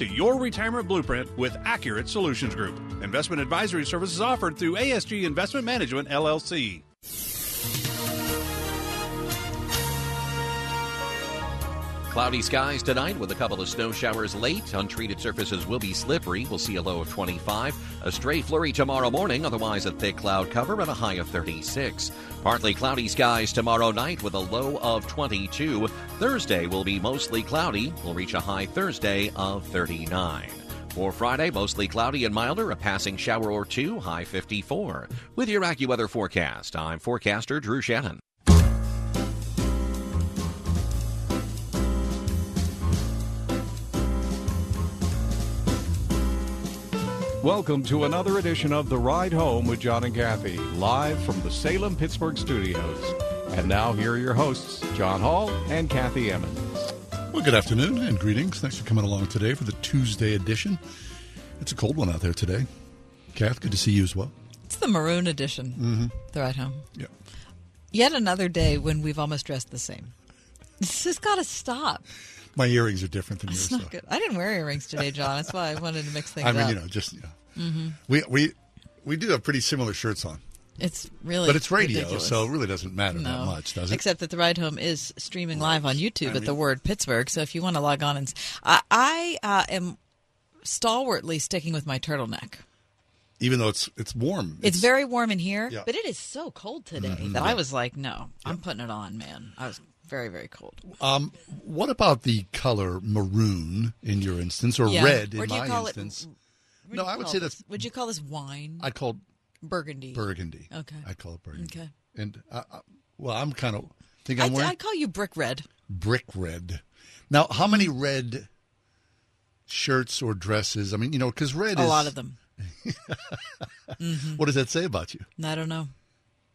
To your retirement blueprint with Accurate Solutions Group. Investment advisory services offered through ASG Investment Management, LLC. Cloudy skies tonight with a couple of snow showers late. Untreated surfaces will be slippery. We'll see a low of 25. A stray flurry tomorrow morning, otherwise a thick cloud cover and a high of 36. Partly cloudy skies tomorrow night with a low of 22. Thursday will be mostly cloudy. We'll reach a high Thursday of 39. For Friday, mostly cloudy and milder, a passing shower or two, high 54. With your AccuWeather forecast, I'm forecaster Drew Shannon. Welcome to another edition of The Ride Home with John and Kathy, live from the Salem Pittsburgh studios. And now, here are your hosts, John Hall and Kathy Emmons. Well, good afternoon and greetings. Thanks for coming along today for the Tuesday edition. It's a cold one out there today. Kath, good to see you as well. It's the maroon edition. Mm-hmm. The ride home. Yeah. Yet another day when we've almost dressed the same. This has got to stop. My earrings are different than It's yours. not so. good. I didn't wear earrings today, John. That's why I wanted to mix things up. I mean, up. you know, just you know. hmm we we we do have pretty similar shirts on, It's really, but it's radio, ridiculous. so it really doesn't matter that much, does it? Except that the ride home is streaming live on YouTube I at the word Pittsburgh. So if you want to log on and, I uh, am stalwartly sticking with my turtleneck. Even though it's it's warm, It's, very warm in here, Yeah. but it is so cold today Mhm, that yeah. I was like, no, I'm putting it on, man. I was very, very cold. Um, what about the color maroon in your instance, or Yeah. red Or in you my it- instance? What no, I would say this? that's. Would you call this wine? I'd call burgundy. burgundy. Okay. I'd call it burgundy. Okay. And uh, uh, well, I'm kind of think I'm I'd, wearing I'd call you brick red. brick red. Now, how many red shirts or dresses? I mean, you know, because red A is lot of them. Mhm. What does that say about you? I don't know.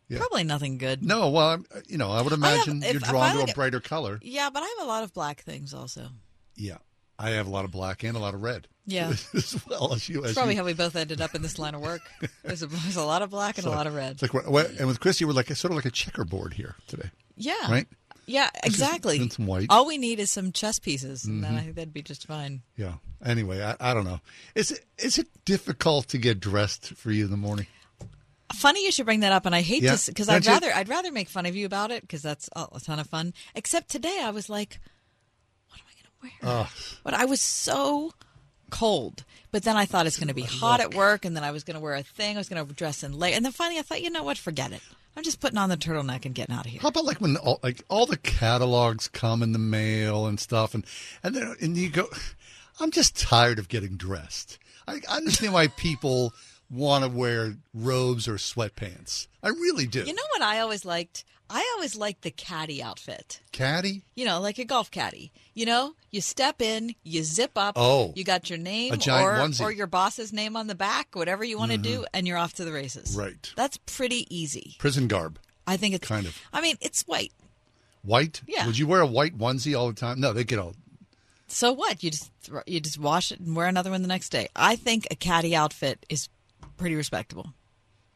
Yeah. Probably nothing good. No, well, I'm, you know, I would I have- imagine if- you're drawn to look a brighter color. Yeah, but I have a lot of black things also. Yeah, I have a lot of black and a lot of red. Yeah. as well as you. As probably you. how we both ended up in this line of work. There's a, there's a lot of black and So, a lot of red. It's like, and with Christy, we're like sort of like a checkerboard here today. Yeah. Right. Yeah, exactly. and some white. All we need is some chess pieces, and then Mhm. I think that'd be just fine. Yeah. Anyway, I, I don't know. Is it is it difficult to get dressed for you in the morning? Funny you should bring that up, and I hate Yeah. to because I'd rather I'd rather make fun of you about it because that's a a ton of fun. Except today, I was like, "What am I going to wear? But I was so cold. But then I thought it's going to be hot at work, and then I was going to wear a thing. I was going to dress in late, and then finally I thought, you know what? Forget it. I'm just putting on the turtleneck and getting out of here. How about like when all, like all the catalogs come in the mail and stuff, and and then and you go, I'm just tired of getting dressed. I, I understand why people want to wear robes or sweatpants. I really do. You know what I always liked? I always liked the caddy outfit. Caddy. You know, like a golf caddy. You know, you step in, you zip up. Oh. you got your name or onesie. or your boss's name on the back, whatever you want to Mhm. do, and you're off to the races. Right. That's pretty easy. Prison garb. I think it's Kind of. I mean, it's white. White. Yeah. Would you wear a white onesie all the time? No, they get all. So what? You just you just wash it and wear another one the next day. I think a caddy outfit is pretty respectable.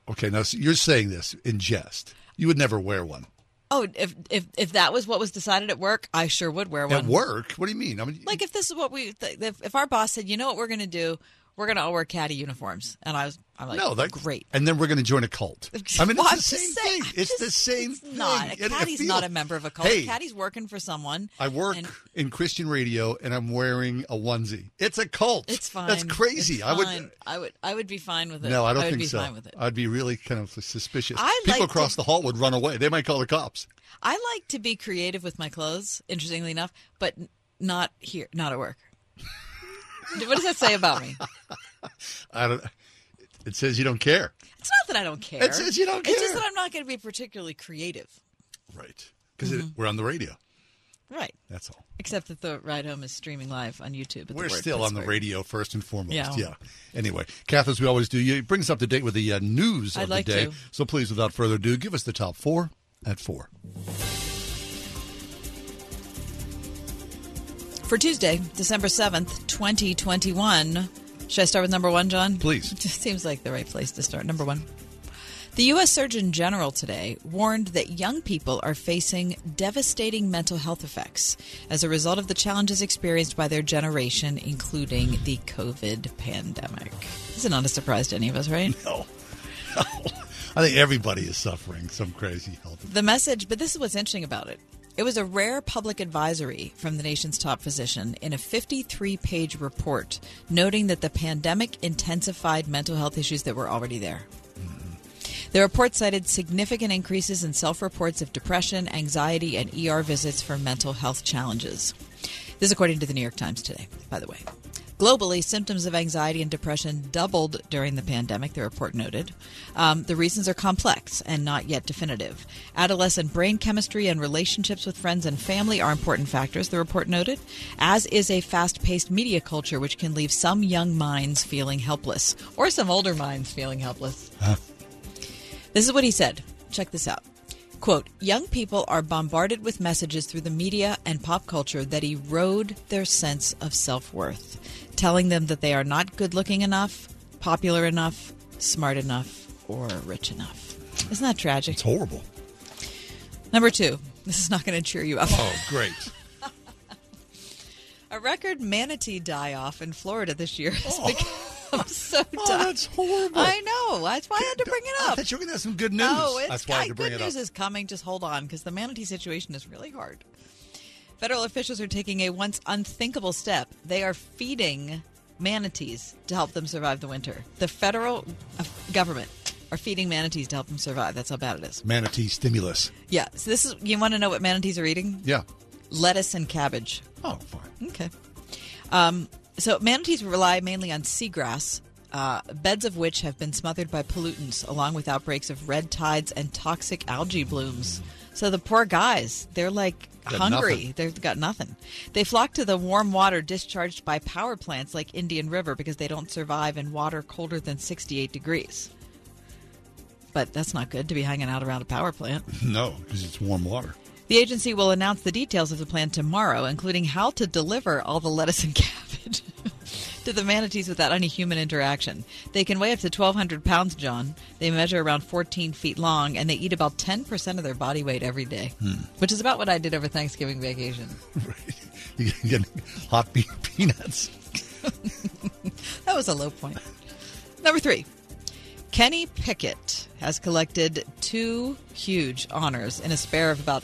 Okay, now so you're saying this in jest. You would never wear one Oh, if if if that was what was decided at work, I sure would wear one. at work. What do you mean? I mean, Like if this is what we, if, if our boss said, you know what we're going to do, we're going to all wear caddy uniforms, and I was, I'm like, no, that's great. And then we're going to join a cult. I mean, Well, it's the just same saying, thing. It's the same thing. not. A caddy's not a member of a cult. Hey, caddy's working for someone. I work and in Christian radio, and I'm wearing a onesie. It's a cult. It's fine. That's crazy. It's I would. I would. I would be fine with it. No, I don't would think be so. Fine with it. I'd be really kind of suspicious. I People like across to- the hall would run away. They might call the cops. I like to be creative with my clothes. Interestingly enough, but not here, not at work. what does that say about me? I don't. It says you don't care. It's not that I don't care. It says you don't care. It's just that I'm not going to be particularly creative. Right. Because Mm-hmm. we're on the radio. Right. That's all. Except that the ride home is streaming live on YouTube. at We're still on the radio first and foremost. Yeah. Yeah. Anyway, Kath, as we always do, you bring us up to date with the uh, news I'd of like the day. to. So please, without further ado, give us the top four at four. For Tuesday, December 7th, 2021. Should I start with number one, John? Please. Just seems like the right place to start. Number one. The U.S. Surgeon General today warned that young people are facing devastating mental health effects as a result of the challenges experienced by their generation, including the COVID pandemic. This is not a surprise to any of us, right? No. No. I think everybody is suffering some crazy health. The message, but this is what's interesting about it. It was a rare public advisory from the nation's top physician in a 53 page report noting that the pandemic intensified mental health issues that were already there. The report cited significant increases in self reports of depression, anxiety, and ER visits for mental health challenges. This is according to the New York Times today, by the way. Globally, symptoms of anxiety and depression doubled during the pandemic, the report noted. Um, the reasons are complex and not yet definitive. Adolescent brain chemistry and relationships with friends and family are important factors, the report noted, as is a fast paced media culture, which can leave some young minds feeling helpless, or some older minds feeling helpless. This is what he said. Check this out. Quote, young people are bombarded with messages through the media and pop culture that erode their sense of self worth, telling them that they are not good looking enough, popular enough, smart enough, or rich enough. Isn't that tragic? It's horrible. Number two, this is not going to cheer you up. Oh, great. A record manatee die off in Florida this year has become so Oh, that's horrible. I know. That's why I had to bring it up. I up. thought you were going to have some good news. No, it's That's why I had to bring good it news is coming. Just hold on, because the manatee situation is really hard. Federal officials are taking a once unthinkable step. They are feeding manatees to help them survive the winter. The federal uh, government are feeding manatees to help them survive. That's how bad it is. Manatee stimulus. Yeah. So this is you want to know what manatees are eating? Yeah. Lettuce and cabbage. Oh, fine. Okay. Um, so manatees rely mainly on seagrass, uh, beds of which have been smothered by pollutants, along with outbreaks of red tides and toxic algae blooms. So the poor guys, they're like Got hungry. nothing. They've got nothing. They flock to the warm water discharged by power plants like Indian River because they don't survive in water colder than 68 degrees. But that's not good to be hanging out around a power plant. No, because it's warm water. The agency will announce the details of the plan tomorrow, including how to deliver all the lettuce and cabbage to the manatees without any human interaction. They can weigh up to 1,200 pounds, John. They measure around 14 feet long, and they eat about 10% of their body weight every day, hmm. which is about what I did over Thanksgiving vacation. Right. You get hot bean peanuts. That was a low point. Number three. Kenny Pickett has collected two huge honors in a spare of about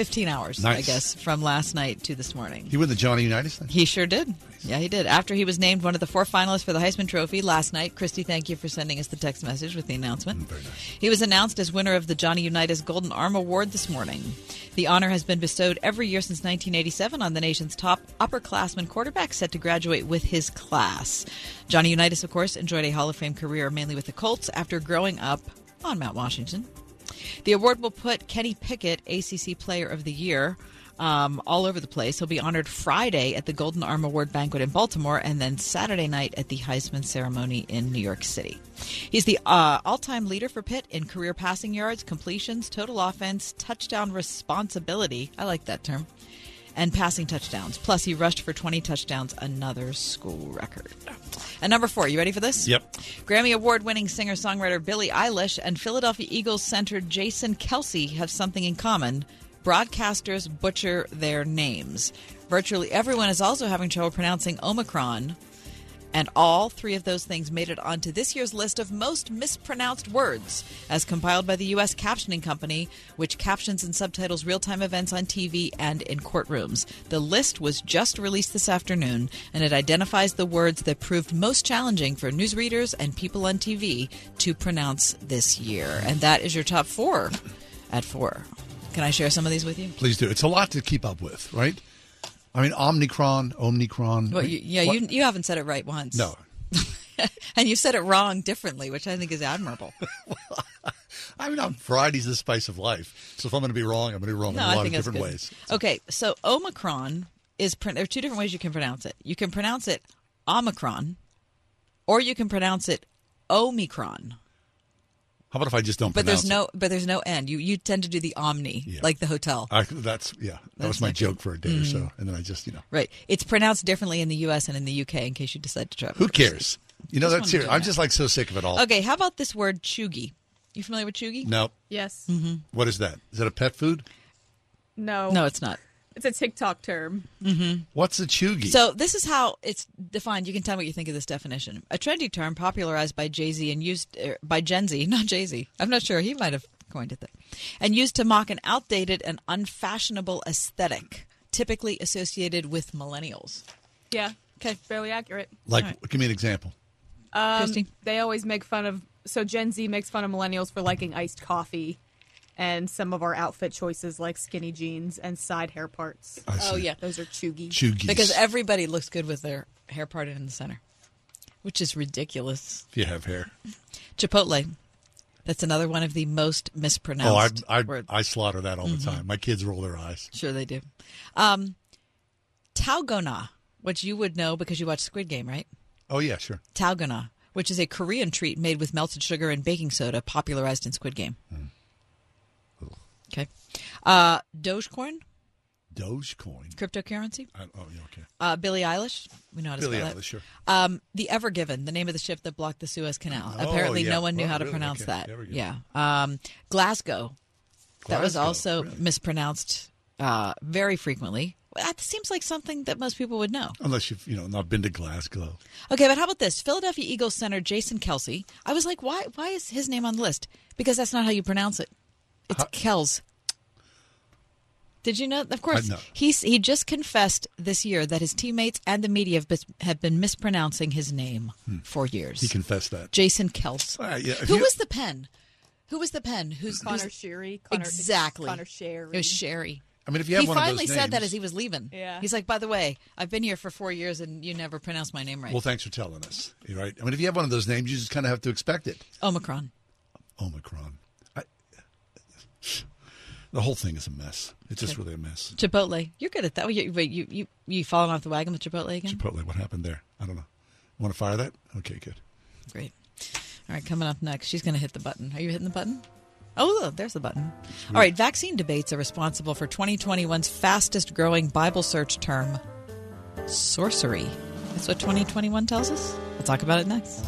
15 hours, I guess, from last night to this morning. He won the Johnny Unitas thing? He sure did. Yeah, he did. After he was named one of the four finalists for the Heisman Trophy last night, Christy, thank you for sending us the text message with the announcement. Mm, very nice. He was announced as winner of the Johnny Unitas Golden Arm Award this morning. The honor has been bestowed every year since 1987 on the nation's top upperclassman quarterback set to graduate with his class. Johnny Unitas, of course, enjoyed a Hall of Fame career mainly with the Colts after growing up on Mount Washington. The award will put Kenny Pickett, ACC Player of the Year, um, all over the place. He'll be honored Friday at the Golden Arm Award banquet in Baltimore, and then Saturday night at the Heisman ceremony in New York City. He's the uh, all-time leader for Pitt in career passing yards, completions, total offense, touchdown responsibility. I like that term. And passing touchdowns. Plus, he rushed for 20 touchdowns, another school record. And number four, you ready for this? Yep. Grammy Award winning singer songwriter Billie Eilish and Philadelphia Eagles center Jason Kelce have something in common. Broadcasters butcher their names. Virtually everyone is also having trouble pronouncing Omicron. And all three of those things made it onto this year's list of most mispronounced words, as compiled by the U.S. Captioning Company, which captions and subtitles real time events on TV and in courtrooms. The list was just released this afternoon, and it identifies the words that proved most challenging for newsreaders and people on TV to pronounce this year. And that is your top four at four. Can I share some of these with you? Please do. It's a lot to keep up with, right? I mean, Omnicron, Omnicron. Well, you, yeah, What- you, you haven't said it right once. No. and you said it wrong differently, which I think is admirable. I mean, I'm variety's the spice of life. So if I'm going to be wrong, I'm going to be wrong No, in a I lot of different good. ways. Okay, so Omicron is there are two different ways you can pronounce it. You can pronounce it Omicron, or you can pronounce it Omicron. How about if I just don't But there's no but there's no end. You you tend to do the Omni, Yeah. like the hotel. I, that's yeah. That That's was my joke good. for a day or so, Mm-hmm. and then I just you know Right. It's pronounced differently in the U.S. and in the U.K. In case you decide to travel. who cares? You know Just that's wanted here. I'm just like so sick of it all. Okay, how about this word cheugy? You familiar with cheugy? No. Yes. Mm-hmm. What is that? Is that a pet food? No. No, it's not. It's a TikTok term. What's a cheugy? So this is how it's defined. You can tell me what you think of this definition. A trendy term popularized by Jay Z and used er, by Gen Z, not Jay Z. I'm not sure. He might have coined it, though. and used to mock an outdated and unfashionable aesthetic, typically associated with millennials. Yeah. Okay. Fairly accurate. like, all right. give me an example. Um, Christy? They always make fun of. So Gen Z makes fun of millennials for liking iced coffee, and some of our outfit choices like skinny jeans and side hair parts. Oh yeah, Those are cheugy. cheugies. because everybody looks good with their hair parted in the center, which is ridiculous. if you have hair. Chipotle. That's another one of the most Oh, I mispronounced I, words. I slaughter that all Mm-hmm. the time. My kids roll their eyes. Sure, they do. Um, Dalgona, which you would know because you watch Squid Game, right? Oh yeah, sure. Dalgona, which is a Korean treat made with melted sugar and baking soda, popularized in Squid Game. Okay. Uh, Dogecoin, Dogecoin. cryptocurrency. I, oh yeah, okay. Uh, Billie Eilish, we know how to Billie spell Eilish, that. sure. Um, the Ever Given, the name of the ship that blocked the Suez Canal. Oh, Apparently, yeah. no one knew Oh, how to really? pronounce Okay. that. There we go. Yeah. Um, Glasgow. That was also really? mispronounced uh, very frequently. That seems like something that most people would know. Unless you've you know not been to Glasgow. Okay, but how about this? Philadelphia Eagles center Jason Kelce. I was like, why? Why is his name on the list? Because that's not how you pronounce it. It's Kels. Did you know? Of course, I know. he's he just confessed this year that his teammates and the media have, bis- have been mispronouncing his name hmm. for years. He confessed that. Jason Kels. All uh, right, yeah, Who you- was the pen? Who was the pen? Who's Connor who's- Sherry. Connor, exactly? Connor Sherry. It was Sherry. I mean, if you have he one of finally those said that as he was leaving. Yeah. He's like, by the way, I've been here for four years and you never pronounced my name right. Well, thanks for telling us. You're right. I mean, if you have one of those names, you just kind of have to expect it. Omicron. Omicron. The whole thing is a mess. It's just really a mess. Chipotle. You're good at that. You, wait, you, you, you falling off the wagon with Chipotle again? Chipotle. What happened there? I don't know. Want to fire that? Okay, good. Great. All right, coming up next, she's going to hit the button. Are you hitting the button? Oh, there's the button. All right, vaccine debates are responsible for 2021's fastest growing Bible search term, sorcery. That's what 2021 tells us. We'll talk about it next.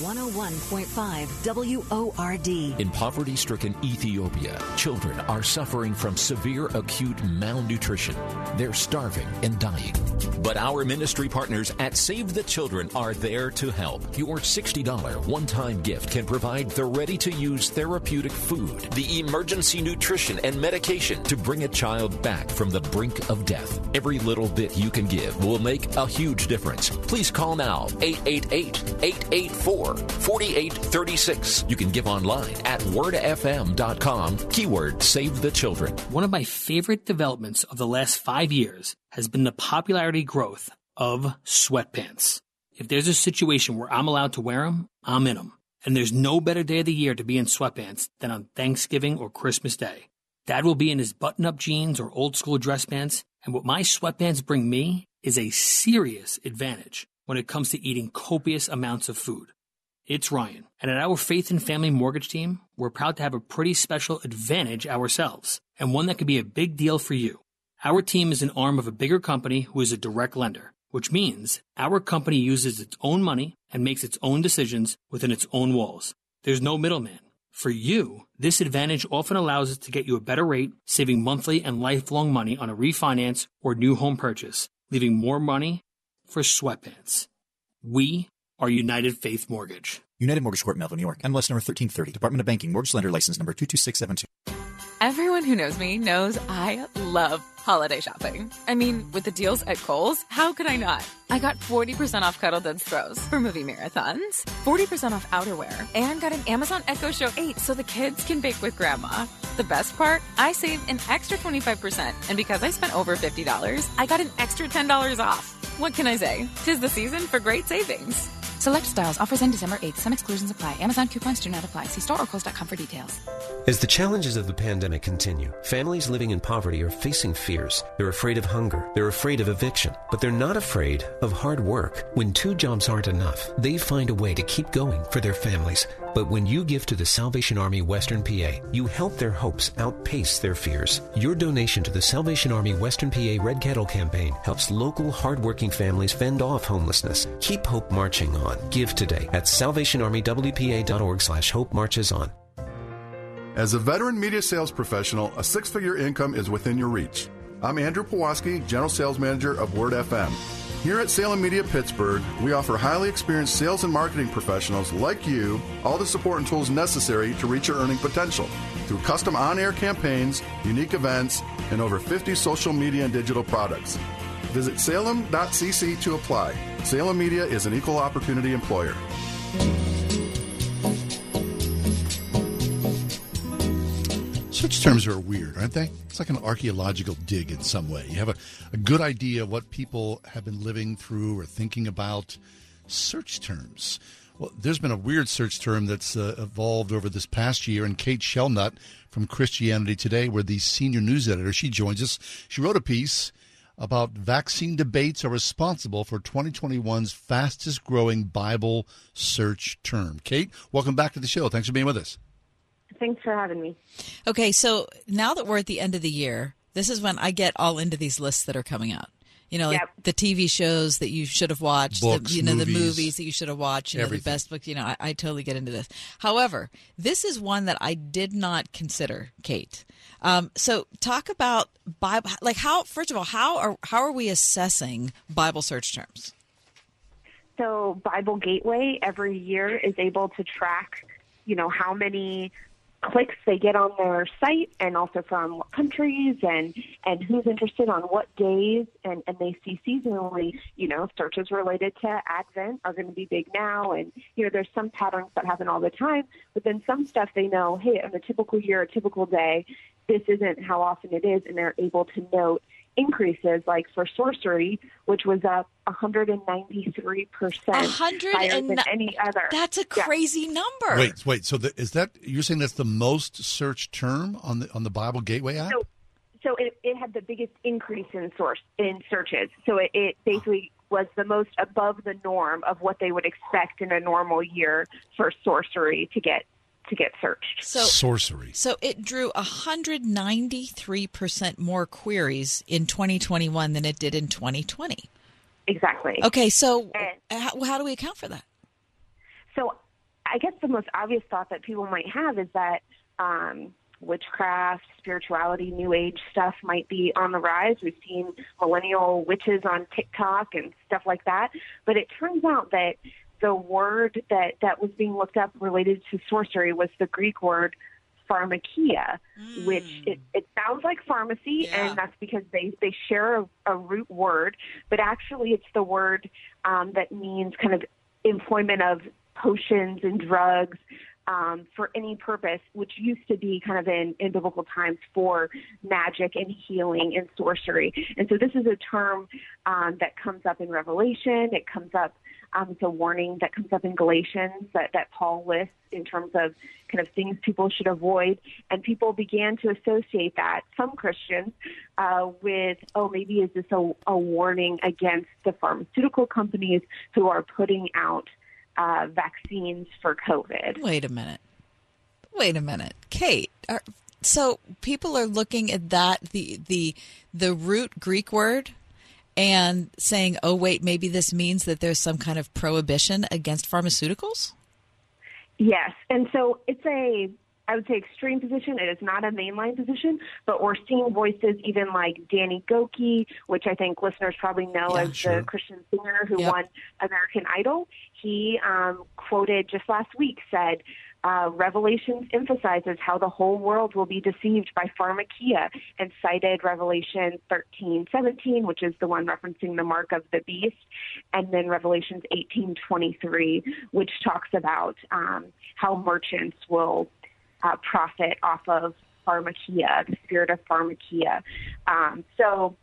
101.5 WORD. In poverty stricken Ethiopia, children are suffering from severe acute malnutrition. They're starving and dying. But our ministry partners at Save the Children are there to help. Your $60 one time gift can provide the ready to use therapeutic food, the emergency nutrition and medication to bring a child back from the brink of death. Every little bit you can give will make a huge difference. Please call now 888 884 4836. You can give online at wordfm.com, keyword save the children. One of my favorite developments of the last five years has been the popularity growth of sweatpants. If there's a situation where I'm allowed to wear them, I'm in them. And there's no better day of the year to be in sweatpants than on Thanksgiving or Christmas Day. Dad will be in his button up jeans or old school dress pants, and what my sweatpants bring me is a serious advantage when it comes to eating copious amounts of food. It's Ryan, and at our Faith and Family Mortgage team, we're proud to have a pretty special advantage ourselves, and one that could be a big deal for you. Our team is an arm of a bigger company who is a direct lender, which means our company uses its own money and makes its own decisions within its own walls. There's no middleman. For you, this advantage often allows us to get you a better rate, saving monthly and lifelong money on a refinance or new home purchase, leaving more money for sweatpants. We are United Faith Mortgage. United Mortgage Corp, Melville, New York. MLS number 1330. Department of Banking. Mortgage Lender License number 22672. Everyone who knows me knows I love holiday shopping. I mean, with the deals at Kohl's, how could I not? I got 40% off Cuddle Duds throws for movie marathons, 40% off outerwear, and got an Amazon Echo Show 8 so the kids can bake with grandma. The best part? I saved an extra 25%, and because I spent over $50, I got an extra $10 off. What can I say? Tis the season for great savings. Select styles. Offers end December 8th. Some exclusions apply. Amazon coupons do not apply. See store or kohls.com for details. As the challenges of the pandemic continue, families living in poverty are facing fears. They're afraid of hunger. They're afraid of eviction. But they're not afraid of hard work. When two jobs aren't enough, they find a way to keep going for their families. But when you give to the Salvation Army Western PA, you help their hopes outpace their fears. Your donation to the Salvation Army Western PA Red Kettle campaign helps local hardworking families fend off homelessness. Keep hope marching on. Give today at salvationarmywpa.org slash hope marches on. As a veteran media sales professional, a six figure income is within your reach. I'm Andrew Pawaski, General Sales Manager of Word FM. Here at Salem Media Pittsburgh, we offer highly experienced sales and marketing professionals like you all the support and tools necessary to reach your earning potential through custom on air campaigns, unique events, and over 50 social media and digital products. Visit salem.cc to apply. Salem Media is an equal opportunity employer. Search terms are weird, aren't they? It's like an archaeological dig in some way. You have a, a good idea of what people have been living through or thinking about. Search terms. Well, there's been a weird search term that's uh, evolved over this past year, and Kate Shellnutt from Christianity Today, we're the senior news editor, she joins us. She wrote a piece about vaccine debates are responsible for 2021's fastest growing Bible search term. Kate, welcome back to the show. Thanks for being with us. Thanks for having me. Okay, so now that we're at the end of the year, this is when I get all into these lists that are coming out. You know, like Yep. the TV shows that you should have watched, Books, the, you know, the movies, movies that you should have watched, you know, the best book. You know, I, I totally get into this. However, this is one that I did not consider, Kate. Um, so, talk about Bible. Like, how? First of all, how are how are we assessing Bible search terms? So Bible Gateway every year is able to track, you know, how many clicks they get on their site and also from what countries and and who's interested on what days and and they see seasonally you know searches related to advent are going to be big now and you know there's some patterns that happen all the time but then some stuff they know hey on a typical year a typical day this isn't how often it is and they're able to note increases like for sorcery which was up 193% higher than any other That's a Yeah. crazy number. Wait, wait. So the, is that you're saying that's the most searched term on the on the Bible Gateway app? So, so it, it had the biggest increase in source in searches. So it, it basically was the most above the norm of what they would expect in a normal year for sorcery to get to get searched. So sorcery. So it drew 193% more queries in 2021 than it did in 2020. Exactly. Okay, so how, how do we account for that? So I guess the most obvious thought that people might have is that um, witchcraft, spirituality, new age stuff might be on the rise. We've seen millennial witches on TikTok and stuff like that. But it turns out that the word that, that was being looked up related to sorcery was the Greek word pharmakeia, which it, it sounds like pharmacy, and that's because they, they share a, a root word, but actually it's the word um, that means kind of employment of potions and drugs um, for any purpose, which used to be kind of in, in biblical times for magic and healing and sorcery. And so this is a term um, that comes up in Revelation. It comes up, um, it's a warning that comes up in Galatians that, that Paul lists in terms of kind of things people should avoid. And people began to associate that, some Christians, uh, with, oh, maybe is this a, a warning against the pharmaceutical companies who are putting out uh, vaccines for COVID. Wait a minute. Wait a minute. Kate, are, so people are looking at that the the the root Greek word and saying, "Oh wait, maybe this means that there's some kind of prohibition against pharmaceuticals?" Yes, and so it's a I would say extreme position. It is not a mainline position, but we're seeing voices even like Danny Gokey, which I think listeners probably know Yeah, as sure. the Christian singer who Yep. won American Idol. He um, quoted just last week said. Uh, Revelations emphasizes how the whole world will be deceived by pharmakeia and cited Revelation 13, 17, which is the one referencing the mark of the beast, and then Revelations 18, 23, which talks about um, how merchants will uh, profit off of pharmakeia, the spirit of pharmakeia. Um, so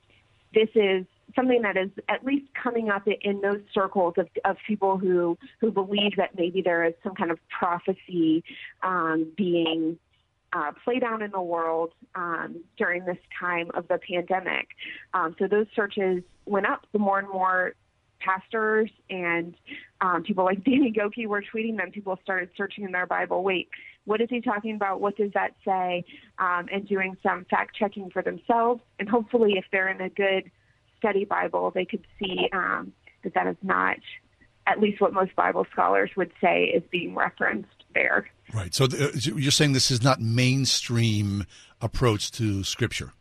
this is something that is at least coming up in those circles of, of people who who believe that maybe there is some kind of prophecy um, being uh, played out in the world um, during this time of the pandemic. Um, so those searches went up. The more and more pastors and um, people like Danny Gokey were tweeting them. People started searching in their Bible. Wait, what is he talking about? What does that say? Um, and doing some fact checking for themselves. And hopefully, if they're in a good study Bible, they could see um, that that is not, at least what most Bible scholars would say, is being referenced there. Right. So th- you're saying this is not mainstream approach to Scripture.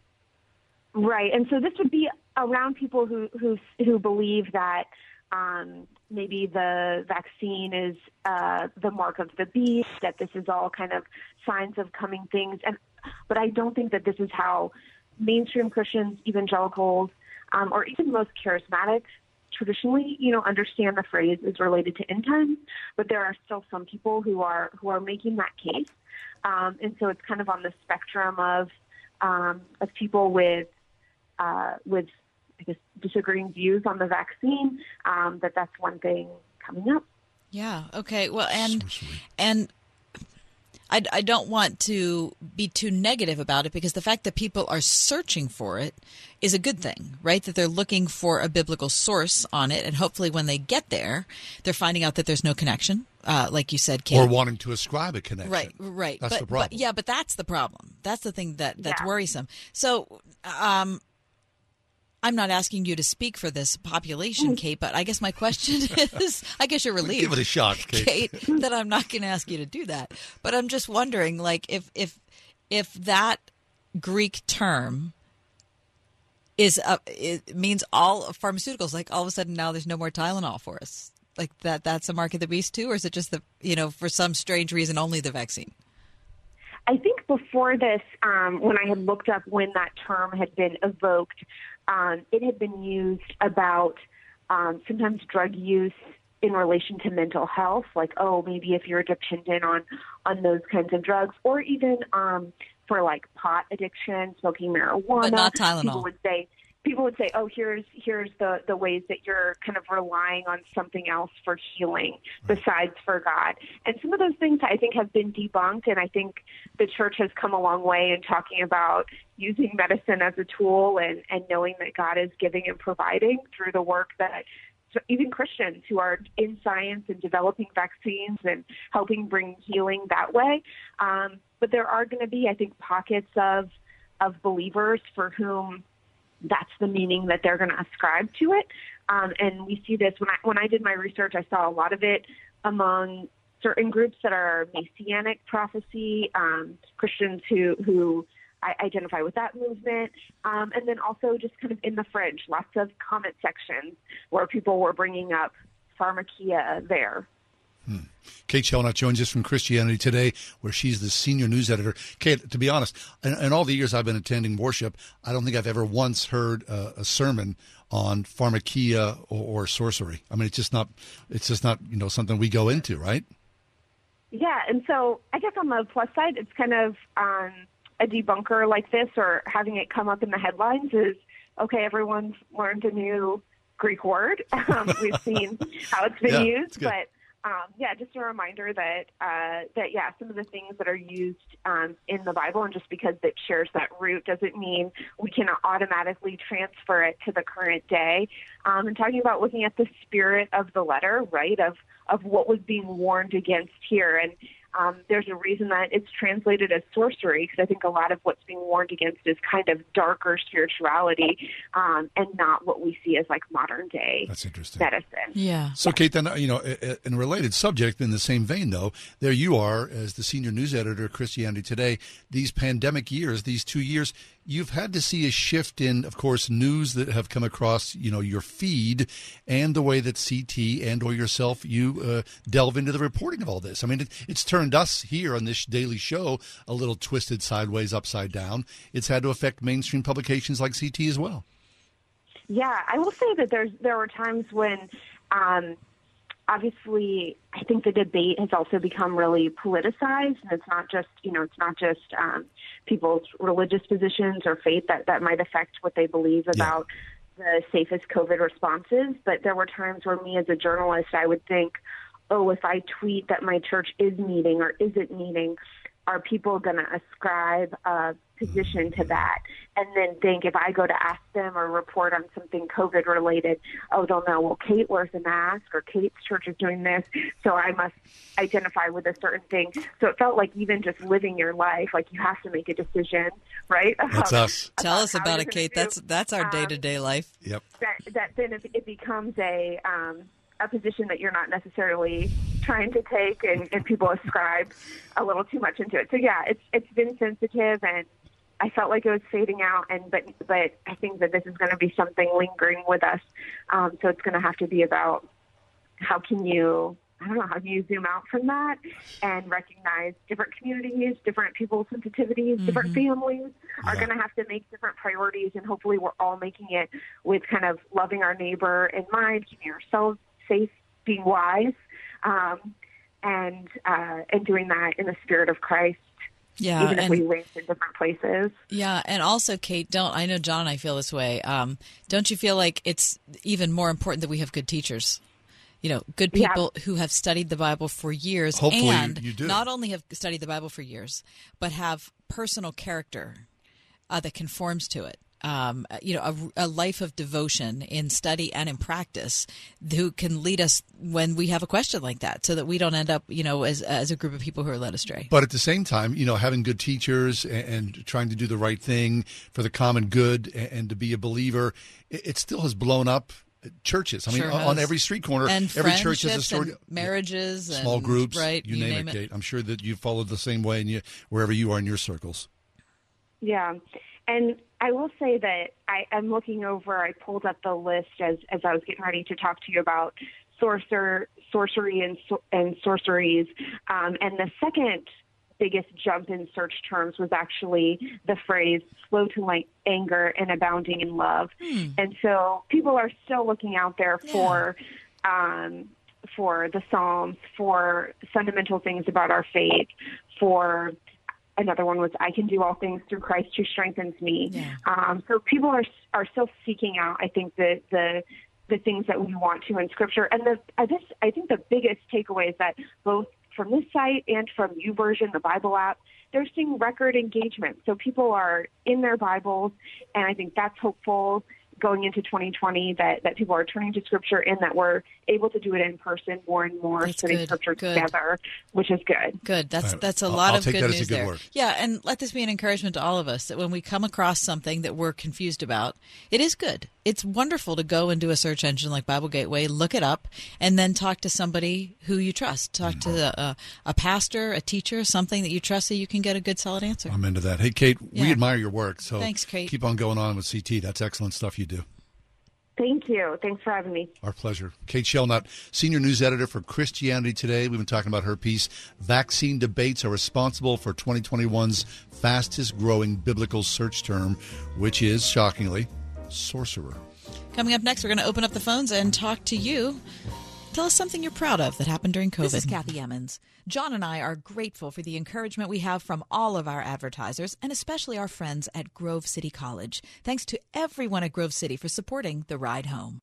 Right. And so this would be around people who who who believe that um, maybe the vaccine is uh, the mark of the beast, that this is all kind of signs of coming things. And but I don't think that this is how mainstream Christians, evangelicals, um, or even most charismatics traditionally, you know, understand the phrase is related to end times. But there are still some people who are who are making that case, um, and so it's kind of on the spectrum of um, of people with uh, with I guess disagreeing views on the vaccine. Um, that that's one thing coming up. Yeah. Okay. Well, and and I, I don't want to be too negative about it because the fact that people are searching for it is a good thing, right? That they're looking for a biblical source on it, and hopefully, when they get there, they're finding out that there's no connection, uh, like you said, Kate. Or wanting to ascribe a connection. Right, right. That's but, the problem. But, yeah, but that's the problem. That's the thing that that's Yeah. worrisome. So, um, I'm not asking you to speak for this population, Kate, but I guess my question is I guess you're relieved. Give it a shot, Kate. that I'm not going to ask you to do that. But I'm just wondering like if if if that Greek term is uh, it means all pharmaceuticals like all of a sudden now there's no more Tylenol for us. Like that that's a mark of the beast too or is it just the you know for some strange reason only the vaccine? I think before this, um, when I had looked up when that term had been evoked, um, it had been used about um, sometimes drug use in relation to mental health, like oh maybe if you're dependent on on those kinds of drugs, or even um, for like pot addiction, smoking marijuana. But not Tylenol. People would say people would say, "Oh, here's here's the the ways that you're kind of relying on something else for healing besides for God." And some of those things I think have been debunked, and I think the church has come a long way in talking about using medicine as a tool and and knowing that God is giving and providing through the work that even Christians who are in science and developing vaccines and helping bring healing that way. Um, but there are going to be, I think, pockets of of believers for whom that's the meaning that they're going to ascribe to it. Um, and we see this when I when I did my research, I saw a lot of it among certain groups that are messianic prophecy, um, Christians who who I identify with that movement, um, and then also just kind of in the fringe, lots of comment sections where people were bringing up pharmakeia there. Kate Shellnutt joins us from Christianity Today, where she's the senior news editor. Kate, to be honest, in, in all the years I've been attending worship, I don't think I've ever once heard uh, a sermon on pharmakeia or, or sorcery. I mean, it's just not, it's just not, you know, something we go into, right? Yeah, and so I guess on the plus side, it's kind of um, a debunker like this, or having it come up in the headlines is okay. Everyone's learned a new Greek word. Um, we've seen how it's been Yeah, used, it's but um, yeah, just a reminder that uh, that yeah, some of the things that are used um, in the Bible, and just because it shares that root doesn't mean we can automatically transfer it to the current day. Um, and talking about looking at the spirit of the letter, right, of of what was being warned against here, and um, there's a reason that it's translated as sorcery because I think a lot of what's being warned against is kind of darker spirituality um, and not what we see as like modern day That's interesting. medicine. Yeah. So, Kate, then, uh, you know, i- i- in a related subject, in the same vein, though, there you are as the senior news editor of Christianity Today. These pandemic years, these two years, you've had to see a shift in, of course, news that have come across, you know, your feed and the way that CT and or yourself, you uh, delve into the reporting of all this. I mean, it, it's turned us here on this daily show a little twisted sideways, upside down. It's had to affect mainstream publications like CT as well. Yeah, I will say that there's there were times when um, obviously I think the debate has also become really politicized and it's not just you know it's not just um, people's religious positions or faith that that might affect what they believe about the safest COVID responses, but there were times where me as a journalist, I would think, oh, if I tweet that my church is meeting or isn't meeting, are people going to ascribe a position to that and then think if I go to ask them or report on something COVID related, oh, they'll know, well, Kate wears a mask or Kate's church is doing this, so I must identify with a certain thing. So it felt like even just living your life, like you have to make a decision, right? That's us. Tell us about it, Kate. gonna That's that's our um, day to day life. Yep. that that then it, it becomes a um, a position that you're not necessarily trying to take, and, and people ascribe a little too much into it. So yeah, it's it's been sensitive, and I felt like it was fading out, and but but I think that this is going to be something lingering with us. Um, so it's going to have to be about how can you. I don't know how do you zoom out from that and recognize different communities, different people's sensitivities, different families are going to have to make different priorities, and hopefully we're all making it with kind of loving our neighbor in mind, keeping ourselves safe, being wise, um, and uh, and doing that in the spirit of Christ. Yeah, even if and- we live in different places. Yeah, and also, Kate, don't I know John and I feel this way? Um, don't you feel like it's even more important that we have good teachers? You know, good Yeah. people who have studied the Bible for years, Hopefully and you do. not only have studied the Bible for years, but have personal character uh, that conforms to it. Um, you know, a, a life of devotion in study and in practice, who can lead us when we have a question like that, so that we don't end up, you know, as as a group of people who are led astray. But at the same time, you know, having good teachers and, and trying to do the right thing for the common good and, and to be a believer, it, it still has blown up churches. I mean, Sure on every street corner, and every church has a story. and marriages, and, Small groups, right? You, name, it, Kate. I'm sure that you followed the same way, and you wherever you are in your circles. Yeah. And I will say that I, I'm looking over, I pulled up the list as, as I was getting ready to talk to you about sorcerer, sorcery and, and sorceries. Um, and the second biggest jump in search terms was actually the phrase slow to like anger and abounding in love. And so people are still looking out there for, um, for the Psalms, for fundamental things about our faith, for another one was I can do all things through Christ who strengthens me. Um, so people are are still seeking out. I think the the the things that we want to in Scripture, and the I just I think the biggest takeaway is that both from this site and from YouVersion, the Bible app, they're seeing record engagement. So people are in their Bibles, and I think that's hopeful going into 2020 that, that people are turning to scripture and that we're able to do it in person more and more, That's putting good, scripture good. together, which is good. Good. That's Right. that's a I'll- lot I'll of take good that as a news good there. word. Yeah, and let this be an encouragement to all of us that when we come across something that we're confused about, it is good. It's wonderful to go and do a search engine like Bible Gateway, look it up, and then talk to somebody who you trust. Talk to Mm-hmm. a, a pastor, a teacher, something that you trust, so you can get a good, solid answer. I'm into that. Hey, Kate, we admire your work. So Thanks, Kate. keep on going on with CT. That's excellent stuff you do. Thank you. Thanks for having me. Our pleasure. Kate Shellnutt, senior news editor for Christianity Today. We've been talking about her piece. Vaccine debates are responsible for 2021's fastest growing biblical search term, which is, shockingly, sorcerer. Coming up next, we're going to open up the phones and talk to you. Tell us something you're proud of that happened during COVID. This is Kathy Emmons. John and I are grateful for the encouragement we have from all of our advertisers and especially our friends at Grove City College. Thanks to everyone at Grove City for supporting the ride home.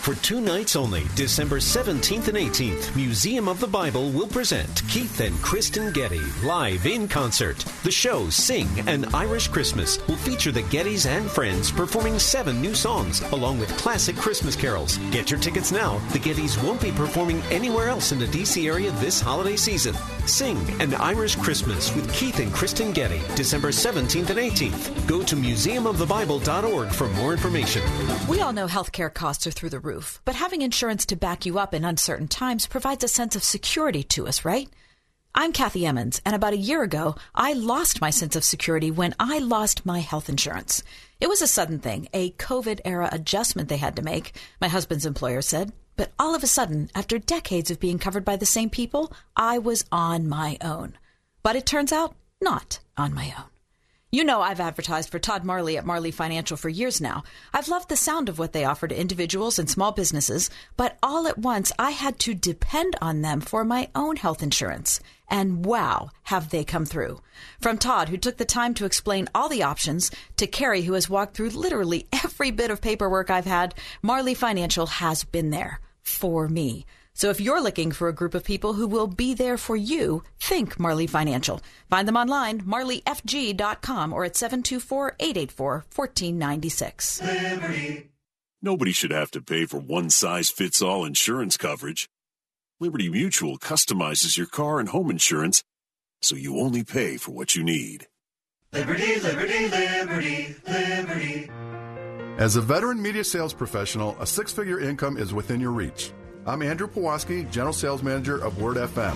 For two nights only, December 17th and 18th, Museum of the Bible will present Keith and Kristen Getty live in concert. The show, Sing an Irish Christmas, will feature the Gettys and friends performing seven new songs, along with classic Christmas carols. Get your tickets now. The Gettys won't be performing anywhere else in the D.C. area this holiday season. Sing an Irish Christmas with Keith and Kristen Getty, December 17th and 18th. Go to museumofthebible.org for more information. We all know healthcare costs are through the roof, but having insurance to back you up in uncertain times provides a sense of security to us, right? I'm Kathy Emmons, and about a year ago, I lost my sense of security when I lost my health insurance. It was a sudden thing, a COVID era adjustment they had to make, my husband's employer said. But all of a sudden, after decades of being covered by the same people, I was on my own. But it turns out, not on my own. You know I've advertised for Todd Marley at Marley Financial for years now. I've loved the sound of what they offer to individuals and small businesses, but all at once I had to depend on them for my own health insurance. And wow, have they come through. From Todd, who took the time to explain all the options, to Carrie, who has walked through literally every bit of paperwork I've had, Marley Financial has been there for me. So if you're looking for a group of people who will be there for you, think Marley Financial. Find them online, marleyfg.com or at 724-884-1496. Nobody should have to pay for one size fits all insurance coverage. Liberty Mutual customizes your car and home insurance so you only pay for what you need. Liberty, liberty, liberty, liberty. As a veteran media sales professional, a six figure income is within your reach. I'm Andrew Pawaski, General Sales Manager of Word FM.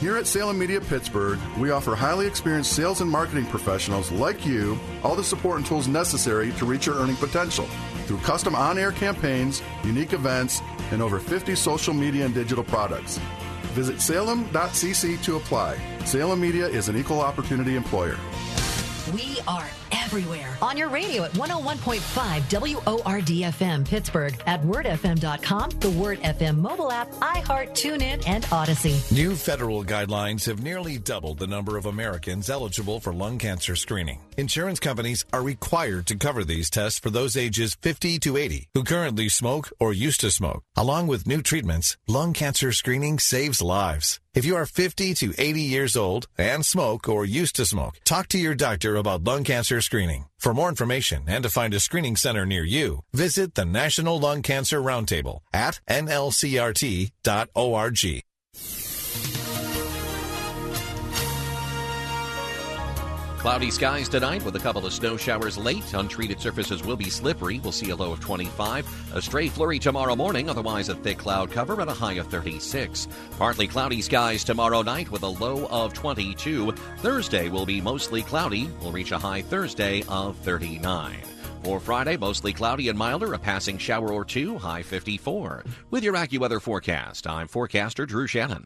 Here at Salem Media Pittsburgh, we offer highly experienced sales and marketing professionals like you all the support and tools necessary to reach your earning potential through custom on air campaigns, unique events, and over 50 social media and digital products. Visit salem.cc to apply. Salem Media is an equal opportunity employer. We are everywhere. On your radio at 101.5 WORD FM Pittsburgh, at wordfm.com, the Word FM mobile app, iHeart, TuneIn, and Odyssey. New federal guidelines have nearly doubled the number of Americans eligible for lung cancer screening. Insurance companies are required to cover these tests for those ages 50 to 80 who currently smoke or used to smoke. Along with new treatments, lung cancer screening saves lives. If you are 50 to 80 years old and smoke or used to smoke, talk to your doctor about lung cancer screening. For more information and to find a screening center near you, visit the National Lung Cancer Roundtable at nlcrt.org. Cloudy skies tonight with a couple of snow showers late. Untreated surfaces will be slippery. We'll see a low of 25. A stray flurry tomorrow morning, otherwise a thick cloud cover and a high of 36. Partly cloudy skies tomorrow night with a low of 22. Thursday will be mostly cloudy. We'll reach a high Thursday of 39. For Friday, mostly cloudy and milder, a passing shower or two, high 54. With your AccuWeather forecast, I'm forecaster Drew Shannon.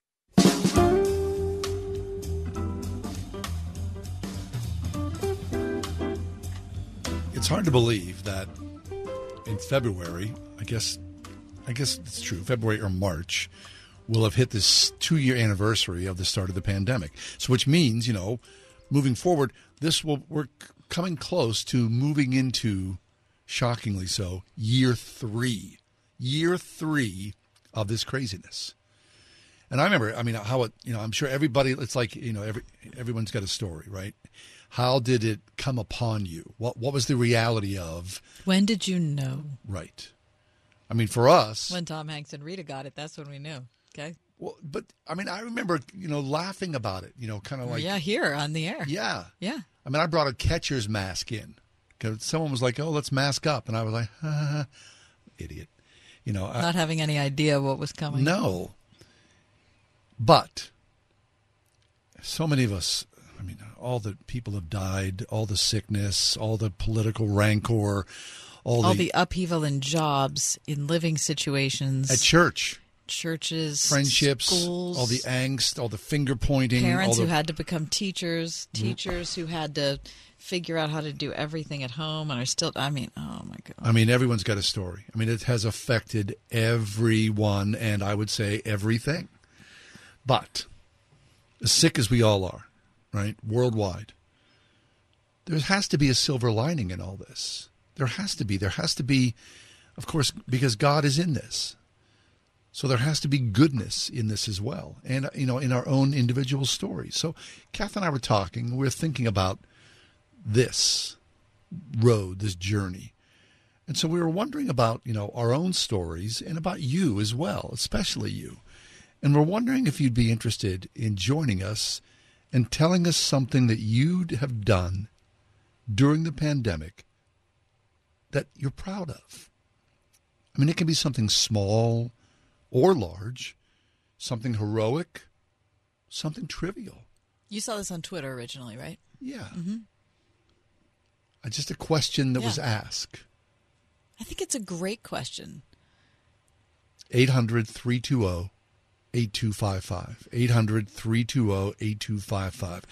It's hard to believe that in February, I guess, I guess it's true, February or March, we'll have hit this two-year anniversary of the start of the pandemic. So, which means, you know, moving forward, this will we're coming close to moving into, shockingly so, year three, year three of this craziness. And I remember, I mean, how it, you know, I'm sure everybody, it's like, you know, every everyone's got a story, right? How did it come upon you? What what was the reality of? When did you know? Right. I mean, for us, When Tom Hanks and Rita got it, that's when we knew. Okay. well, but I mean, I remember, you know, laughing about it. You know, kind of like, yeah, here on the air. yeah, Yeah. I mean, I brought a catcher's mask in because someone was like, "Oh, let's mask up," and I was like, ha, "Idiot," you know. I- Not having any idea what was coming. No. But so many of us, I mean, all the people have died, all the sickness, all the political rancor, all, All the, the upheaval in jobs, in living situations, at church, churches, friendships, schools, all the angst, all the finger pointing, parents all who had to become teachers, teachers who had to figure out how to do everything at home and are still. I mean, oh my god. I mean, everyone's got a story. I mean, it has affected everyone, and I would say everything. But as sick as we all are, right, worldwide, there has to be a silver lining in all this. There has to be. There has to be, of course, because God is in this. So there has to be goodness in this as well, and you know, in our own individual stories. So, Kath and I were talking. We are thinking about this road, this journey, and so we were wondering about, you know, our own stories and about you as well, especially you. And we're wondering if you'd be interested in joining us and telling us something that you'd have done during the pandemic that you're proud of. I mean, it can be something small or large, something heroic, something trivial. You saw this on Twitter originally, right? Yeah. Mm-hmm. Uh, Just a question that was asked. I think it's a great question. 800 320 8255. 800 320 8255.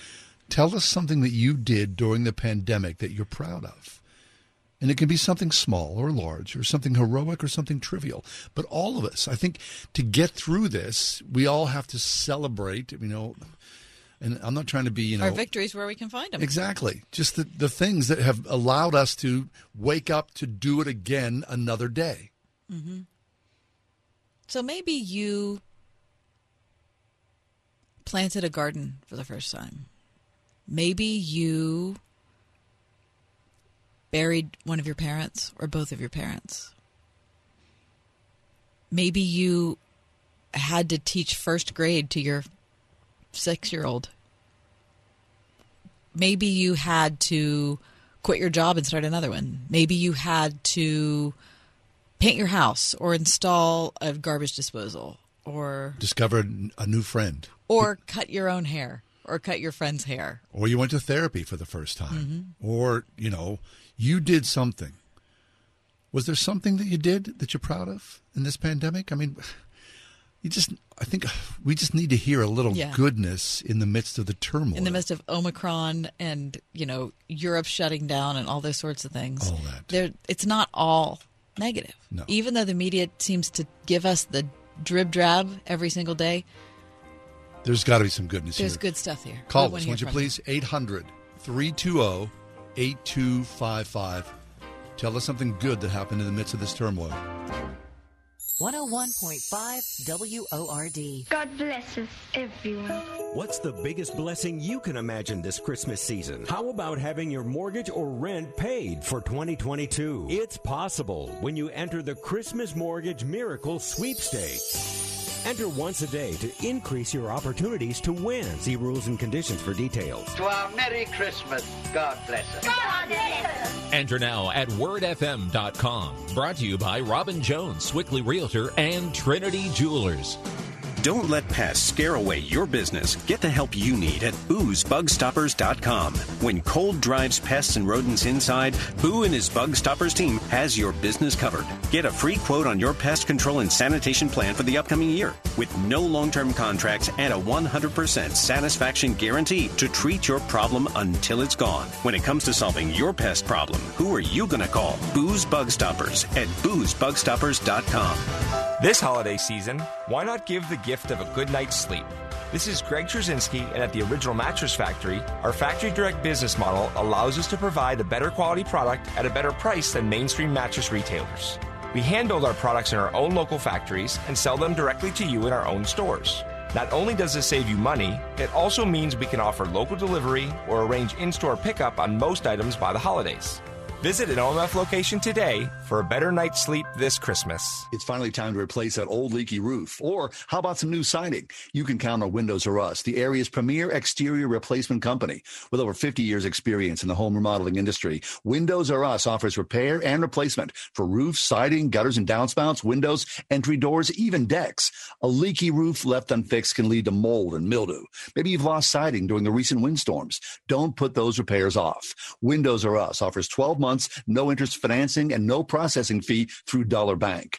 Tell us something that you did during the pandemic that you're proud of. And it can be something small or large, or something heroic or something trivial. But all of us, I think, to get through this, we all have to celebrate. You know, and I'm not trying to be, you know, Our victories where we can find them. Exactly. Just the, the things that have allowed us to wake up to do it again another day. hmm So maybe you planted a garden for the first time. Maybe you buried one of your parents or both of your parents. Maybe you had to teach first grade to your six year old. Maybe you had to quit your job and start another one. Maybe you had to paint your house or install a garbage disposal or Discovered a new friend. or cut your own hair or cut your friend's hair. Or you went to therapy for the first time. Mm-hmm. Or, you know, you did something. Was there something that you did that you're proud of in this pandemic? I mean, you just, I think we just need to hear a little Yeah. goodness in the midst of the turmoil. in the midst of Omicron and you know Europe shutting down and all those sorts of things. All that. There, it's not all negative. No. Even though the media seems to give us the drib drab every single day, There's got to be some goodness here. there's here. good stuff here. Call us, won't you please? 800 320 8255. Tell us something good that happened in the midst of this turmoil. 101.5 WORD. God blesses everyone. What's the biggest blessing you can imagine this Christmas season? How about having your mortgage or rent paid for 2022? It's possible when you enter the Christmas Mortgage Miracle Sweepstakes. Enter once a day to increase your opportunities to win. See rules and conditions for details. To our Merry Christmas. God bless us. God bless. Enter now at wordfm.com. Brought to you by Robin Jones, Sewickley Realtor, and Trinity Jewelers. Don't let pests scare away your business. Get the help you need at boozebugstoppers.com. When cold drives pests and rodents inside, Boo and his Bug Stoppers team has your business covered. Get a free quote on your pest control and sanitation plan for the upcoming year with no long-term contracts and a 100% satisfaction guarantee to treat your problem until it's gone. When it comes to solving your pest problem, who are you going to call? Boo's Bug Stoppers at boozebugstoppers.com. This holiday season, why not give the gift of a good night's sleep? This is Greg Trzynski, and at the Original Mattress Factory, our factory direct business model allows us to provide a better quality product at a better price than mainstream mattress retailers. We hand build our products in our own local factories and sell them directly to you in our own stores. Not only does this save you money, it also means we can offer local delivery or arrange in store pickup on most items by the holidays. Visit an OMF location today for a better night's sleep this Christmas. It's finally time to replace that old leaky roof. Or how about some new siding? You can count on Windows or Us, the area's premier exterior replacement company. With over 50 years experience in the home remodeling industry, Windows or Us offers repair and replacement for roofs, siding, gutters and downspouts, windows, entry doors, even decks. A leaky roof left unfixed can lead to mold and mildew. Maybe you've lost siding during the recent windstorms. Don't put those repairs off. Windows or Us offers 12 months, no interest financing, and no processing fee through Dollar Bank.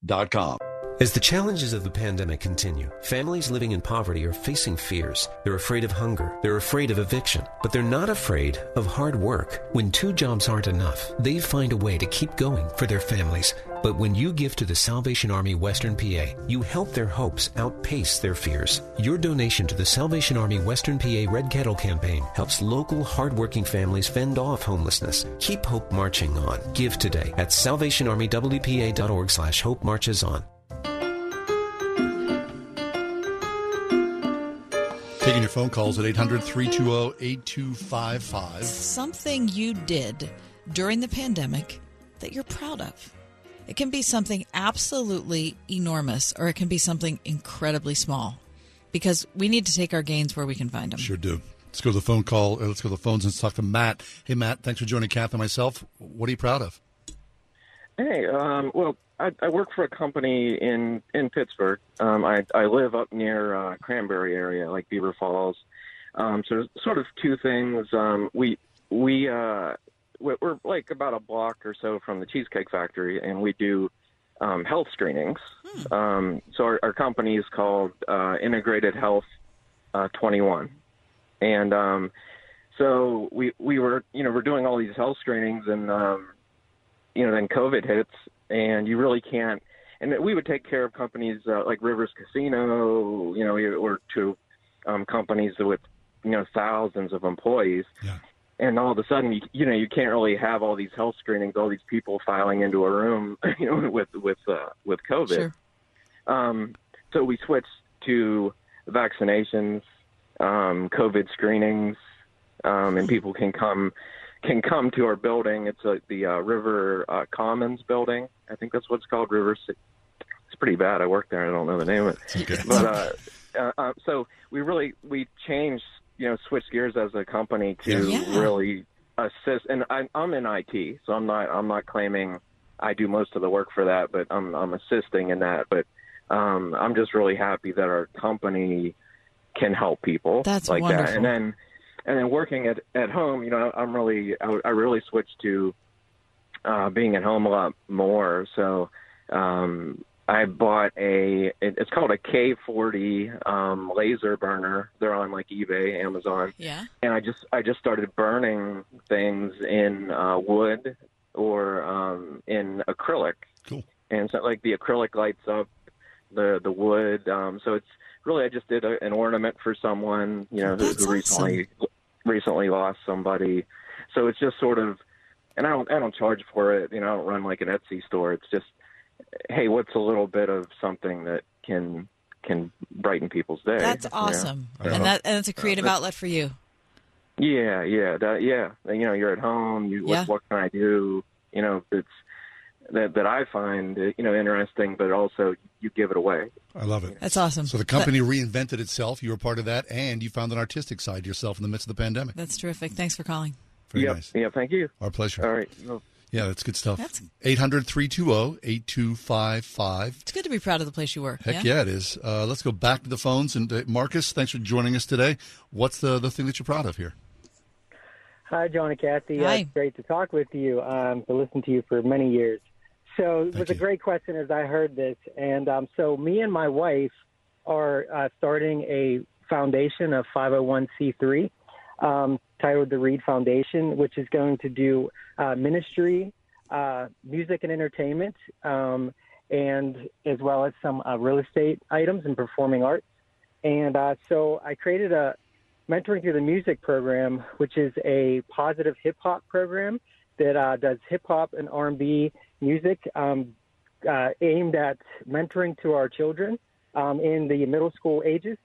windowsoruspittsburgh.com. As the challenges of the pandemic continue, families living in poverty are facing fears. They're afraid of hunger. They're afraid of eviction. But they're not afraid of hard work. When two jobs aren't enough, they find a way to keep going for their families. But when you give to the Salvation Army Western PA, you help their hopes outpace their fears. Your donation to the Salvation Army Western PA Red Kettle campaign helps local hardworking families fend off homelessness. Keep hope marching on. Give today at salvationarmywpa.org slash hope marches on. Taking your phone calls at 800 320 8255. something you did during the pandemic that you're proud of. It can be something absolutely enormous or it can be something incredibly small because we need to take our gains where we can find them. Sure do. Let's go to the phone call. Uh, let's go to the phones and talk to Matt. Hey, Matt, thanks for joining Kath and myself. What are you proud of? Hey, um, well, I, I work for a company in in Pittsburgh. Um, I I live up near uh, Cranberry area, like Beaver Falls. Um, so sort of two things. Um, we we uh, we're like about a block or so from the Cheesecake Factory, and we do um, health screenings. Um, so our, our company is called uh, Integrated Health uh, 21, and um, so we we were you know we're doing all these health screenings, and um, you know then COVID hits, and you really can't. And we would take care of companies uh, like Rivers Casino, you know, or to um, companies with you know thousands of employees. Yeah. And all of a sudden, you, you know, you can't really have all these health screenings, all these people filing into a room, you know, with with uh, with COVID. Sure. Um, so we switched to vaccinations, um, COVID screenings, um, and people can come can come to our building. It's uh, the uh, River uh, Commons building. I think that's what it's called. River. Ci- It's pretty bad. I work there. I don't know the name of it. But uh, uh, uh, so we really we changed, you know, switched gears as a company to Yeah. really assist. And I, I'm in IT, so I'm not I'm not claiming I do most of the work for that, but I'm I'm assisting in that. But um, I'm just really happy that our company can help people That's like that. wonderful. And then and then working at at home, you know, I'm really I, I really switched to uh, being at home a lot more. So um, I bought a it, it's called a K40 um, laser burner. They're on like eBay, Amazon Yeah. and I just I just started burning things in uh, wood or um, in acrylic. Cool. And so like the acrylic lights up the the wood. Um, so it's really I just did a, an ornament for someone you know who, who recently recently lost somebody. So it's just sort of, and I don't I don't charge for it. You know I don't run like an Etsy store. It's just hey, what's a little bit of something that can can brighten people's day? That's you know? awesome. And that and it's a creative Uh, outlet for you. yeah, yeah, that, yeah. You know, you're at home. You, Yeah. what, what can I do? You know, it's that that I find uh, you know interesting, but also you give it away. I love it. That's awesome. So the company reinvented itself. You were part of that, and you found an artistic side to yourself in the midst of the pandemic. That's terrific. Thanks for calling. Very yep. nice. Yeah, thank you. Our pleasure. All right. Well, Yeah, that's good stuff. That's- 800 320 8255. It's good to be proud of the place you work. Heck yeah, it is. Uh, let's go back to the phones. And uh, Marcus, thanks for joining us today. What's the, the thing that you're proud of here? Hi, John and Kathy. Hi. Uh, it's great to talk with you. Um, to listen to you for many years. So it was a great question as I heard this, and um, so me and my wife are uh, starting a foundation, of 501c3, um, titled the Reed Foundation, which is going to do uh, ministry, uh, music and entertainment, um, and as well as some uh, real estate items and performing arts. And uh, so I created a mentoring through the music program, which is a positive hip hop program that uh, does hip hop and R&B music um, uh, aimed at mentoring to our children um, in the middle school ages,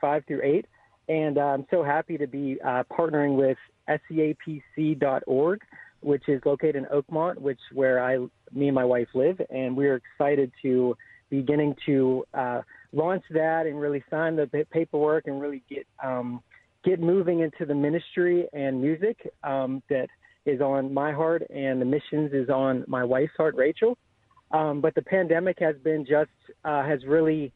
five through eight. And uh, I'm so happy to be uh, partnering with SEAPC.org, which is located in Oakmont, which where I, me and my wife live, and we're excited to beginning to uh, launch that and really sign the paperwork and really get um, get moving into the ministry and music um, that is on my heart, and the missions is on my wife's heart, Rachel. Um, but the pandemic has been just uh, has really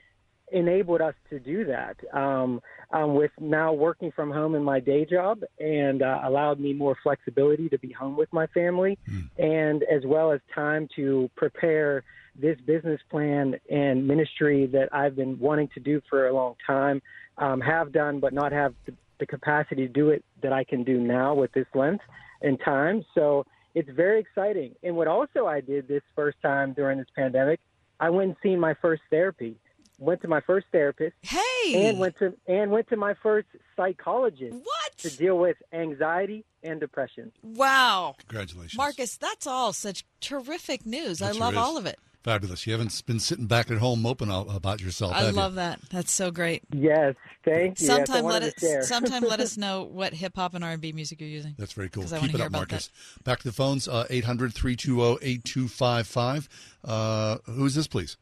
enabled us to do that. Um, um, with now working from home in my day job, and uh, allowed me more flexibility to be home with my family, and as well as time to prepare this business plan and ministry that I've been wanting to do for a long time, um, have done, but not have the, the capacity to do it that I can do now with this length and time. So it's very exciting. And what also I did this first time during this pandemic, I went and seen my first therapy. Went to my first therapist. Hey. And went to and went to my first psychologist. What? To deal with anxiety and depression. Wow. Congratulations. Marcus, that's all such terrific news. That I sure love is. all of it. Fabulous. You haven't been sitting back at home moping about yourself. I have you? love that. That's so great. Yes, thank you. Yes, Sometime let us sometime let us know what hip hop and R and B music you're using. That's very cool. Keep wanna it hear up, about Marcus. Back to the phones, uh, 800 320 8255. Uh, Who's this, please?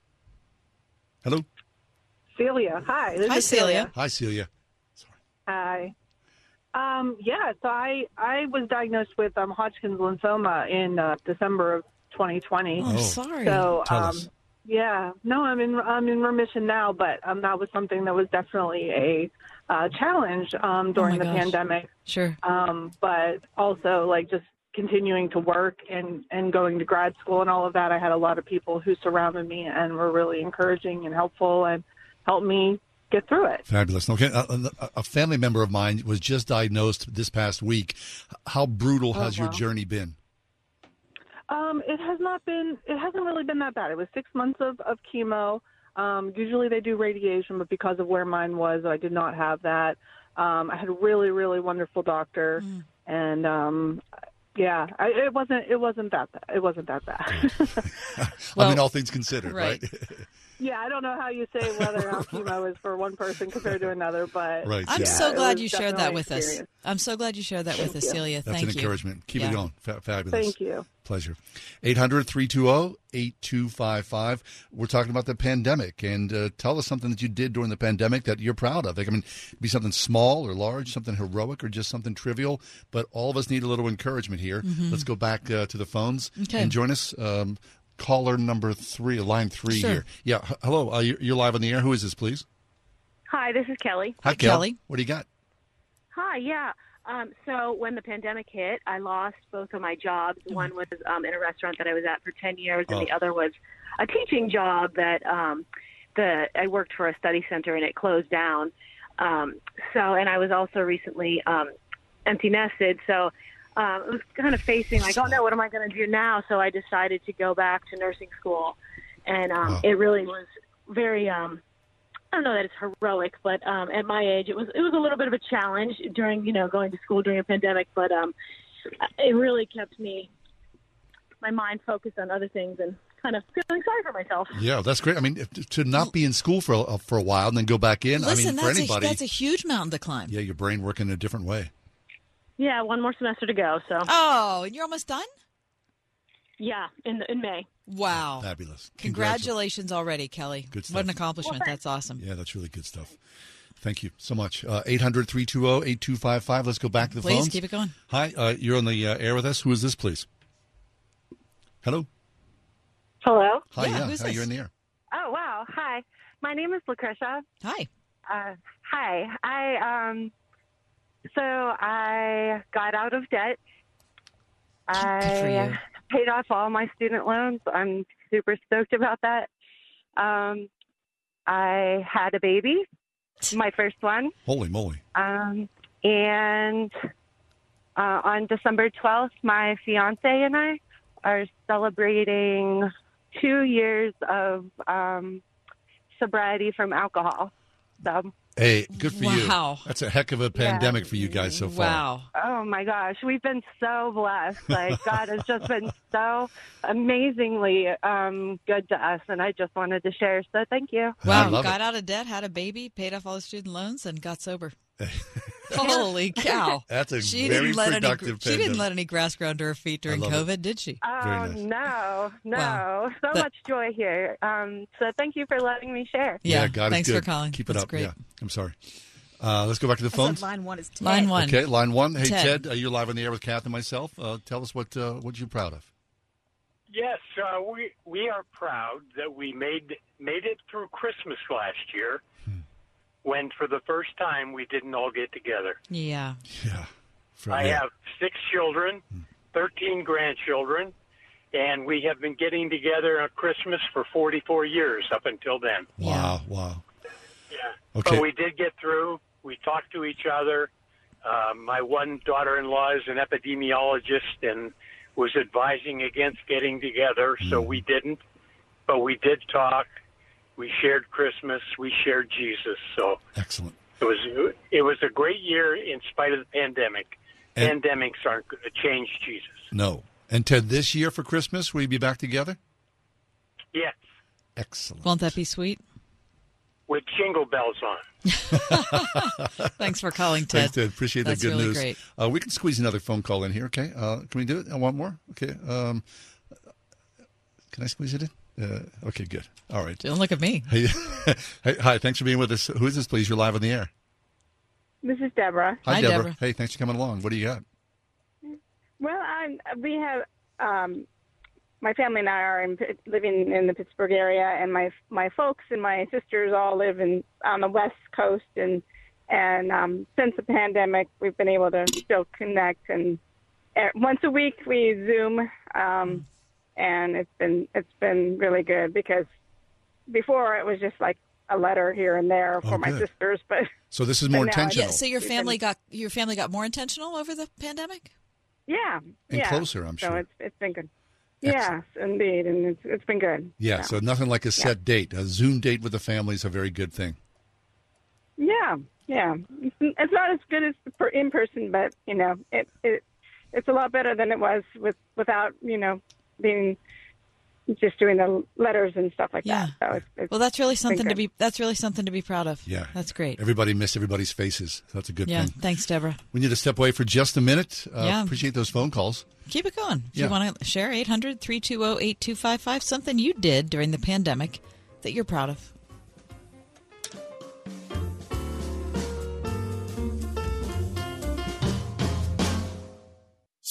Hello? Celia. Hi. This Hi, is Celia. Hi, Celia. Hi. Um, yeah, so I I was diagnosed with um, Hodgkin's lymphoma in uh, December of 2020. Oh, I'm sorry. So um, yeah, no, I'm in I'm in remission now, but um, that was something that was definitely a uh, challenge um, during Oh the gosh. pandemic. Sure. Um, but also like just continuing to work and and going to grad school and all of that. I had a lot of people who surrounded me and were really encouraging and helpful and helped me get through it. Fabulous. Okay, a, a- a family member of mine was just diagnosed this past week. How brutal Oh, has your journey been? Um, it has not been. It hasn't really been that bad. It was six months of of chemo. Um, usually they do radiation, but because of where mine was, I did not have that. Um, I had a really, really wonderful doctor, and um, yeah, I, it wasn't. It wasn't that. Bad. It wasn't that bad. I mean, all things considered, right? yeah, I don't know how you say whether how chemo is for one person compared to another, but Right, I'm yeah. so glad you shared that definitely with us. I'm so glad you shared that with us, you. Celia. That's Thank an you. encouragement. Keep Yeah. it going. Fa- fabulous. Thank you. Pleasure. 800 320 8255. We're talking about the pandemic. And uh, tell us something that you did during the pandemic that you're proud of. Like, I mean, be something small or large, something heroic or just something trivial. But all of us need a little encouragement here. Mhm. Let's go back uh, to the phones Okay. and join us. Um, caller number three, line three Sure. here. Yeah. h- hello. Uh, you're, you're live on the air. Who is this, please? Hi, this is Kelly. Hi, Kelly. What do you got? Hi, yeah. Um, so when the pandemic hit, I lost both of my jobs. One was um, in a restaurant that I was at for ten years, and the Oh. other was a teaching job that um, the I worked for a study center, and it closed down. Um, so, and I was also recently um, empty nested, so um, it was kind of facing like, oh no, what am I going to do now? So I decided to go back to nursing school, and um, it really was very. Um, I don't know that it's heroic, but um, at my age, it was it was a little bit of a challenge during you know going to school during a pandemic. But um, it really kept me my mind focused on other things and kind of feeling sorry for myself. Yeah, that's great. I mean, if, to not be in school for a, for a while and then go back in. Listen, I mean, for that's, anybody, a, that's a huge mountain to climb. yeah, your brain working in a different way. Yeah, one more semester to go. So Oh, and you're almost done? yeah, in in May. Wow. Fabulous. Congratulations already, Kelly. Good stuff. What an stuff. accomplishment. That's awesome. Yeah, that's really good stuff. Thank you so much. Uh, 800 320 8255. Let's go back to the phone. Please phones. keep it going. Hi, uh, you're on the uh, air with us. Who is this, please? Hello. Hello. Hi, yeah. Hi, you're in the air. Oh wow. Hi. My name is Lucretia. Hi. Uh, hi. I um. So I got out of debt. I paid off all my student loans. I'm super stoked about that. Um, I had a baby, my first one. Holy moly. Um, and uh, on December 12th, my fiance and I are celebrating two years of um, sobriety from alcohol. So, Hey, good for Wow. you. That's a heck of a pandemic for you guys so far. Wow. Oh my gosh, we've been so blessed. Like, God has just been so amazingly um, good to us, and I just wanted to share. So, thank you. Wow. Got out of debt, had a baby, paid off all the student loans, and got sober. Holy cow! That's a She very didn't let any- productive She didn't let any grass grow under her feet during love it. COVID, did she? Oh no, no, Wow. so But- much joy here. Um, so thank you for letting me share. Yeah, God thanks is for calling. Keep it That's up. great. Yeah, I'm sorry. Uh, let's go back to the phones. line one is Ted. Line one. Okay, line one. Hey, Ted. Ted, uh, you're live on the air with Kath and myself. Uh, tell us what uh, what you're proud of. Yes, uh, we we are proud that we made made it through Christmas last year, when for the first time we didn't all get together. Yeah. For- I yeah. have six children, thirteen grandchildren, and we have been getting together on Christmas for forty four years up until then. Wow, wow. Yeah. Okay. But we did get through. We talked to each other. Uh, my one daughter-in-law is an epidemiologist and was advising against getting together, so we didn't. But we did talk. We shared Christmas. We shared Jesus. So excellent. It was it was a great year in spite of the pandemic. And- Pandemics aren't going to change Jesus. No. And Ted, this year for Christmas, will you be back together? Yes, Excellent. Won't that be sweet? with jingle bells on. Thanks for calling, Ted. Thanks, Ted. Appreciate That's that good really news. great. Uh, we can squeeze another phone call in here. Okay. Uh, can we do it? I want more. Okay. Um, can I squeeze it in? Uh, okay, good. All right. Don't look at me. Hey, hey, hi. Thanks for being with us. Who is this, please? You're live on the air. This is Deborah. Hi, Deborah. Hey, thanks for coming along. What do you got? Well, I'm, we have um, my family and I are in, living in the Pittsburgh area, and my my folks and my sisters all live in on the West Coast, and and um, since the pandemic, we've been able to still connect, and uh, once a week we Zoom, um, and it's been it's been really good because before it was just like a letter here and there oh, for Oh, my good. sisters, but So this is more intentional. it's- So your family got your family got more intentional over the pandemic. yeah, And yeah. closer, I'm sure. so it's it's been good. Yes, indeed, and it's it's been good. Yeah, so nothing like a set date. A Zoom date with the family is a very good thing. Yeah, yeah. It's, it's not as good as per- in person, but you know, it it it's a lot better than it was with without you know being just doing the letters and stuff like Yeah. that. So it's, it's Well, that's really something to be that's really something to be proud of. Yeah. That's great. Everybody missed everybody's faces. So that's a good yeah. thing. Thanks, Deborah. We need to step away for just a minute. Uh, Yeah. Appreciate those phone calls. Keep it going. If Yeah. you want to share 800 320 8255, something you did during the pandemic that you're proud of.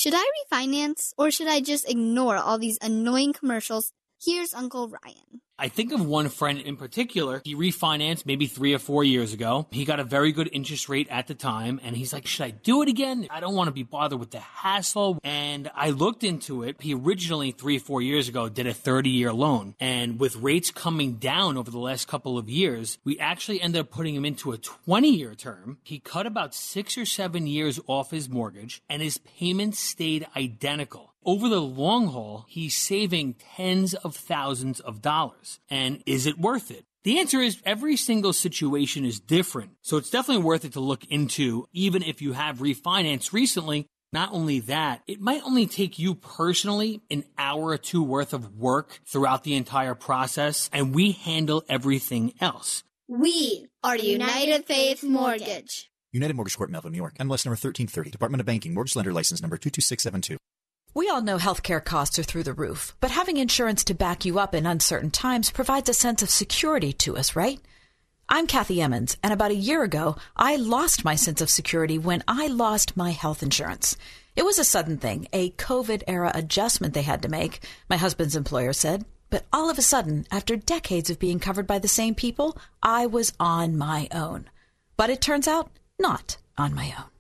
Should I refinance or should I just ignore all these annoying commercials? Here's Uncle Ryan. I think of one friend in particular. He refinanced maybe three or four years ago. He got a very good interest rate at the time, and he's like, Should I do it again? I don't want to be bothered with the hassle. And I looked into it. He originally, three or four years ago, did a 30 year loan. And with rates coming down over the last couple of years, we actually ended up putting him into a 20 year term. He cut about six or seven years off his mortgage, and his payments stayed identical. Over the long haul, he's saving tens of thousands of dollars. And is it worth it? The answer is every single situation is different. So it's definitely worth it to look into, even if you have refinanced recently. Not only that, it might only take you personally an hour or two worth of work throughout the entire process, and we handle everything else. We are United Faith Mortgage. United Mortgage Corp, Melville, New York. MLS number 1330. Department of Banking. Mortgage Lender License number 22672. We all know healthcare costs are through the roof, but having insurance to back you up in uncertain times provides a sense of security to us, right? I'm Kathy Emmons, and about a year ago, I lost my sense of security when I lost my health insurance. It was a sudden thing, a COVID era adjustment they had to make, my husband's employer said. But all of a sudden, after decades of being covered by the same people, I was on my own. But it turns out, not on my own.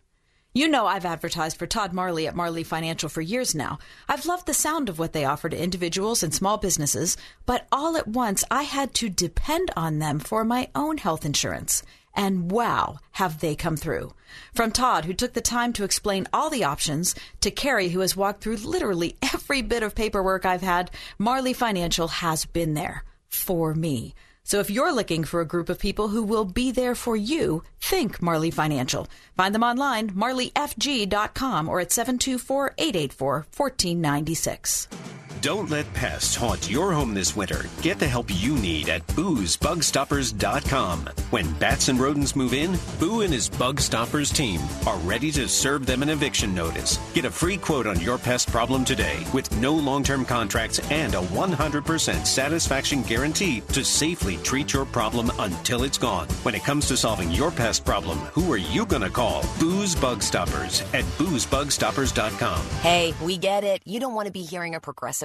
You know I've advertised for Todd Marley at Marley Financial for years now. I've loved the sound of what they offer to individuals and small businesses, but all at once I had to depend on them for my own health insurance. And wow, have they come through. From Todd, who took the time to explain all the options, to Carrie, who has walked through literally every bit of paperwork I've had, Marley Financial has been there for me. So if you're looking for a group of people who will be there for you, think Marley Financial. Find them online, marleyfg.com or at 724-884-1496. Don't let pests haunt your home this winter. Get the help you need at boozebugstoppers.com. When bats and rodents move in, Boo and his Bug Stoppers team are ready to serve them an eviction notice. Get a free quote on your pest problem today with no long-term contracts and a 100% satisfaction guarantee to safely treat your problem until it's gone. When it comes to solving your pest problem, who are you going to call? Boo's Bug Stoppers at boozebugstoppers.com. Hey, we get it. You don't want to be hearing a progressive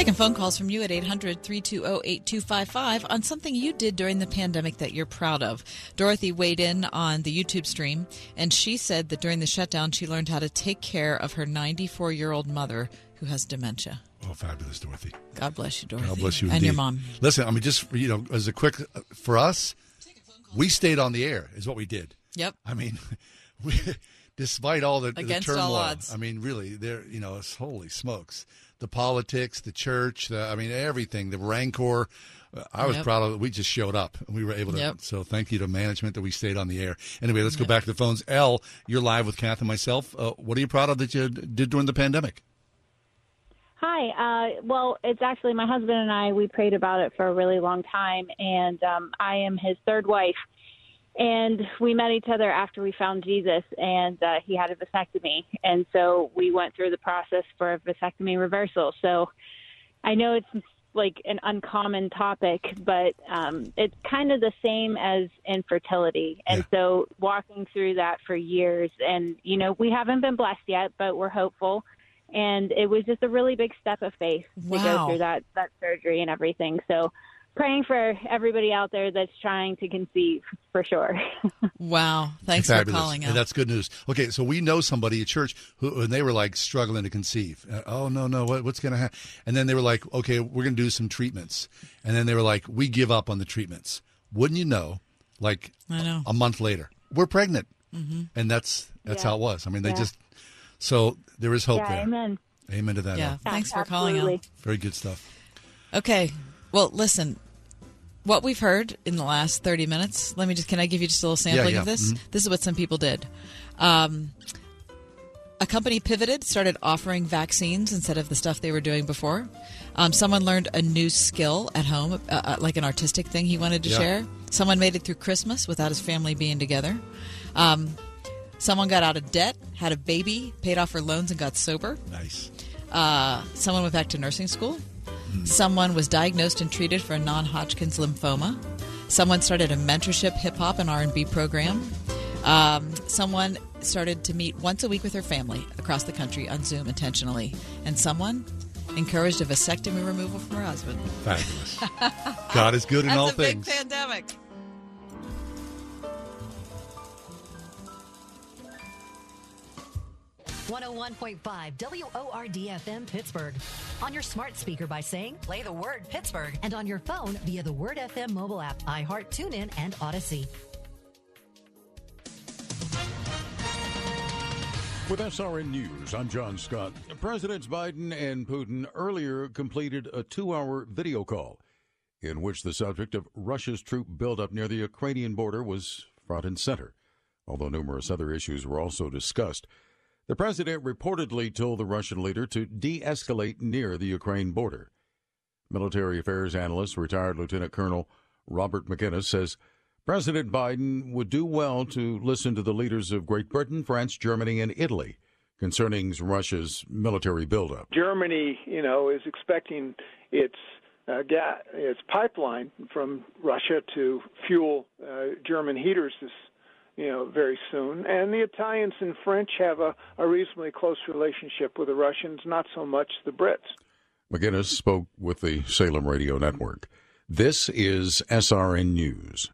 Taking phone calls from you at 800 320 8255 on something you did during the pandemic that you're proud of. Dorothy weighed in on the YouTube stream, and she said that during the shutdown, she learned how to take care of her 94 year old mother who has dementia. Oh, fabulous, Dorothy. God bless you, Dorothy. God bless you. And your mom. Listen, I mean, just you know, as a quick for us, we stayed on the air. Is what we did. Yep. I mean, we, despite all the, the Against turmoil. all odds. I mean, really, there. You know, it's, holy smokes, the politics, the church, the I mean, everything, the rancor. I was Yep. proud of it. We just showed up and we were able to. Yep. So thank you to management that we stayed on the air. Anyway, let's go back to the phones. L, you're live with Kath and myself. Uh, what are you proud of that you did during the pandemic? Hi. Uh, well, it's actually my husband and I. We prayed about it for a really long time, and um, I am his third wife. And we met each other after we found Jesus, and uh, he had a vasectomy, and so we went through the process for a vasectomy reversal. So I know it's like an uncommon topic, but um, it's kind of the same as infertility. And so walking through that for years, and you know, we haven't been blessed yet, but we're hopeful. And it was just a really big step of faith to go through that that surgery and everything. So praying for everybody out there that's trying to conceive for sure. Wow. Thanks Fabulous. for calling And out. that's good news. Okay, so we know somebody at church who, and they were like struggling to conceive. Uh, oh no, no, what, what's going to happen? And then they were like, okay, we're going to do some treatments. And then they were like, we give up on the treatments. Wouldn't you know? Like I know. a month later, we're pregnant, Mhm. and that's that's Yeah. how it was. I mean, they Yeah. just so there is hope yeah, there. amen. Amen to that. Yeah. Al. Thanks for calling out. Absolutely. Very good stuff. Okay. Well, listen. What we've heard in the last 30 minutes, let me just, can I give you just a little sampling yeah. of this? Mhm. This is what some people did. Um, a company pivoted, started offering vaccines instead of the stuff they were doing before. Um, someone learned a new skill at home, uh, uh, like an artistic thing he wanted to Yeah. share. Someone made it through Christmas without his family being together. Um, someone got out of debt, had a baby, paid off her loans, and got sober. Nice. Uh, someone went back to nursing school. Someone was diagnosed and treated for a non-Hodgkin's lymphoma. Someone started a mentorship hip hop and R and B program. Um, someone started to meet once a week with her family across the country on Zoom intentionally, and someone encouraged a vasectomy removal from her husband. Fabulous. God is good in all things. Big pandemic. One hundred one point five WORD Pittsburgh. On your smart speaker by saying play the word Pittsburgh and on your phone via the Word FM mobile app, iHeart, TuneIn, and Odyssey. With SRN News, I'm John Scott. Presidents Biden and Putin earlier completed a two hour video call in which the subject of Russia's troop buildup near the Ukrainian border was front and center, although numerous other issues were also discussed. The president reportedly told the Russian leader to de escalate near the Ukraine border. Military affairs analyst, retired Lieutenant Colonel Robert Maginnis, says President Biden would do well to listen to the leaders of Great Britain, France, Germany, and Italy concerning Russia's military buildup. Germany, you know, is expecting its uh, ga- its pipeline from Russia to fuel uh, German heaters this, you know, very soon. And the Italians and French have a, a reasonably close relationship with the Russians, not so much the Brits. Maginnis spoke with the Salem Radio Network. This is SRN News.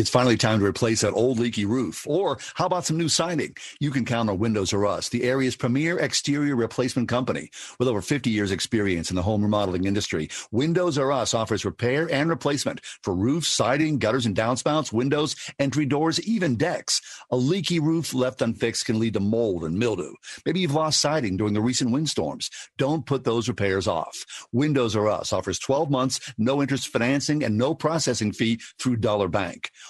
It's finally time to replace that old leaky roof. Or how about some new siding? You can count on Windows or Us, the area's premier exterior replacement company. With over 50 years experience in the home remodeling industry, Windows or Us offers repair and replacement for roofs, siding, gutters and downspouts, windows, entry doors, even decks. A leaky roof left unfixed can lead to mold and mildew. Maybe you've lost siding during the recent windstorms. Don't put those repairs off. Windows or Us offers 12 months, no interest financing, and no processing fee through Dollar Bank.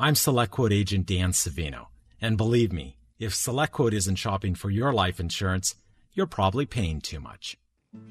I'm SelectQuote agent Dan Savino. And believe me, if SelectQuote isn't shopping for your life insurance, you're probably paying too much.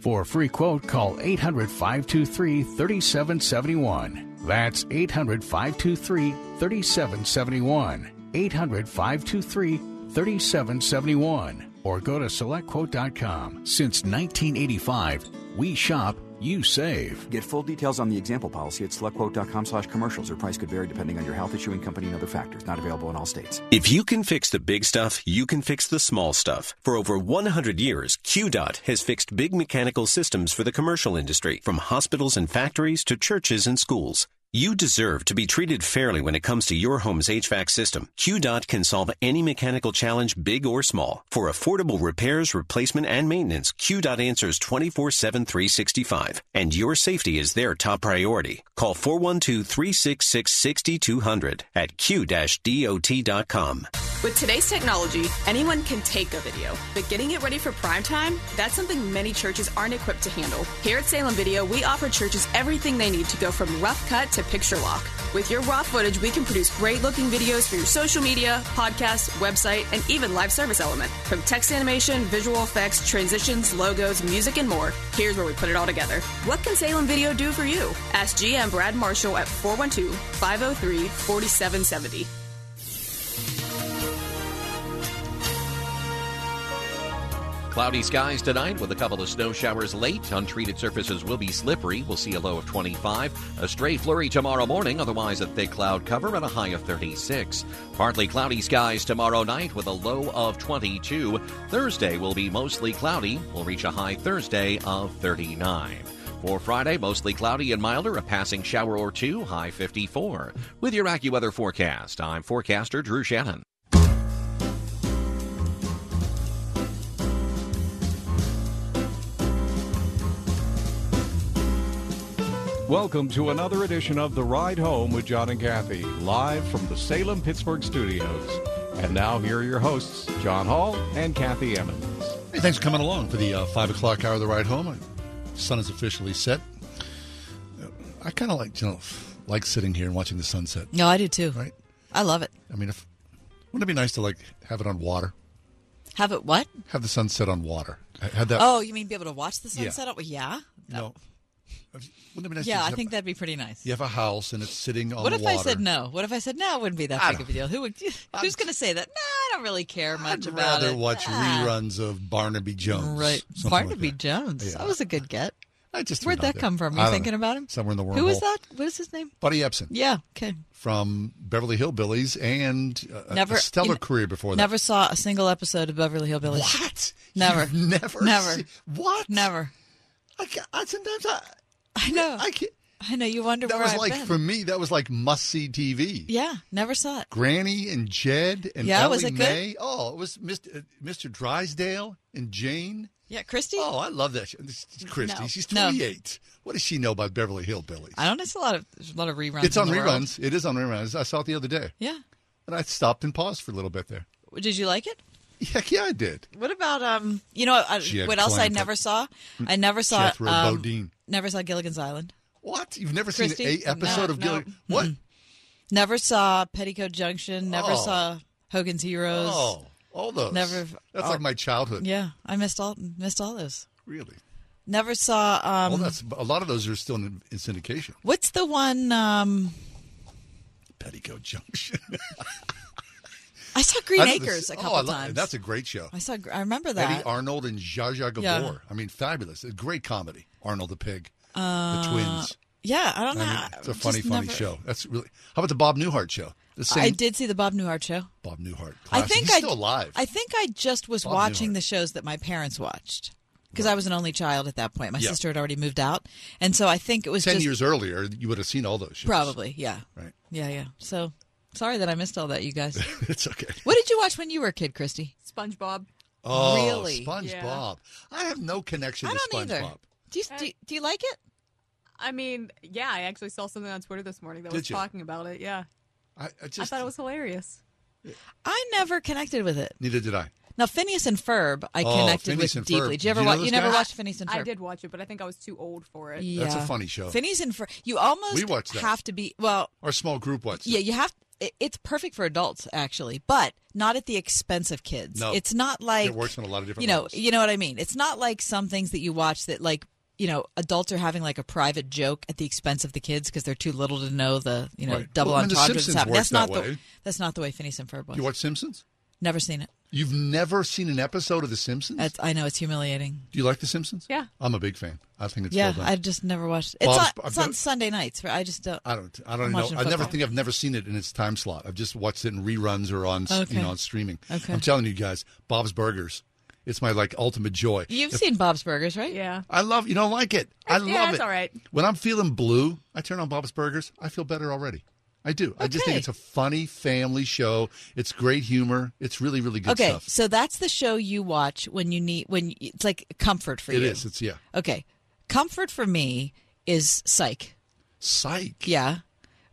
For a free quote, call 800 523 3771. That's 800 523 3771. 800 523 3771. Or go to selectquote.com. Since 1985, we shop, you save. Get full details on the example policy at selectquote.com slash commercials. Or price could vary depending on your health issuing company and other factors. Not available in all states. If you can fix the big stuff, you can fix the small stuff. For over 100 years, QDOT has fixed big mechanical systems for the commercial industry, from hospitals and factories to churches and schools. You deserve to be treated fairly when it comes to your home's HVAC system. QDOT can solve any mechanical challenge, big or small. For affordable repairs, replacement, and maintenance, QDOT answers 24-7, 365. And your safety is their top priority. Call 412-366-6200 at q-dot.com. With today's technology, anyone can take a video, but getting it ready for prime time, that's something many churches aren't equipped to handle. Here at Salem Video, we offer churches everything they need to go from rough cut to picture lock. With your raw footage, we can produce great looking videos for your social media, podcast, website, and even live service element. From text animation, visual effects, transitions, logos, music, and more, here's where we put it all together. What can Salem Video do for you? Ask GM Brad Marshall at 412 503 4770. Cloudy skies tonight with a couple of snow showers late. Untreated surfaces will be slippery. We'll see a low of 25. A stray flurry tomorrow morning, otherwise a thick cloud cover and a high of 36. Partly cloudy skies tomorrow night with a low of 22. Thursday will be mostly cloudy. We'll reach a high Thursday of 39. For Friday, mostly cloudy and milder, a passing shower or two, high 54. With your AccuWeather forecast, I'm forecaster Drew Shannon. Welcome to another edition of The Ride Home with John and Kathy, live from the Salem Pittsburgh studios. And now, here are your hosts, John Hall and Kathy Emmons. Hey, thanks for coming along for the uh, 5 o'clock hour of the ride home. The sun is officially set. I kind of like, you know, like sitting here and watching the sunset. No, I do too. Right? I love it. I mean, if wouldn't it be nice to like have it on water? Have it what? Have the sunset on water. Had that? Oh, you mean be able to watch the Yeah. sunset? Oh, yeah. no. Wouldn't it be nice? Yeah, I think that'd be pretty nice. you have a house and it's sitting on What if water. I said no? What if I said no? It wouldn't be that I big of a deal. Who would? Who's going to say that? No, I don't really care much about it. I'd about rather it. watch Ah. reruns of Barnaby Jones. Right, Barnaby like that. Jones. Yeah. That was a good get. I just Where'd threw it out that come from? You thinking know. about him? Somewhere in the wormhole. Who is that? What is his name? Buddy Ebsen. Yeah. Okay. From Beverly Hillbillies and uh, Never a stellar you know, career before that. Never saw a single episode of Beverly Hillbillies. What? Never. You've never Never. what? Never. I, I sometimes I. I know. I can't. I know. You wonder That was I've like been. for me. That was like must see TV. Yeah. Never saw it. Granny and Jed and Yeah, Ellie was it good? Mae. Oh, it was Mr. uh, Mr. Drysdale and Jane. Yeah, Christy. Oh, I love that. show. This is Christy. No. She's No. 28. What does she know about Beverly Hillbillies? I don't. It's a lot of a lot of reruns. It's on the world. reruns. It is on reruns. I saw it the other day. Yeah. And I stopped and paused for a little bit there. Did you like it? Heck yeah, I did. What about um? You know what else I never saw? I never saw Jethro um, Bodine. Never saw Gilligan's Island. What? You've never Christy? seen a episode No, of no. Gilligan? What? Never saw Petticoat Junction. Never Oh. saw Hogan's Heroes. Oh, all those. Never. That's oh, like my childhood. Yeah, I missed all missed all those. Really? Never saw. Um, well, that's a lot of those are still in, in syndication. what's the one? Um, Petticoat Junction. I saw Green I know this- Acres a oh, couple I love- times. That's a great show. I saw. I remember that. Eddie Arnold and Zsa Zsa Gabor. Yeah. I mean, fabulous. A great comedy. Arnold the Pig. Uh, the twins. Yeah, I don't know. Mean, it's a funny, Just funny never- show. That's really. How about the Bob Newhart show? The same. I did see the Bob Newhart show. Bob Newhart. I think He's I still alive. I think I just was Bob watching Newhart. the shows that my parents watched because I was an only child at that point. My Yeah. sister had already moved out, and so I think it was Ten just years earlier, you would have seen all those shows. probably yeah, Right. yeah, yeah. So sorry that I missed all that, you guys. it's okay. what did you watch when you were a kid, Christy? SpongeBob. Oh, Really? SpongeBob. I have no connection I to don't SpongeBob. either. Do you, do you uh, do you like it? I mean, yeah, I actually saw something on Twitter this morning that Did was you? talking about it. Yeah, I, I I just thought it was hilarious. I never connected with it. neither did I. Now Phineas and Ferb, I Oh, connected Phineas with and deeply. Ferb. Did you ever Do you watch? those You never guys? watched Phineas and Ferb? I did watch it, but I think I was too old for it. Yeah. That's a funny show. Phineas and Ferb. You almost We watched that. have to be well. Our small group watched. Yeah, it. you have. It, it's perfect for adults actually, but not at the expense of kids. No. It's not like It works on a lot of different You know, levels. you know what I mean. It's not like some things that you watch that like you know adults are having like a private joke at the expense of the kids because they're too little to know the you know Right. double Well, entendre that's happening. That's not that the way. that's not the way Phineas and Ferb was. You watch Simpsons? Never seen it. You've never seen an episode of The Simpsons? That's, I know it's humiliating. Do you like The Simpsons? Yeah. I'm a big fan. I think it's yeah, well done. I've just never watched. It's Bob's- on, I've it's on Sunday nights. I just don't. I don't. I don't I'm know. I never think I've never seen it in its time slot. I've just watched it in reruns or on Okay. you know on streaming. Okay. I'm telling you guys, Bob's Burgers. It's my like ultimate joy. You've seen Bob's Burgers, right? Yeah. I love. You don't like it. I love yeah, it. it's all right. When I'm feeling blue, I turn on Bob's Burgers. I feel better already. I do. I just think it's a funny family show. It's great humor. It's really really good okay, stuff. so that's the show you watch when you need when you, it's like comfort for It you. It is. It's yeah. Okay, comfort for me is Psych. Psych. Yeah,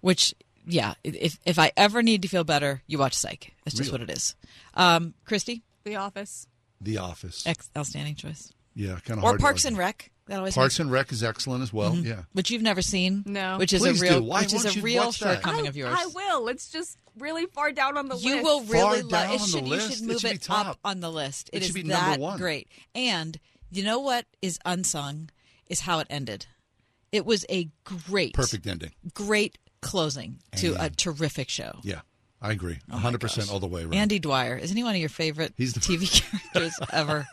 which yeah, if if I ever need to feel better, you watch Psych. That's just Really? what it is. Um, Christy, The Office. The Office. ex- outstanding choice. Yeah, kind of Or hard. Parks and Rec. That always Parks makes- and Rec is excellent as well. Mhm. Yeah. which you've never seen. No. which is Please a real, do. Why which is a real shortcoming I, of yours. I will. It's just really far down on the list. You will really love down it. on the Should, you list? should It move should it, up on the list. It it is should be number that one. great. And you know what is unsung is how it ended. It was a great, Perfect ending. great closing to a terrific show. Yeah, I agree. Oh 100% gosh. all the way around. Andy Dwyer isn't he one of your favorite He's the- TV characters ever?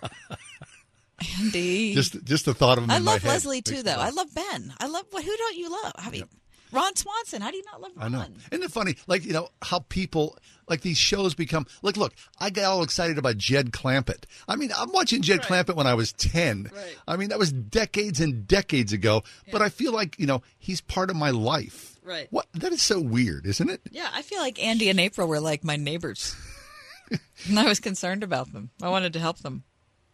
Andy, Just just the thought of him I in my love head Leslie too, though. I love Ben. I love who don't you love? I mean, Ron Swanson. How do you not love I Ron? know. Isn't it funny? Like, you know, how people, like these shows become, like, look, I got all excited about Jed Clampett. I mean, I'm watching Jed Clampett when I was 10. Right. I mean, that was decades and decades ago, but I feel like, you know, he's part of my life. Right. What? That is so weird, isn't it? Yeah, I feel like Andy and April were like my neighbors. and I was concerned about them. I wanted to help them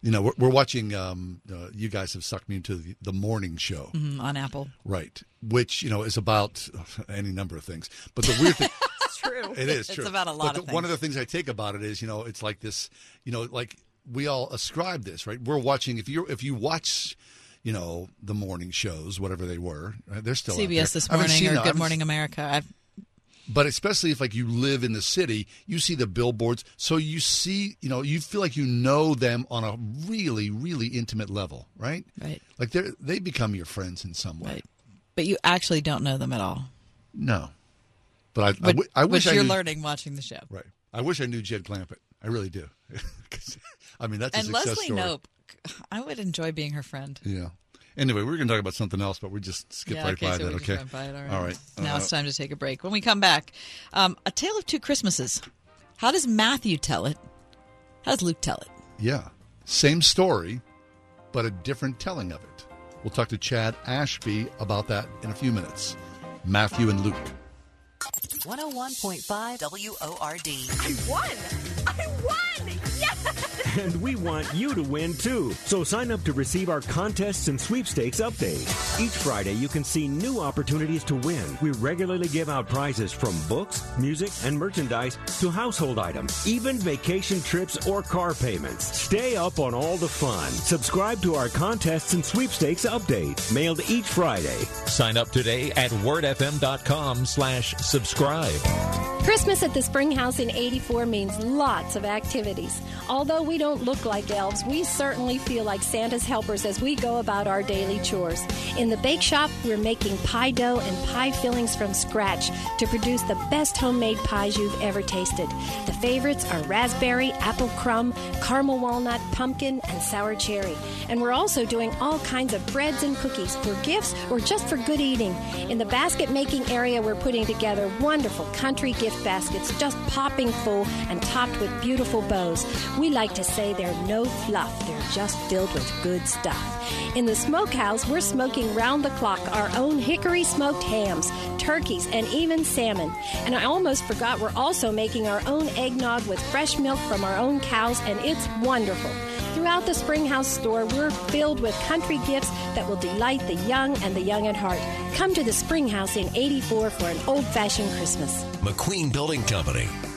You know, we're, we're watching, um, uh, you guys have sucked me into the, the morning show. Mhm, on Apple. Right. Which, you know, is about any number of things. But the weird thing. It's true. It is It's true. about a lot of the- One of the things I take about it is, you know, it's like this, you know, like we all ascribe this, right? We're watching. If you if you watch, you know, the morning shows, whatever they were, uh, they're still. CBS this morning or Good Morning America. I've But especially if like you live in the city, you see the billboards, so you see, you know, you feel like you know them on a really, really intimate level, right? Right. Like they they become your friends in some way. Right. but you actually don't know them at all. No. But I, I, Which, wish which I you're knew, learning watching the show. Right. I wish I knew Jed Clampett. I really do. I mean, that's a and Leslie story. Nope, I would enjoy being her friend. Yeah. Anyway, we are going to talk about something else, but we just skip yeah, right okay, by so that. we just okay. by it. All right. All right. Now Uh, it's time to take a break. When we come back, um, a tale of two Christmases. How does Matthew tell it? How does Luke tell it? Yeah. Same story, but a different telling of it. We'll talk to Chad Ashby about that in a few minutes. Matthew and Luke. 101.5 WORD. I won! I won! Yes! And we want you to win too. So sign up to receive our contests and sweepstakes update. Each Friday, you can see new opportunities to win. We regularly give out prizes from books, music, and merchandise to household items, even vacation trips or car payments. Stay up on all the fun. Subscribe to our contests and sweepstakes update, mailed each Friday. Sign up today at wordfm.com slash subscribe. Christmas at the Spring House in 84 means lots of activities. Although we don't look like elves, we certainly feel like Santa's helpers as we go about our daily chores. In the bake shop, we're making pie dough and pie fillings from scratch to produce the best homemade pies you've ever tasted. The favorites are raspberry, apple crumb, caramel walnut, pumpkin, and sour cherry. And we're also doing all kinds of breads and cookies for gifts or just for good eating. In the basket making area, we're putting together wonderful country gift baskets just popping full and topped with beautiful bows. We like to say they're no fluff, they're just filled with good stuff. In the smokehouse, we're smoking round the clock our own hickory smoked hams, turkeys, and even salmon. And I almost forgot we're also making our own eggnog with fresh milk from our own cows, and it's wonderful. Throughout the Springhouse store, we're filled with country gifts that will delight the young and the young at heart. Come to the Springhouse in 84 for an old fashioned Christmas. McQueen Building Company.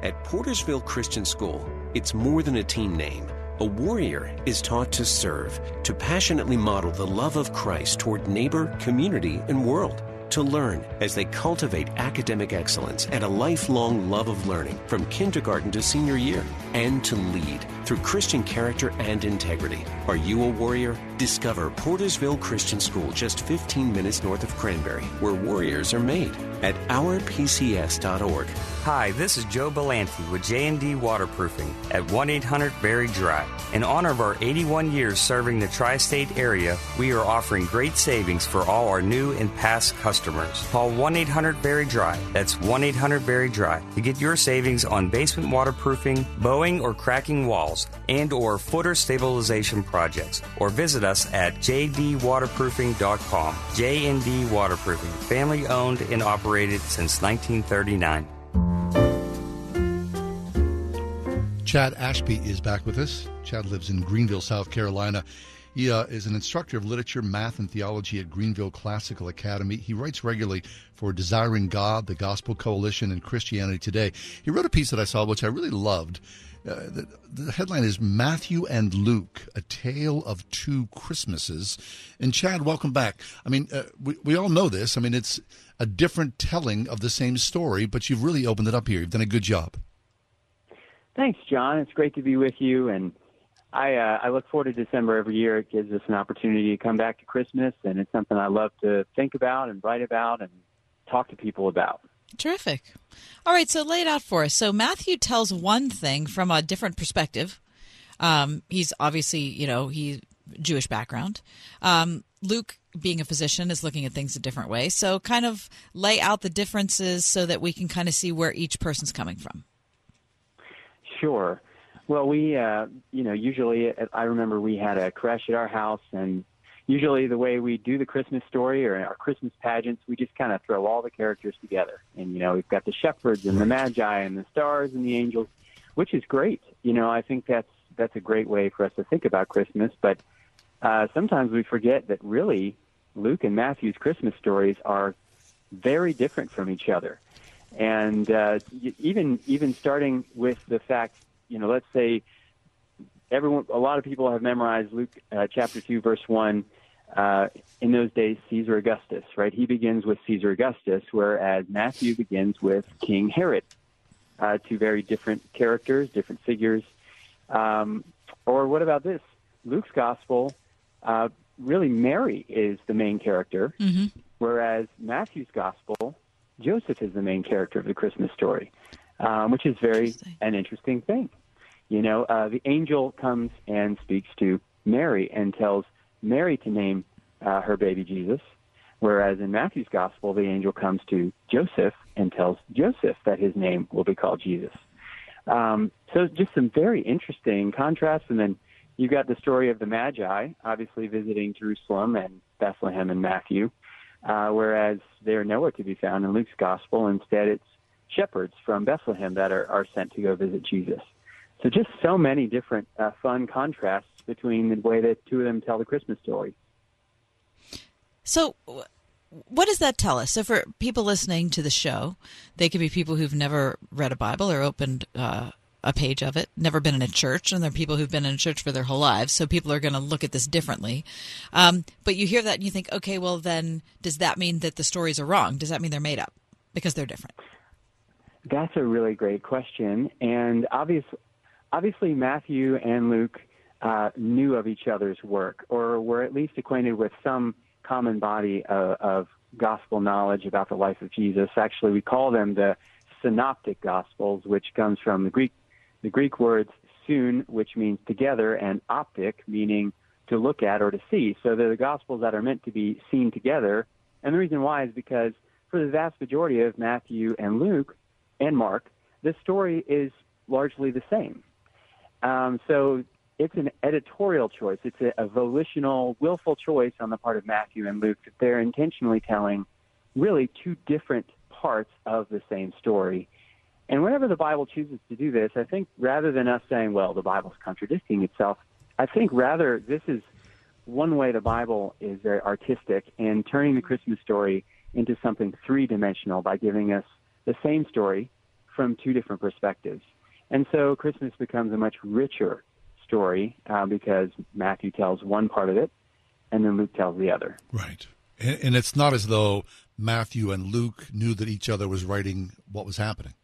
At Portersville Christian School, it's more than a team name. A warrior is taught to serve, to passionately model the love of Christ toward neighbor, community, and world. To learn as they cultivate academic excellence and a lifelong love of learning from kindergarten to senior year. And to lead through Christian character and integrity. Are you a warrior? Discover Portersville Christian School just 15 minutes north of Cranberry, where warriors are made at ourpcs.org. Hi, this is Joe Belanti with J&D Waterproofing at 1-800-VERY DRY. In honor of our 81 years serving the tri-state area, we are offering great savings for all our new and past customers. Call 1-800-VERY-DRY. That's 1-800-VERY-DRY to get your savings on basement waterproofing, bowing or cracking walls, and or footer stabilization projects. Or visit us at jdwaterproofing.com. J&D Waterproofing, family owned and operated since 1939. Chad Ashby is back with us. Chad lives in Greenville, South Carolina. He uh, is an instructor of literature, math, and theology at Greenville Classical Academy. He writes regularly for Desiring God, the Gospel Coalition, and Christianity Today. He wrote a piece that I saw, which I really loved. Uh, the, the, headline is Matthew and Luke, a tale of two Christmases. And Chad, welcome back. I mean, uh, we, we all know this. I mean, it's a different telling of the same story, but you've really opened it up here. You've done a good job. Thanks, John. It's great to be with you, and I uh, I look forward to December every year. It gives us an opportunity to come back to Christmas, and it's something I love to think about and write about and talk to people about. Terrific. All right, so lay it out for us. So Matthew tells one thing from a different perspective. Um, he's obviously, you know, he's Jewish background. Um, Luke, being a physician, is looking at things a different way. So, kind of lay out the differences so that we can kind of see where each person's coming from. Sure. Well, we, uh, you know, usually I remember we had a crash at our house, and usually the way we do the Christmas story or our Christmas pageants, we just kind of throw all the characters together. And, you know, we've got the shepherds and the magi and the stars and the angels, which is great. You know, I think that's that's a great way for us to think about Christmas. But uh, sometimes we forget that really Luke and Matthew's Christmas stories are very different from each other. And uh, even even starting with the fact, you know, let's say everyone, a lot of people have memorized Luke uh, chapter two, verse one. Uh, in those days, Caesar Augustus, right? He begins with Caesar Augustus, whereas Matthew begins with King Herod. Uh, two very different characters, different figures. Um, or what about this? Luke's gospel, uh, really Mary is the main character, mm-hmm. whereas Matthew's gospel, Joseph is the main character of the Christmas story, um, which is very interesting. an interesting thing. You know, uh, the angel comes and speaks to Mary and tells Mary to name uh, her baby Jesus, whereas in Matthew's gospel, the angel comes to Joseph and tells Joseph that his name will be called Jesus. Um, so just some very interesting contrasts, and then you've got the story of the Magi, obviously visiting Jerusalem and Bethlehem in Matthew, uh, whereas they're nowhere to be found in Luke's gospel. Instead, it's shepherds from Bethlehem that are, are sent to go visit Jesus. So just so many different uh, fun contrasts between the way that two of them tell the Christmas story. So, what does that tell us? So, for people listening to the show, they could be people who've never read a Bible or opened uh, a page of it, never been in a church, and there are people who've been in a church for their whole lives. So, people are going to look at this differently. Um, but you hear that and you think, okay, well, then does that mean that the stories are wrong? Does that mean they're made up because they're different? That's a really great question, and obviously, obviously Matthew and Luke uh, knew of each other's work, or were at least acquainted with some common body of, of gospel knowledge about the life of Jesus. Actually, we call them the synoptic gospels, which comes from the Greek the Greek words "soon," which means together, and optic, meaning to look at or to see. So they're the gospels that are meant to be seen together. And the reason why is because for the vast majority of Matthew and Luke and Mark, this story is largely the same. Um, so it's an editorial choice. It's a, a volitional, willful choice on the part of Matthew and Luke that they're intentionally telling really two different parts of the same story. And whenever the Bible chooses to do this, I think rather than us saying, well, the Bible's contradicting itself, I think rather this is one way the Bible is very artistic in turning the Christmas story into something three dimensional by giving us the same story from two different perspectives. And so Christmas becomes a much richer story uh, because Matthew tells one part of it and then Luke tells the other. Right. And, and it's not as though Matthew and Luke knew that each other was writing what was happening.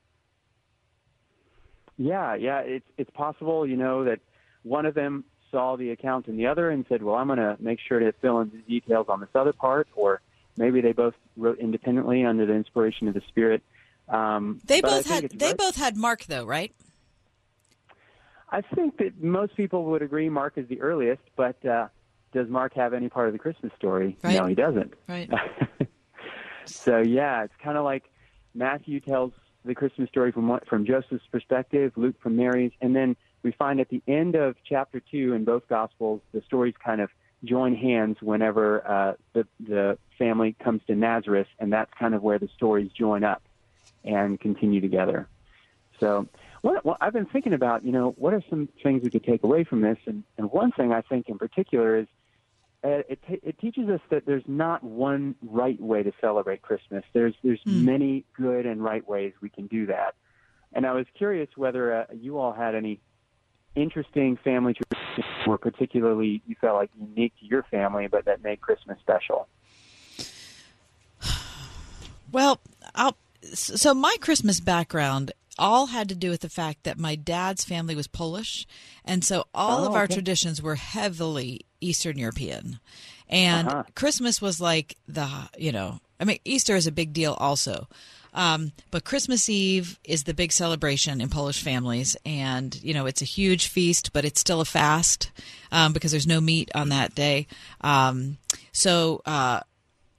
Yeah, yeah, it's it's possible, you know, that one of them saw the account in the other and said, "Well, I'm going to make sure to fill in the details on this other part," or maybe they both wrote independently under the inspiration of the Spirit. Um, They both had they very- both had Mark though, right? I think that most people would agree Mark is the earliest, but uh, does Mark have any part of the Christmas story? Right. No, he doesn't. Right. So yeah, it's kind of like Matthew tells the Christmas story from what- from Joseph's perspective, Luke from Mary's, and then we find at the end of chapter two in both Gospels, the stories kind of join hands whenever uh, the the family comes to Nazareth, and that's kind of where the stories join up and continue together. So, what, what I've been thinking about, you know, what are some things we could take away from this? And, and one thing I think in particular is uh, it, t- it teaches us that there's not one right way to celebrate Christmas. There's there's many good and right ways we can do that. And I was curious whether uh, you all had any interesting family traditions, or particularly you felt like unique to your family, but that made Christmas special. Well, I'll, so my Christmas background all had to do with the fact that my dad's family was Polish, and so all Oh, of our okay. traditions were heavily Eastern European, and Uh-huh. Christmas was like the you know I mean Easter is a big deal also. Um, but Christmas Eve is the big celebration in Polish families, and you know it's a huge feast, but it's still a fast um, because there's no meat on that day. Um, so, uh,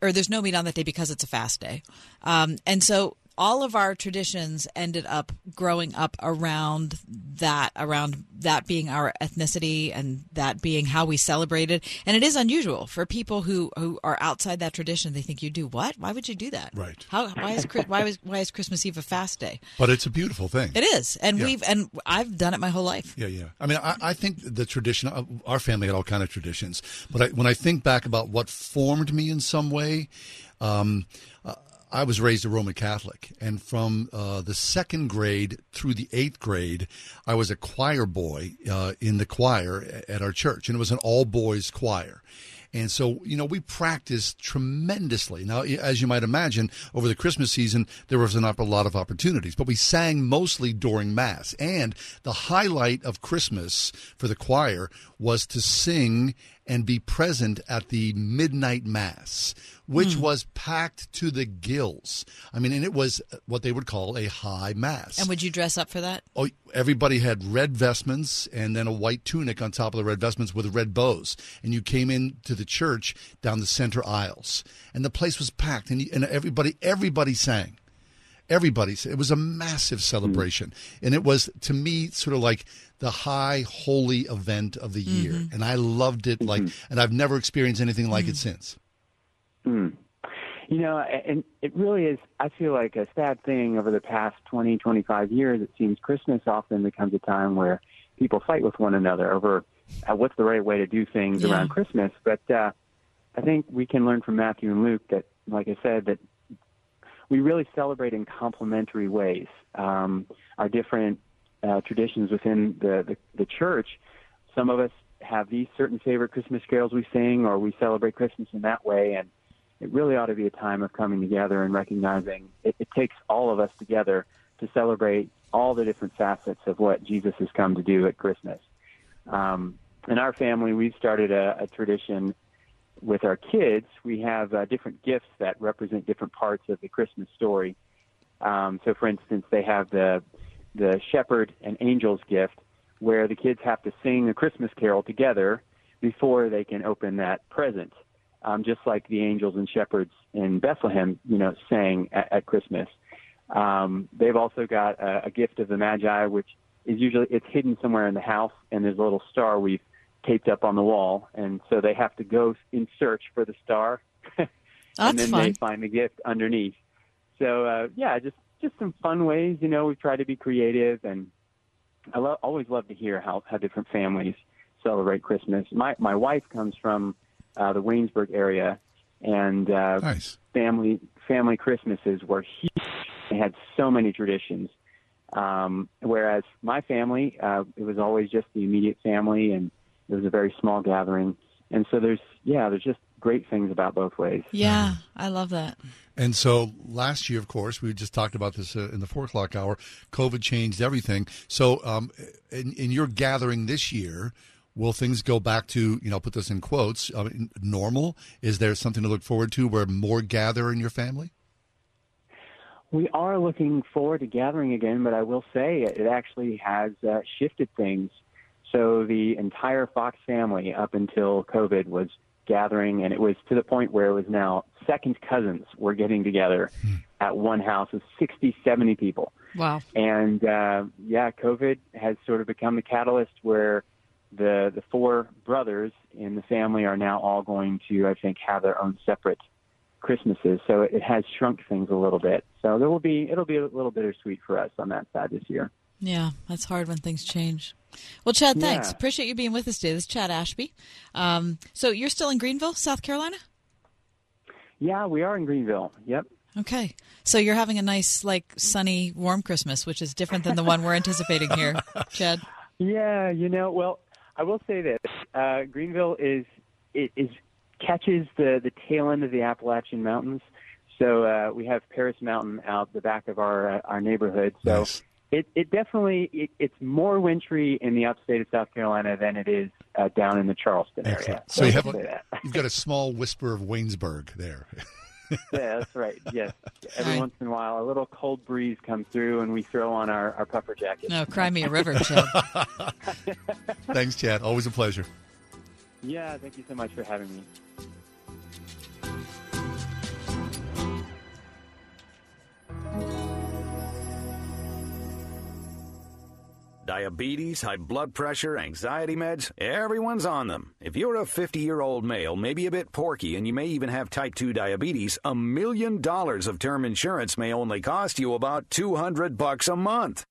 or there's no meat on that day because it's a fast day. Um, and so all of our traditions ended up growing up around that, around that being our ethnicity and that being how we celebrated. And it is unusual for people who, who are outside that tradition. They think you do what? Why would you do that? Right. How, why is, why was, why is Christmas Eve a fast day? But it's a beautiful thing. It is. And Yeah. we've, and I've done it my whole life. Yeah, yeah. I mean, I, I think the tradition. uh, Our family had all kind of traditions, but I, when I think back about what formed me in some way, um, I was raised a Roman Catholic, and from uh, the second grade through the eighth grade, I was a choir boy uh, in the choir at our church, and it was an all boys choir. And so, you know, we practiced tremendously. Now, as you might imagine, over the Christmas season, there was not a lot of opportunities, but we sang mostly during Mass. And the highlight of Christmas for the choir was to sing and be present at the midnight Mass, which Hmm. was packed to the gills. I mean, and it was what they would call a high Mass. And would you dress up for that? Oh, everybody had red vestments and then a white tunic on top of the red vestments with red bows. And you came into the church down the center aisles, and the place was packed, and, and everybody everybody sang. Everybody, it was a massive celebration, and it was to me sort of like the high holy event of the year, Mhm. and I loved it like, and I've never experienced anything like it since. Mm. You know, and it really is, I feel like a sad thing over the past 20, 25 years. It seems Christmas often becomes a time where people fight with one another over uh, what's the right way to do things Yeah. around Christmas. But uh, I think we can learn from Matthew and Luke that, like I said, that we really celebrate in complementary ways. Um, our different uh, traditions within the, the, the church, some of us have these certain favorite Christmas carols we sing, or we celebrate Christmas in that way. And it really ought to be a time of coming together and recognizing it, it takes all of us together to celebrate all the different facets of what Jesus has come to do at Christmas. Um, in our family, we've started a, a tradition with our kids. We have uh, different gifts that represent different parts of the Christmas story. Um, so, for instance, they have the the shepherd and angels gift, where the kids have to sing a Christmas carol together before they can open that present, um, just like the angels and shepherds in Bethlehem, you know, sang at, at Christmas. Um, they've also got a, a gift of the Magi, which is usually it's hidden somewhere in the house, and there's a little star we've taped up on the wall, and so they have to go in search for the star, and then fun. they find the gift underneath. So uh, yeah, just just some fun ways. You know, we try to be creative, and I lo- always love to hear how how different families celebrate Christmas. My my wife comes from uh, the Waynesburg area, and uh, nice. family family Christmases were huge. They had so many traditions. Um, whereas my family, uh, it was always just the immediate family, and it was a very small gathering. And so there's yeah, there's just great things about both ways. Yeah, I love that. And so last year, of course, we just talked about this uh, in the four o'clock hour. COVID changed everything. So, um, in, in your gathering this year, will things go back to you know put this in quotes uh, normal? Is there something to look forward to where more gather in your family? We are looking forward to gathering again, but I will say it actually has uh, shifted things. So the entire Fox family, up until COVID, was gathering, and it was to the point where it was now second cousins were getting together at one house of 60, 70 people. Wow. And uh, yeah, COVID has sort of become the catalyst where the the four brothers in the family are now all going to, I think, have their own separate Christmases. So it has shrunk things a little bit. So there will be it'll be a little bittersweet for us on that side this year. Yeah, that's hard when things change. Well, Chad, thanks. Yeah. Appreciate you being with us today. This is Chad Ashby. Um, so you're still in Greenville, South Carolina? Yeah, we are in Greenville. Yep. Okay. So you're having a nice, like, sunny, warm Christmas, which is different than the one we're anticipating here, Chad. Yeah, you know, well, I will say this: uh, Greenville is it is catches the the tail end of the Appalachian Mountains. So uh, we have Paris Mountain out the back of our uh, our neighborhood. So it it definitely it, it's more wintry in the upstate of South Carolina than it is uh, down in the Charleston area. So you have a, you've got a small whisper of Waynesburg there. yeah, that's right. Yes, every Right. once in a while, a little cold breeze comes through, and we throw on our, our puffer jackets. No, cry me a river, Chad. Thanks, Chad. Always a pleasure. Yeah, thank you so much for having me. Diabetes, high blood pressure, anxiety meds, everyone's on them. If you're a 50 year old male, maybe a bit porky, and you may even have type 2 diabetes, a million dollars of term insurance may only cost you about 200 bucks a month.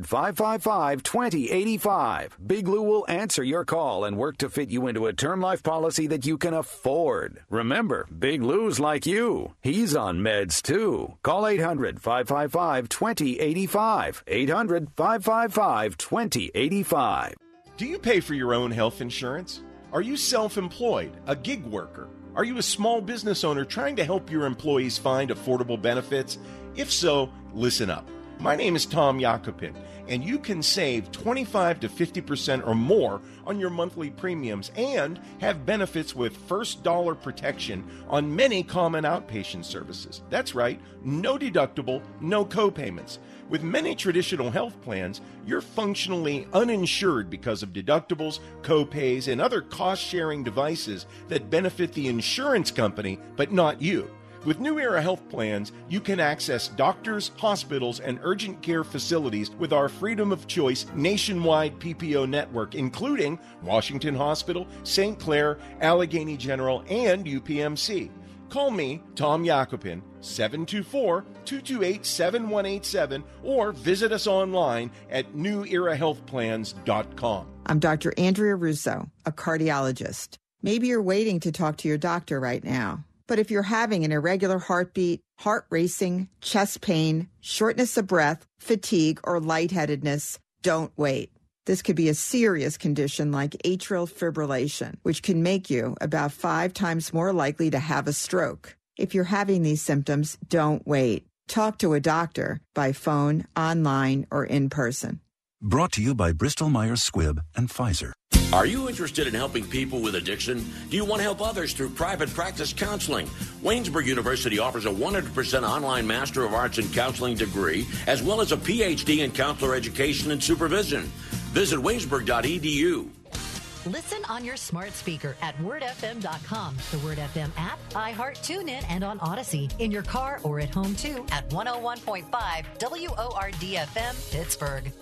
555 2085. Big Lou will answer your call and work to fit you into a term life policy that you can afford. Remember, Big Lou's like you. He's on meds too. Call 800 555 2085. 800 555 2085. Do you pay for your own health insurance? Are you self employed, a gig worker? Are you a small business owner trying to help your employees find affordable benefits? If so, listen up. My name is Tom Yakupin, and you can save 25 to 50% or more on your monthly premiums and have benefits with first dollar protection on many common outpatient services. That's right, no deductible, no copayments. With many traditional health plans, you're functionally uninsured because of deductibles, copays, and other cost sharing devices that benefit the insurance company but not you. With New Era Health Plans, you can access doctors, hospitals, and urgent care facilities with our Freedom of Choice nationwide PPO network, including Washington Hospital, St. Clair, Allegheny General, and UPMC. Call me, Tom Yakupin, 724 228 7187, or visit us online at newerahealthplans.com. I'm Dr. Andrea Russo, a cardiologist. Maybe you're waiting to talk to your doctor right now. But if you're having an irregular heartbeat, heart racing, chest pain, shortness of breath, fatigue, or lightheadedness, don't wait. This could be a serious condition like atrial fibrillation, which can make you about five times more likely to have a stroke. If you're having these symptoms, don't wait. Talk to a doctor by phone, online, or in person. Brought to you by Bristol Myers Squibb and Pfizer. Are you interested in helping people with addiction? Do you want to help others through private practice counseling? Waynesburg University offers a 100% online Master of Arts in Counseling degree, as well as a PhD in counselor education and supervision. Visit waynesburg.edu. Listen on your smart speaker at wordfm.com, the Word FM app, iHeart, TuneIn, and on Odyssey. In your car or at home too at 101.5 WORDFM Pittsburgh.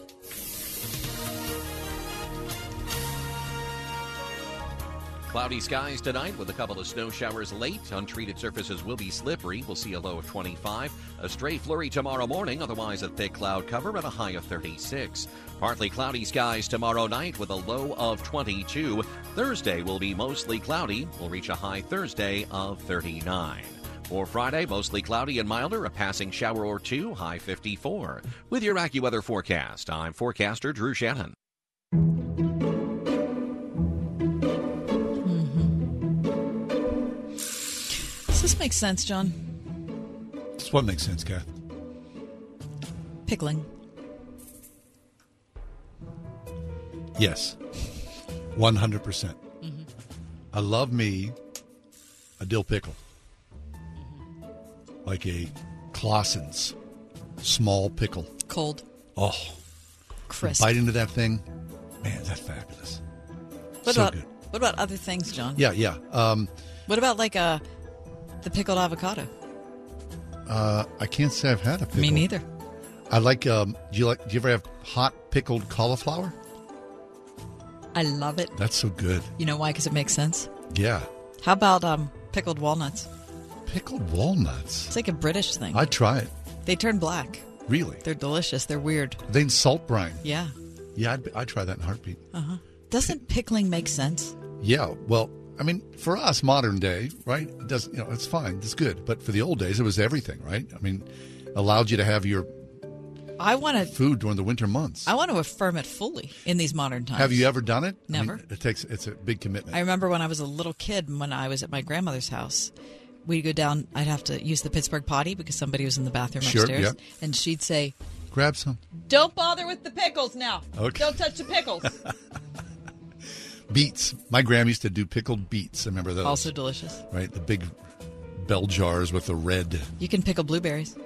Cloudy skies tonight with a couple of snow showers late. Untreated surfaces will be slippery. We'll see a low of 25. A stray flurry tomorrow morning, otherwise a thick cloud cover and a high of 36. Partly cloudy skies tomorrow night with a low of 22. Thursday will be mostly cloudy. We'll reach a high Thursday of 39. For Friday, mostly cloudy and milder, a passing shower or two, high 54. With your AccuWeather forecast, I'm forecaster Drew Shannon. Does this make sense, John? That's what makes sense, Kath. Pickling. Yes. 100%. percent I love me a dill pickle. Like a Claussen's small pickle. Cold. Oh. Crisp. Bite into that thing. Man, that's fabulous. What so about good. what about other things, John? Yeah, yeah. Um, What about like uh the pickled avocado? uh, I can't say I've had a pickle. Me neither. I like. Um, do you like? Do you ever have hot pickled cauliflower? I love it. That's so good. You know why? Because it makes sense. Yeah, How about um pickled walnuts? pickled walnuts. It's like a British thing. I'd try it. They turn black. Really? They're delicious. They're weird. They in salt brine. Yeah. Yeah, I'd, I'd try that in a heartbeat. Uh huh. Doesn't pickling make sense? Yeah. Well, I mean, for us, modern day, right? It does you know? It's fine. It's good. But for the old days, it was everything, right? I mean, allowed you to have your I want to. food during the winter months. I want to affirm it fully in these modern times. Have you ever done it? I mean, Never. it takes. It's a big commitment. I remember when I was a little kid, when I was at my grandmother's house, we'd go down. I'd have to use the Pittsburgh potty because somebody was in the bathroom Sure, upstairs, yeah. and she'd say, Grab some. "Don't bother with the pickles now. Okay. Don't touch the pickles." Beets. My grandma used to do pickled beets. I remember those. also delicious. right? The big bell jars with the red You can pickle blueberries,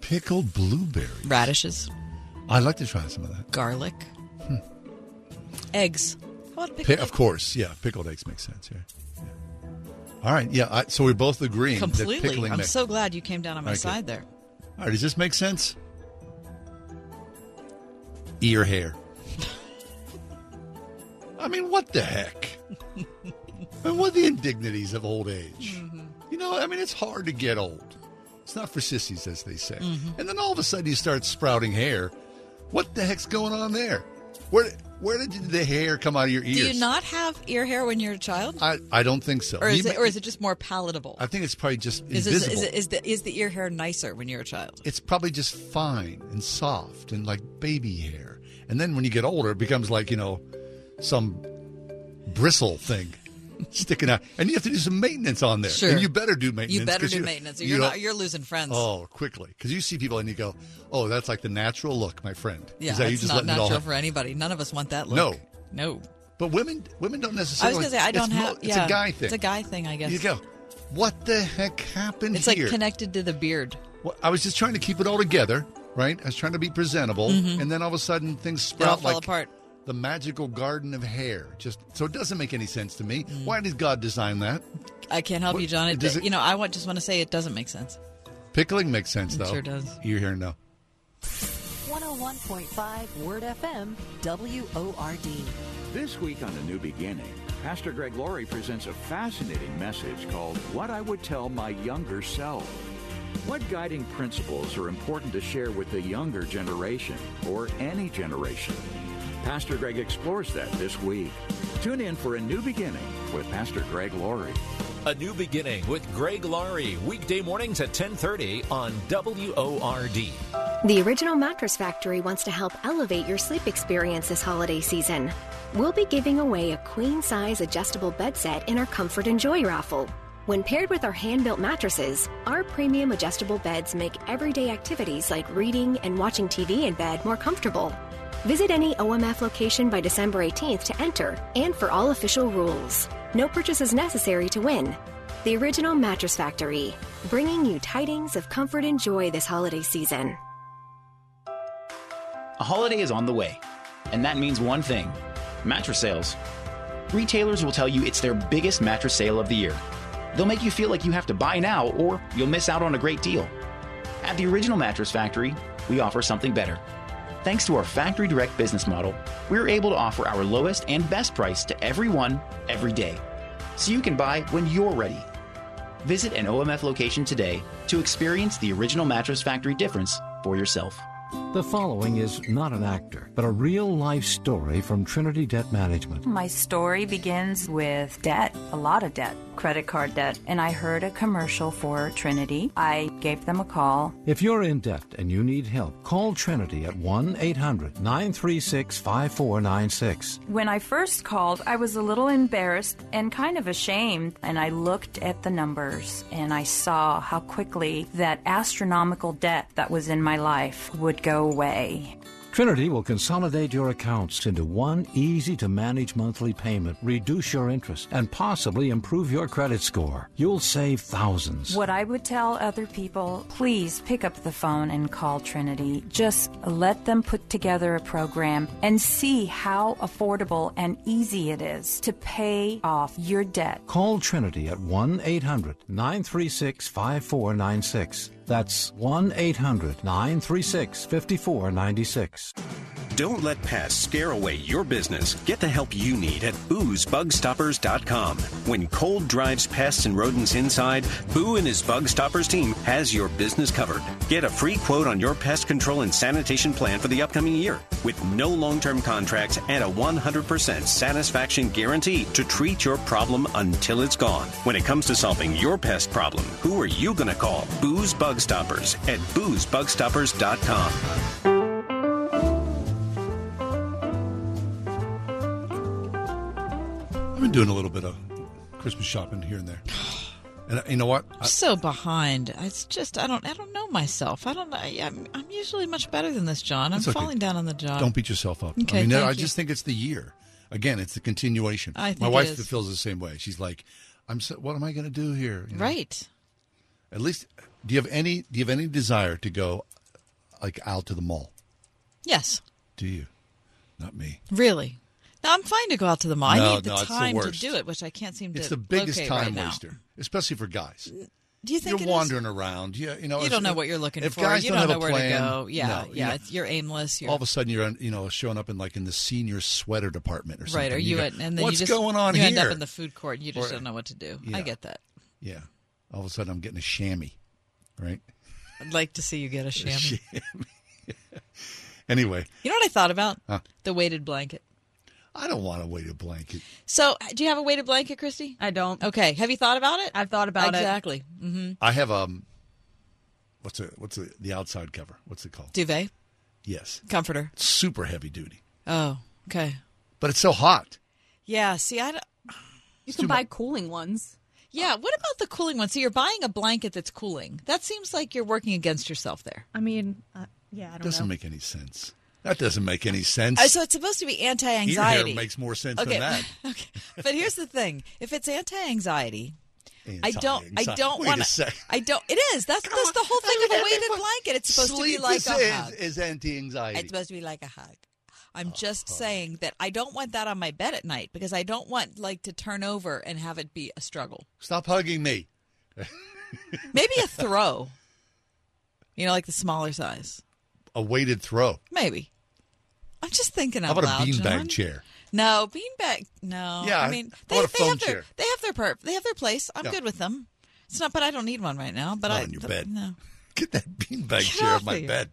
pickled blueberry. radishes, I'd like to try some of that. garlic, Hmm. eggs. How about Pi- pickled of course, yeah. Pickled eggs make sense. Yeah. yeah. All right. Yeah. I, so we're both agreeing Completely. pickling. I'm makes- so glad you came down on my Okay. side there. All right. Does this make sense? Ear hair. I mean, what the heck? I mean, what are the indignities of old age? Mm-hmm. You know, I mean, it's hard to get old. It's not for sissies, as they say. Mhm. And then all of a sudden, you start sprouting hair. What the heck's going on there? Where where did the hair come out of your ears? Do you not have ear hair when you're a child, I, I don't think so. or is You it, or is it just more palatable? I think it's probably just Is, invisible. is, it, is the is the ear hair nicer when you're a child? it's probably just fine and soft and like baby hair. And then when you get older, it becomes like, you know, some bristle thing sticking out. And you have to do some maintenance on there. Sure. And you better do maintenance. You better do maintenance. Or you you're don't- You're losing friends. Oh, quickly. Because you see people and you go, oh, that's like the natural look, my friend. yeah, Is that you just not natural for anybody. None of us want that look. No. no. But women women don't necessarily. I was gonna say I don't it's mo- have. It's a guy thing. It's a guy thing, I guess. You go, what the heck happened It's here? like connected to the beard. Well, I was just trying to keep it all together, right? I was trying to be presentable, Mhm. and then all of a sudden things sprout like apart. The magical garden of hair. Just so it doesn't make any sense to me. Mm. Why did God design that? I can't help What- you, John. It, does it- you know, I want, just want to say it doesn't make sense. Pickling makes sense It though. sure does. You're here now. 101.5 Word FM, WORD. This week on A New Beginning, Pastor Greg Laurie presents a fascinating message called What I Would Tell My Younger Self. What guiding principles are important to share with the younger generation or any generation? Pastor Greg explores that this week. Tune in for A New Beginning with Pastor Greg Laurie. A New Beginning with Greg Laurie, weekday mornings at 1030 on WORD. The Original Mattress Factory wants to help elevate your sleep experience this holiday season. We'll be giving away a queen size adjustable bed set in our Comfort and Joy raffle. When paired with our hand built mattresses, our premium adjustable beds make everyday activities like reading and watching TV in bed more comfortable. Visit any OMF location by December 18th to enter and for all official rules. No purchase is necessary to win. The Original Mattress Factory, bringing you tidings of comfort and joy this holiday season. A holiday is on the way, and that means one thing mattress sales. Retailers will tell you it's their biggest mattress sale of the year. They'll make you feel like you have to buy now or you'll miss out on a great deal. At the Original Mattress Factory, we offer something better. Thanks to our factory direct business model, we're able to offer our lowest and best price to everyone, every day. So you can buy when you're ready. Visit an OMF location today to experience the Original Mattress Factory difference for yourself. The following is not an actor, but a real life story from Trinity Debt Management. My story begins with debt, a lot of debt, credit card debt, and I heard a commercial for Trinity. I gave them a call. If you're in debt and you need help, call Trinity at 1 800 936 5496. When I first called, I was a little embarrassed and kind of ashamed, and I looked at the numbers and I saw how quickly that astronomical debt that was in my life would go away. Trinity will consolidate your accounts into one easy to manage monthly payment, reduce your interest, and possibly improve your credit score. You'll save thousands. What I would tell other people please pick up the phone and call Trinity. Just let them put together a program and see how affordable and easy it is to pay off your debt. Call Trinity at 1 800 936 5496. That's 1 800 936 5496. Don't let pests scare away your business. Get the help you need at boozebugstoppers.com. When cold drives pests and rodents inside, Boo and his Bug Stoppers team has your business covered. Get a free quote on your pest control and sanitation plan for the upcoming year with no long term contracts and a 100% satisfaction guarantee to treat your problem until it's gone. When it comes to solving your pest problem, who are you going to call? Boo's Bug Stoppers at boozebugstoppers.com. I've been doing a little bit of Christmas shopping here and there. And you know what? I'm so behind. It's just I don't I don't know myself. I don't know. I'm I'm usually much better than this, John. I'm okay. falling down on the job. Don't beat yourself up. Okay, I mean, thank I you. just think it's the year. Again, it's the continuation. I think My wife is. feels the same way. She's like, "I'm. So, what am I going to do here?" You know? Right. At least, do you have any? Do you have any desire to go, like, out to the mall? Yes. Do you? Not me. Really. No, I'm fine to go out to the mall. No, I need the no, the time to do it, which I can't seem to. It's the biggest time right now. waster, especially for guys. Do you think you're it is? wandering around? Yeah, you know, You don't know what you're looking if for. Guys You don't, don't have know a where to go. Yeah, no, you yeah, know, it's- you're aimless. You're all of a sudden, you're you know showing up in like in the senior sweater department or something. right. Are you, go, at, and then what's you just, going on you here? end up in the food court and you just Or- don't know what to do. Yeah. I get that. Yeah. All of a sudden, I'm getting a chamois, right? I'd like to see you get a chamois. Anyway, You know what I thought about? Huh. The weighted blanket. I don't want a weighted blanket. So, do you have a weighted blanket, Christy? I don't. Okay. Have you thought about it? I've thought about it. exactly. Mm-hmm. I have um, what's it? What's the the outside cover? What's it called? Duvet, Yes, comforter. It's super heavy duty, Oh, okay. but it's so hot. Yeah. See, I. Don't, You can buy cooling ones. Yeah. What about the cooling one? So you're buying a blanket that's cooling. That seems like you're working against yourself there. I mean, uh, yeah, I don't Doesn't know. make any sense. That doesn't make any sense. Uh, so it's supposed to be anti-anxiety. hair makes more sense okay. than that. okay. But here's the thing: if it's anti-anxiety, I don't. I don't want to. sec. I don't. It is. That's that's the whole thing of a weighted blanket. It's supposed Sleep to be like is, a is, hug. is anti-anxiety. It's supposed to be like a hug. I'm Oh, just saying that I don't want that on my bed at night because I don't want like to turn over and have it be a struggle. Stop hugging me. Maybe a throw. You know, like the smaller size. A weighted throw. Maybe. I'm just thinking How out about a loud. beanbag John. chair? No, beanbag. No. Yeah, I mean, how they, about a they foam have their chair? they have their per they have their place. I'm Yeah. good with them. It's not, but I don't need one right now. But Not I on your th- bed. No. Get that beanbag Get chair off my bed.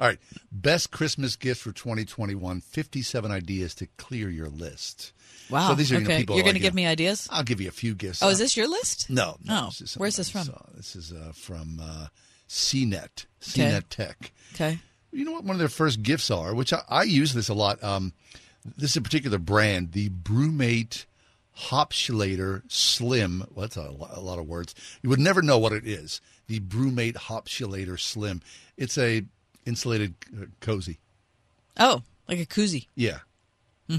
All right. Best Christmas gifts for 2021. 57 ideas to clear your list. Wow. So these are you know, okay. people You're going to give me ideas. I'll give you a few gifts. Oh, is this your list? No. no Oh, this is where's this from? This is uh, from uh, CNET. Okay. CNET Tech. Okay. You know what one of their first gifts are, which I, I use this a lot. Um, this is a particular brand, the BrüMate Hopsulator Slim. Well, that's a, a lot of words. You would never know what it is. The BrüMate Hopsulator Slim. It's a insulated uh, cozy. Oh, Like a koozie. Yeah,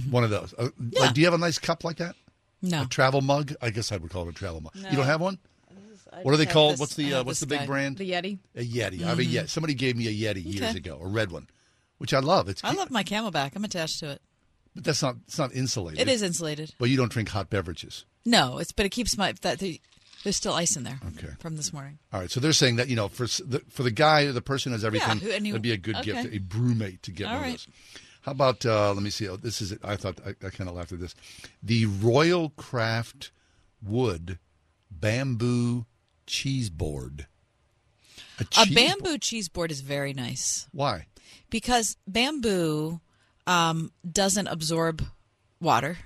one of those. Uh, Yeah. like, do you have a nice cup like that? No. A travel mug? I guess I would call it a travel mug. No. You don't have one? I What are they called? this- what's the uh, what's the big guy. brand? The Yeti. A Yeti. I have a. Yeti. Somebody gave me a Yeti years Okay. ago, a red one, which I love. It's I love my CamelBak. I'm attached to it. but that's not it's not insulated. It is insulated. But you don't drink hot beverages. No, it's but it keeps my that the, there's still ice in there. Okay. From this morning. All right, so they're saying that you know for the, for the guy the person who has everything, who- and you- that'd be a good okay. gift, a BrüMate to get All one right. of those. How about uh, let me see? Oh, this is it. I thought I, I kind of laughed at this. The Royal Craft Wood Bamboo Cheese Board. A, A cheese bamboo cheese board is very nice Why? because bamboo um, doesn't absorb water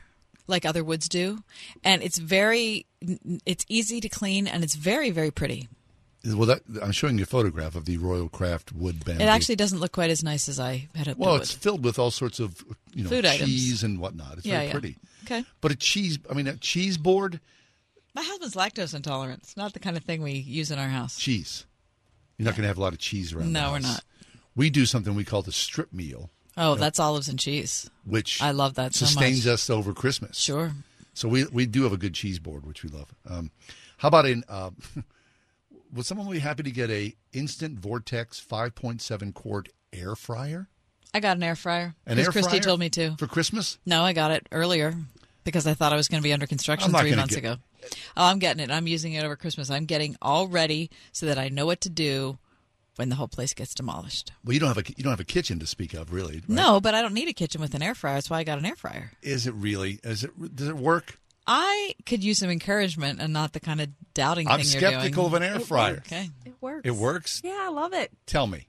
like other woods do, and it's very it's easy to clean and it's very very pretty. Well, that, I'm showing you a photograph of the Royal Craft Wood Bamboo. It actually doesn't look quite as nice as I had hoped well, it it's would. filled with all sorts of you know Food items. cheese and whatnot. It's Yeah, very yeah. pretty. Okay. But a cheese, I mean, a cheese board, My husband's lactose intolerant. It's not the kind of thing we use in our house. cheese. You're not going to have a lot of cheese around. No, we're not. We do something we call the strip meal, Oh, that's olives and cheese. which I love that so sustains much. us over Christmas. Sure. So we we do have a good cheese board, which we love. Um, how about in? Uh, would someone be happy to get a instant vortex 5.7 quart air fryer I got an air fryer. An air Christy fryer? told me to. for Christmas? No, I got it earlier because I thought I was going to be under construction three months get- ago. Oh, I'm getting it. I'm using it over Christmas. I'm getting all ready so that I know what to do when the whole place gets demolished. Well, you don't have a you don't have a kitchen to speak of, really. right? No, but I don't need a kitchen with an air fryer. That's why I got an air fryer. Is it really? Is it? Does it work? I could use some encouragement and not the kind of doubting I'm thing you're skeptical doing. of an air fryer. Okay. It works. It works. Yeah, I love it. Tell me,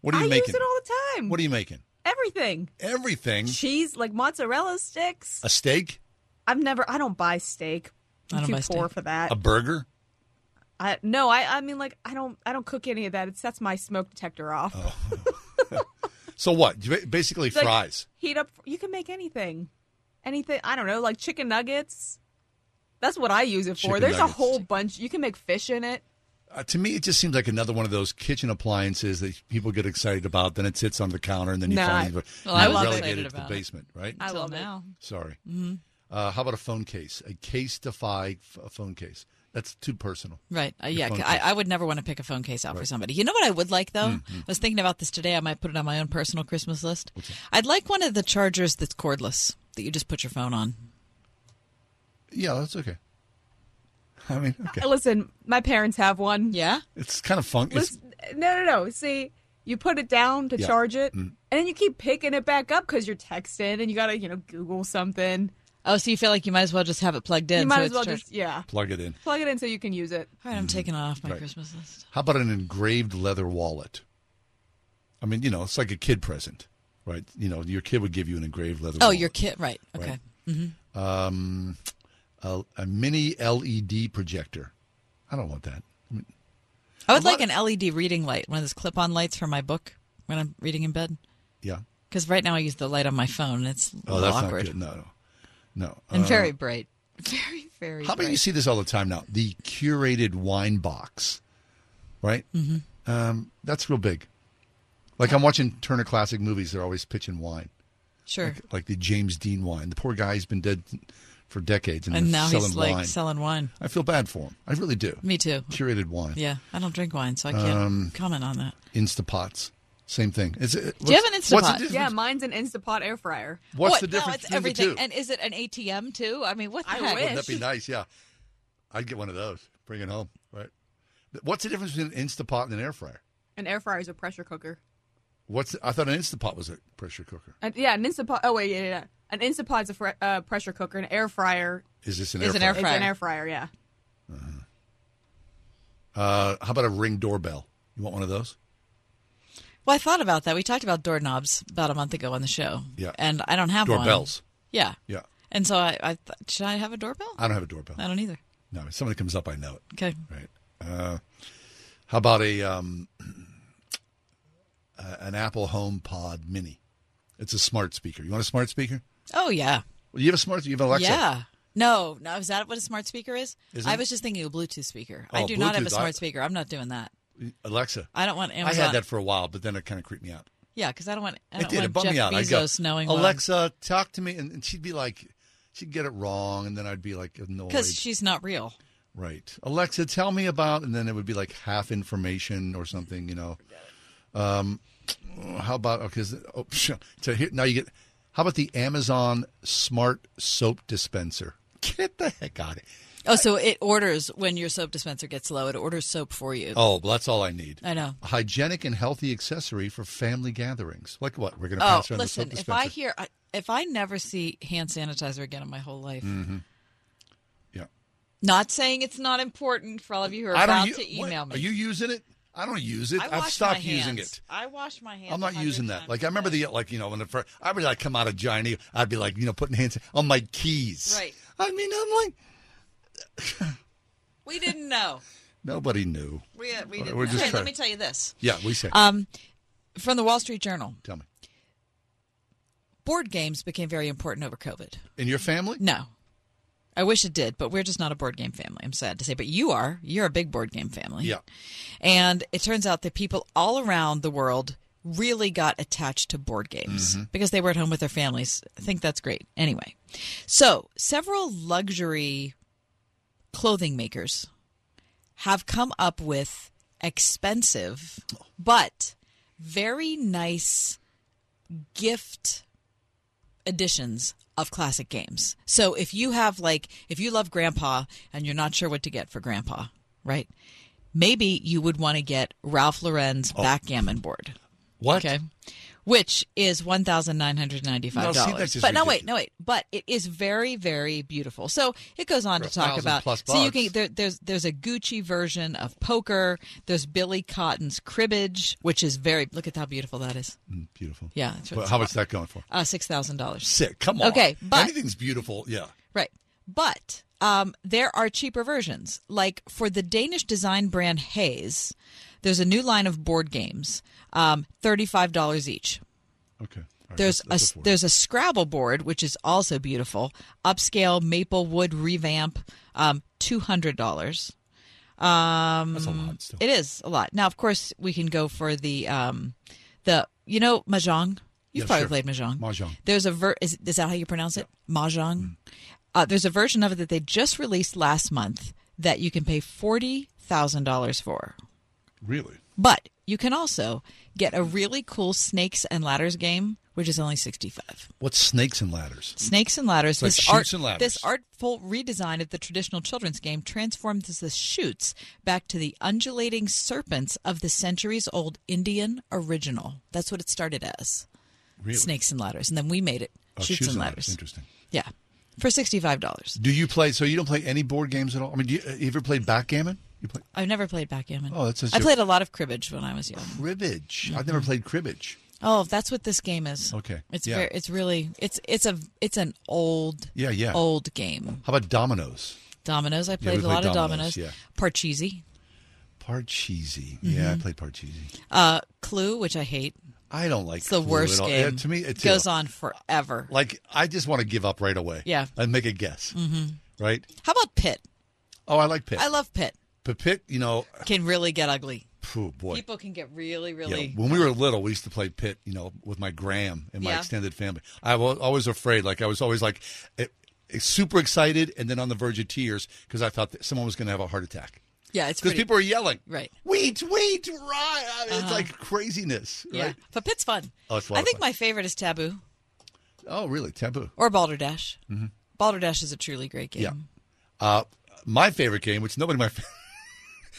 what are you I making? I use it all the time. What are you making? Everything. Everything. Cheese, like mozzarella sticks. A steak? I've never. I don't buy steak. I I'm don't too buy poor steak. for that. A burger? I no. I. I mean, like, I don't. I don't cook any of that. It sets my smoke detector off. So what? Basically It's like, fries. heat up. You can make anything. Anything. I don't know, like chicken nuggets. That's what I use it for. Chicken There's nuggets. a whole bunch. You can make fish in it. Uh, to me, it just seems like another one of those kitchen appliances that people get excited about. Then it sits on the counter, and then you Nah. finally Well, I you're love relegated to the about it. basement, right? I Until love now. Sorry. Mhm. Uh, how about a phone case? A case defy f- a phone case. That's too personal. Right. Uh, yeah. I. I would never want to pick a phone case out for somebody. You know what I would like though? Mhm. I was thinking about this today. I might put it on my own personal Christmas list. I'd like one of the chargers that's cordless that you just put your phone on. Yeah, that's okay. I mean, okay. Uh, Listen, my parents have one. Yeah. It's kind of fun. It's, Listen, no, no, no. See, you put it down to Yeah. charge it, Mm. and then you keep picking it back up because you're texting and you gotta, you know, Google something. Oh, so you feel like you might as well just have it plugged in? you might so as it's well charged- just, yeah, plug it in. plug it in so you can use it. All right, I'm taking it off my Right. Christmas list. How about an engraved leather wallet? I mean, you know, it's like a kid present, right? You know, your kid would give you an engraved leather. Oh, wallet. your kid, right? Okay. Right. hmm Um, a, a mini LED projector. I don't want that. I mean, I would A lot like an LED reading light, one of those clip-on lights for my book when I'm reading in bed. yeah. Because right now I use the light on my phone. and It's a Oh, little that's awkward not good. No, no, no. and Uh, very bright. Very, very. How about bright. you see this all the time now? The curated wine box, right? Mhm. Um, that's real big. Like I'm watching Turner Classic Movies. They're always pitching wine. Sure. Like, like the James Dean wine. The poor guy's been dead for decades and, And now selling he's like wine. selling wine. I feel bad for him. I really do. Me too. Curated wine. Yeah, I don't drink wine, so I can't Um, comment on that. Instapots. Same thing. Is it, Do you have an what's- what's Instapot? Yeah, mine's an Instapot air fryer. What's What? the difference No, it's between everything. the two? And is it an ATM too? I mean, what the I heck? wish. Wouldn't that be nice? Yeah. I'd get one of those. Bring it home. Right. What's the difference between an Instapot and an air fryer? An air fryer is a pressure cooker. What's I thought an Instapot was a pressure cooker. And, yeah, an Instapot. Oh wait, yeah, yeah. yeah. An Instapot's a fr- uh, pressure cooker. An air fryer Is this an Is air an fryer? air is fryer. an air fryer. Yeah. Uh, how about a ring doorbell? You want one of those? Well, I thought about that. We talked about doorknobs about a month ago on the show. Yeah. And I don't have one. Doorbells. Yeah. Yeah. And so I, I th- should I have a doorbell? I don't have a doorbell. I don't either. No, if somebody comes up, I know it. Okay. Right. Uh, how about a um, uh, an Apple Home Pod Mini? It's a smart speaker. You want a smart speaker? Oh yeah. Well, you have a smart. You have an Alexa. Yeah. No, no. Is that what a smart speaker is? Is I was just thinking a Bluetooth speaker. I Oh, do not have a smart I- speaker. I'm not doing that. Alexa. I don't want I had that for a while, but then it kind of creeped me out. Yeah, because I don't want. I it don't did. want It bummed Jeff me out. I'd go, knowing. Alexa, talk to me, and, and she'd be like, she'd get it wrong, and then I'd be like annoyed. because she's not real. Right. Alexa, tell me about, and then it would be like half information or something, you know. Um, how about, okay, oh, so here, now you get, how about the Amazon smart soap dispenser? Get the heck out of it. Oh, so it orders when your soap dispenser gets low. It orders soap for you. Oh, well, that's all I need. I know. A hygienic and healthy accessory for family gatherings. Like what? We're going to Oh, around listen. the soap If I hear, if I never see hand sanitizer again in my whole life, Mm-hmm. Yeah. not saying it's not important for all of you who are I about u- to what? email me. Are you using it? I don't use it. I I've stopped using it. I wash my hands. I'm not using that. Like I remember the like you know when the first I would like come out of Giant Eagle, I'd be like you know putting hands on my keys. Right. I mean I'm like We didn't know. nobody knew. We, uh, we We're know. just Okay, let me tell you this. Yeah, we say. Um, from the Wall Street Journal. Tell me. Board games became very important over COVID. In your family? No. I wish it did, but we're just not a board game family. I'm sad to say, but you are. You're a big board game family. Yeah. And it turns out that people all around the world really got attached to board games Mhm. because they were at home with their families. I think that's great. Anyway, so several luxury clothing makers have come up with expensive but very nice gift editions of classic games. So if you have like if you love grandpa and you're not sure what to get for grandpa, right? Maybe you would want to get Ralph Lauren's oh. backgammon board. What? Okay. Which is one thousand nine hundred ninety-five dollars. just but no, wait, no, wait. But it is very, very beautiful. So it goes on For to talk about. plus so you can there, there's there's a Gucci version of poker. There's Billy Cotton's cribbage, which is very. Look at how beautiful that is. Mm, beautiful. Yeah. Well, how much is that going for? Uh, six thousand dollars. Sick. Come on. Okay, but anything's beautiful. Yeah. Right. But um, there are cheaper versions. Like for the Danish design brand Hayes, there's a new line of board games, um, $35 each. Okay. Right, There's that's- that's a affordable. there's a Scrabble board which is also beautiful, upscale maple wood revamp, um, two hundred dollars. Um, That's a lot still. It is a lot. Now, of course, we can go for the um, the you know mahjong. You've Yeah, probably sure. played mahjong. Mahjong. There's a ver- is, is that how you pronounce it? Mahjong. Uh, there's a version of it that they just released last month that you can pay forty thousand dollars for. Really? But you can also get a really cool snakes and ladders game, which is only sixty five. What's snakes and ladders? Snakes and ladders. Like this art, and Ladders. this artful redesign of the traditional children's game transforms the shoots back to the undulating serpents of the centuries-old Indian original. That's what it started as. Really? Snakes and ladders, and then we made it Oh, shoots and and ladders. Ladders. Interesting. Yeah, for sixty-five dollars. Do you play? So you don't play any board games at all? I mean, do you, uh, you ever played backgammon? You play I've never played backgammon. Oh, that's- I your- played a lot of cribbage when I was young. cribbage. I've never played cribbage. Oh, that's what this game is. Okay. It's Yeah. very, it's really it's it's a it's an old Yeah, yeah. old game. How about dominoes? Dominoes. I played we a lot played of dominoes, dominoes. yeah. Parcheesi. Parcheesi. Yeah, I Mhm. played Parcheesi. Uh, Clue, which I hate. I don't like It's the Clue worst game. Yeah, to me, it goes on forever. Like I just want to give up right away. Yeah. and make a guess. Mm-hmm. Right? How about Pit? Oh, I like Pit. I love Pit. But you know, Can really get ugly. oh boy. People can get really, Yeah, really. when we were little, we used to play Pit, you know, with my gram and my Yeah. extended family. I was always afraid. Like I was always like eh, eh, super excited and then on the verge of tears because I thought that someone was going to have a heart attack. Yeah, it's because people are yelling. Right. Wait, wait, right. I mean, It's Uh-huh. like craziness. Yeah, Right? but Pit's fun. Oh, it's I think fun. my favorite is Taboo Oh, really? Taboo. or Balderdash. Mhm. Balderdash is a truly great game. Yeah. Uh, my favorite game, which nobody my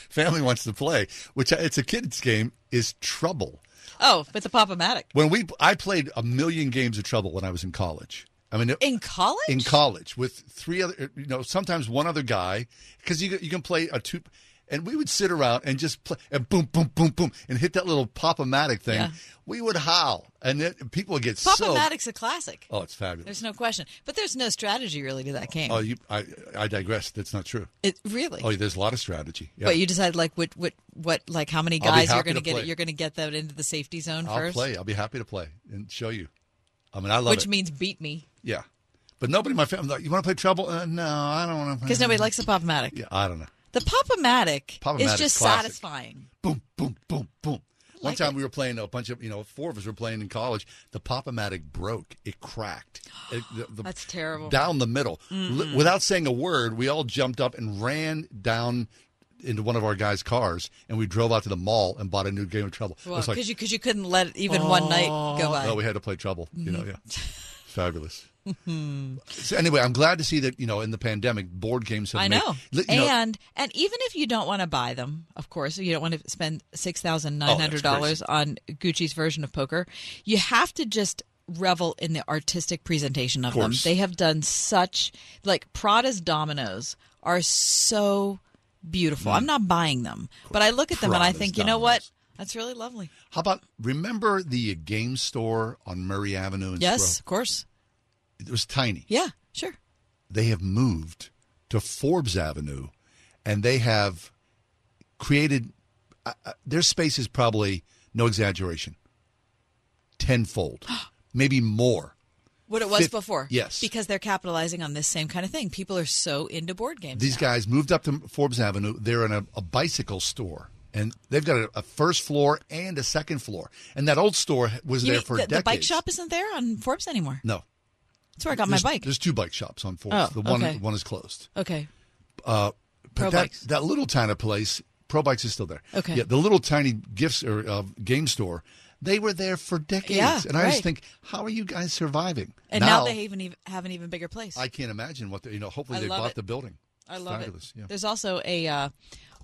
family wants to play, which it's a kids game, is Trouble. Oh, but the Pop-O-Matic. When we, I played a million games of Trouble when I was in college. I mean, In college? in college with three other, you know, sometimes one other guy, because you you can play a two, and we would sit around and just play and boom, boom, boom, boom, and hit that little pop-o-matic thing. Yeah. We would howl, and then people would get so. Pop-O-Matic's a classic. Oh, it's fabulous. There's no question. But there's no strategy really to that game. Oh, you, I, I digress. That's not true. It really. Oh, there's a lot of strategy. Yeah. But you decide like what what what like how many guys you're going to get play. you're going to get that into the safety zone I'll first, play. I'll be happy to play and show you. I mean, I love which it. means beat me yeah, but nobody in my family. Like, you want to play Trouble? Uh, no, I don't want to. play because nobody likes the Pop-O-Matic. Yeah, I don't know. The Pop-O-Matic Pop-O-Matic's is just classic. satisfying. Boom, boom, boom, boom. One like time it. we were playing a bunch of, you know, four of us were playing in college. The Pop-O-Matic broke. It cracked. It- the- the- That's terrible. Down the middle. Mm-mm. Li- mm-hmm. without saying a word, we all jumped up and ran down into one of our guys' cars, and we drove out to the mall and bought a new game of Trouble. Well, was like, because you you couldn't let even one night go oh, by. Oh, we had to play Trouble. You know, yeah. Mm-hmm. Fabulous. So anyway, I'm glad to see that, you know, in the pandemic, board games have I made- know. you know, and and even if you don't want to buy them, of course, you don't want to spend six thousand nine hundred dollars on Gucci's version of poker. You have to just revel in the artistic presentation of, them. They have done such like Prada's dominoes are so beautiful. Mm. I'm not buying them, but I look at them and I Prada's think, you know what? That's really lovely. How about remember the game store on Murray Avenue in Yes, Stroh? of course. It was tiny. Yeah, sure. They have moved to Forbes Avenue, and they have created. Uh, uh, their space is probably no exaggeration, tenfold, maybe more. What it was before. yes. Because they're capitalizing on this same kind of thing. People are so into board games. These now. guys moved up to Forbes Avenue. They're in a, a bicycle store, and they've got a, a first floor and a second floor. And that old store was You there mean for the, decades. the bike shop isn't there on Forbes anymore. No, That's where I got there's, my bike. There's two bike shops on Fourth. Oh, the one okay. one is closed. Okay. Uh, but Pro that, Bikes. that little tiny place, Pro Bikes is still there. Okay. Yeah, the little tiny gifts or uh, game store, they were there for decades. Yeah, and I just think, how are you guys surviving? And now, they even ev- have an even bigger place. I can't imagine what they, you know. Hopefully I they bought it. the building. I love Fabulous, it. Yeah. There's also a uh,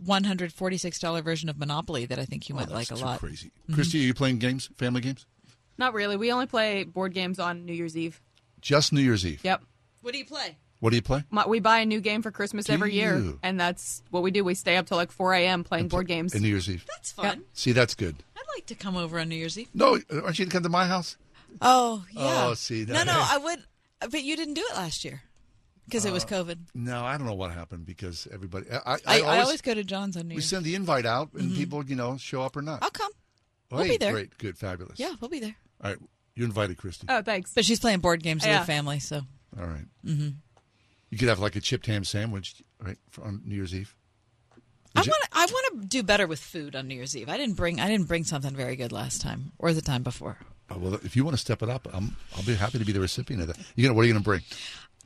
$146 version of Monopoly that I think you Oh, might that's like a too lot. Crazy. Mhm. Christy, are you playing games, family games? Not really. We only play board games on New Year's Eve. Just New Year's Eve. Yep. What do you play? What do you play? My, we buy a new game for Christmas Do every year, you? and that's what we do. We stay up till like 4 a.m. playing board games. And New Year's Eve. That's fun. See, that's good. I'd like to come over on New Year's Eve. No, aren't you to come to my house? Oh, yeah. Oh, see, No, that- no, I would. But you didn't do it last year because it was Uh, COVID. No, I don't know what happened because everybody. I, I, I, I always go to John's on New Year's. we send the invite out and Mhm. people, you know, show up or not. I'll come. We'll Hey, be there. Great, good, fabulous. Yeah, we'll be there. All right, you invited Christy. Oh, thanks. But she's playing board games with Yeah. her family, so. All right. Mm-hmm. You could have like a chipped ham sandwich, right, for, on New Year's Eve. I want to. I want to do better with food on New Year's Eve. I didn't bring. I didn't bring something very good last time or the time before. Oh, well, if you want to step it up, I'm, I'll be happy to be the recipient of that. You gonna, what are you going to bring?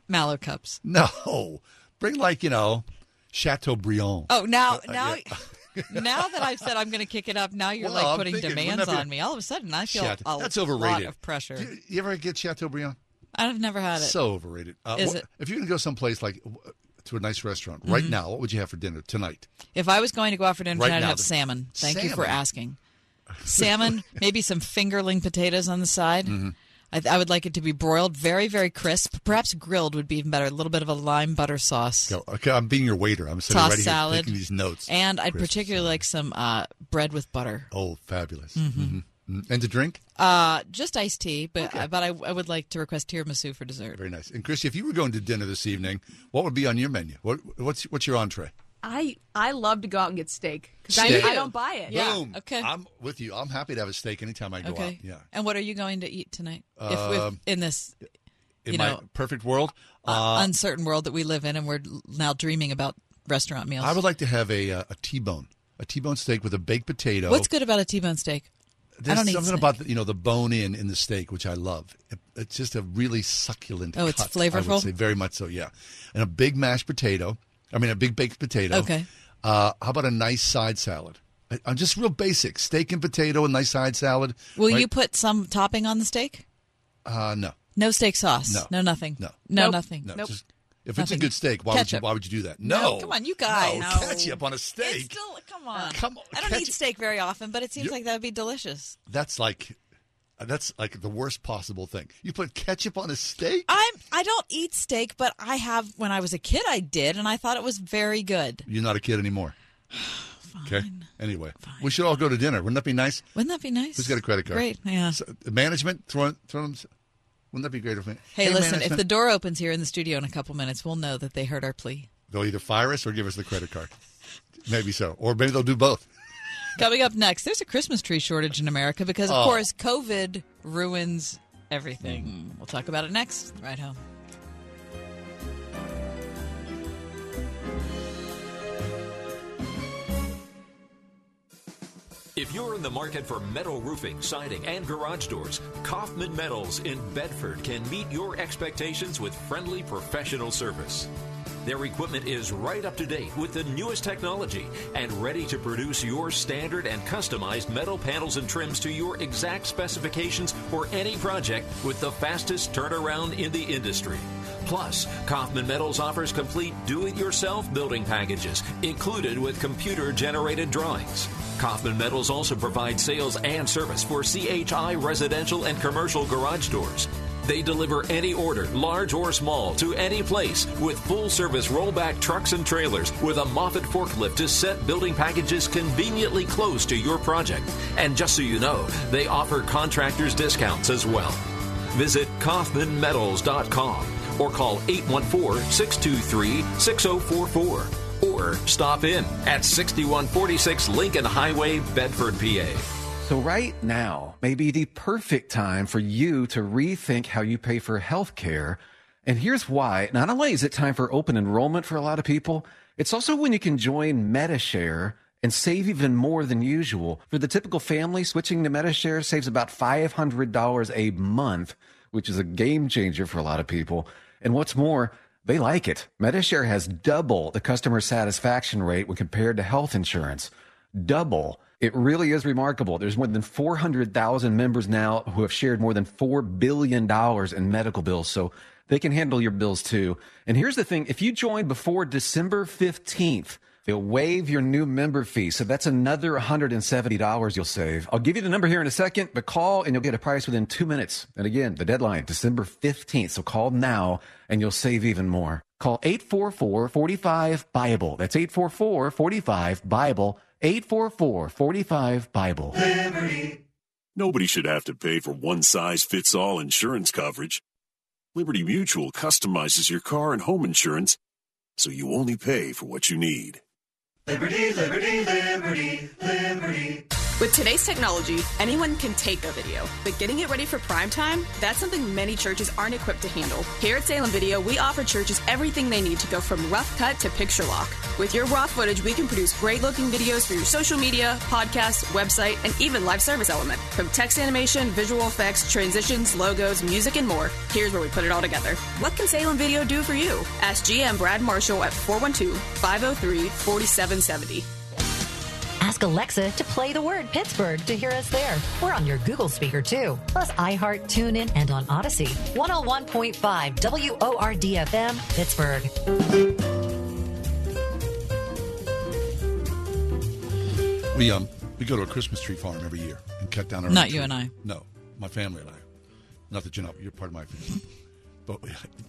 Mallow cups. No, bring like you know, Chateaubriand. Oh, now, Uh, now, yeah. now that I've said I'm going to kick it up, now you're Well, like I'm putting thinking, demands on me. All of a sudden, I feel Chate- a that's lot overrated. of pressure. Do you, ever get Chateaubriand? I've never had it. So overrated. Uh, Is what- it? If you're going to go someplace like to a nice restaurant right Mhm. now, what would you have for dinner tonight? If I was going to go out for dinner Right tonight, I'd have salmon. Thank you for asking. Salmon, maybe some fingerling potatoes on the side. Mm-hmm. I, I would like it to be broiled, very, very crisp. Perhaps grilled would be even better. A little bit of a lime butter sauce. Okay, I'm being your waiter. I'm sitting Tossed right here salad. taking these notes. And I'd Crisp particularly like some uh, bread with butter. Oh, fabulous. Mhm. Mhm. Mhm. And to drink? Uh, just iced tea, but uh, but I, I would like to request tiramisu for dessert. Very nice. And Christy, if you were going to dinner this evening, what would be on your menu? What, what's what's your entree? I I love to go out and get steak because I, I don't buy it. Boom. Okay. I'm with you. I'm happy to have a steak anytime I go Okay. out. Yeah. And what are you going to eat tonight? if, if Um, in this, In you my know, perfect world, uh, uh, uncertain world that we live in, and we're now dreaming about restaurant meals. I would like to have a uh, a T-bone, a T-bone steak with a baked potato. What's good about a T-bone steak? There's I don't something steak. about the, you know the bone in in the steak which I love. It- it's just a really succulent. Oh, it's cut, I flavorful? would say very much so. Yeah, and a big mashed potato. I mean, a big baked potato. Okay. Uh, how about a nice side salad? I- I'm just real basic: steak and potato, and nice side salad. Will right? you put some topping on the steak? Uh, no. No steak sauce. No. No nothing. No. No Nope. nothing. No, Nope. just- if it's a good steak, why would you why would you do that? No, No, come on, you guys. No, No. ketchup on a steak. It's still, come on. Come on, I don't ketchup- eat steak very often, but it seems You- like that would be delicious. That's like that's like the worst possible thing. You put ketchup on a steak? I'm. I don't eat steak, but I have. When I was a kid, I did, and I thought it was very good. You're not a kid anymore. Okay. Anyway, we should all go to dinner. Wouldn't that be nice? Wouldn't that be nice? Who's got a credit card? Great. Yeah. So, management throw throw them. Wouldn't that be great? If, Hey, listen. If the door opens here in the studio in a couple minutes, we'll know that they heard our plea. they'll either fire us or give us the credit card. Maybe so, or maybe they'll do both. Coming up next, there's a Christmas tree shortage in America because, of Oh. course, COVID ruins everything. Mm-hmm. We'll talk about it next. Ride Home. If you're in the market for metal roofing, siding, and garage doors, Kaufman Metals in Bedford can meet your expectations with friendly professional service. Their equipment is right up to date with the newest technology and ready to produce your standard and customized metal panels and trims to your exact specifications for any project with the fastest turnaround in the industry. Plus, Kaufman Metals offers complete do it yourself building packages, included with computer generated drawings. Kaufman Metals also provides sales and service for CHI residential and commercial garage doors. They deliver any order, large or small, to any place with full service rollback trucks and trailers with a Moffett forklift to set building packages conveniently close to your project. And just so you know, they offer contractors discounts as well. Visit KaufmanMetals.com or call 814 623 6044 or stop in at 6146 Lincoln Highway, Bedford, PA. So, right now may be the perfect time for you to rethink how you pay for healthcare. And here's why. Not only is it time for open enrollment for a lot of people, it's also when you can join MediShare and save even more than usual. For the typical family, switching to MediShare saves about $500 a month, which is a game changer for a lot of people. And what's more, they like it. MediShare has double the customer satisfaction rate when compared to health insurance. Double. It really is remarkable. There's more than 400,000 members now who have shared more than $4 billion in medical bills. So they can handle your bills too. And here's the thing. If you join before December 15th, they'll waive your new member fee. So that's another $170 you'll save. I'll give you the number here in a second, but call and you'll get a price within two minutes. And again, the deadline, December 15th. So call now and you'll save even more. Call 844-45-BIBLE. That's 844-45-BIBLE. 844-45-BIBLE. Liberty. Nobody should have to pay for one size fits all insurance coverage. Liberty Mutual customizes your car and home insurance so you only pay for what you need. Liberty, liberty, liberty, liberty. With today's technology, anyone can take a video, but getting it ready for prime time, that's something many churches aren't equipped to handle. Here at Salem Video, we offer churches everything they need to go from rough cut to picture lock. With your raw footage, we can produce great looking videos for your social media, podcast, website, and even live service element. From text animation, visual effects, transitions, logos, music, and more, here's where we put it all together. What can Salem Video do for you? Ask GM Brad Marshall at 412 503 4770. Ask Alexa to play the word Pittsburgh to hear us there. We're on your Google speaker too, plus iHeart, TuneIn, and on Audacy. 101.5 WORDFM, Pittsburgh. We um we go to a Christmas tree farm every year and cut down our. Not own you tree. and I. No, my family and I. Not that you're not. You're part of my family. But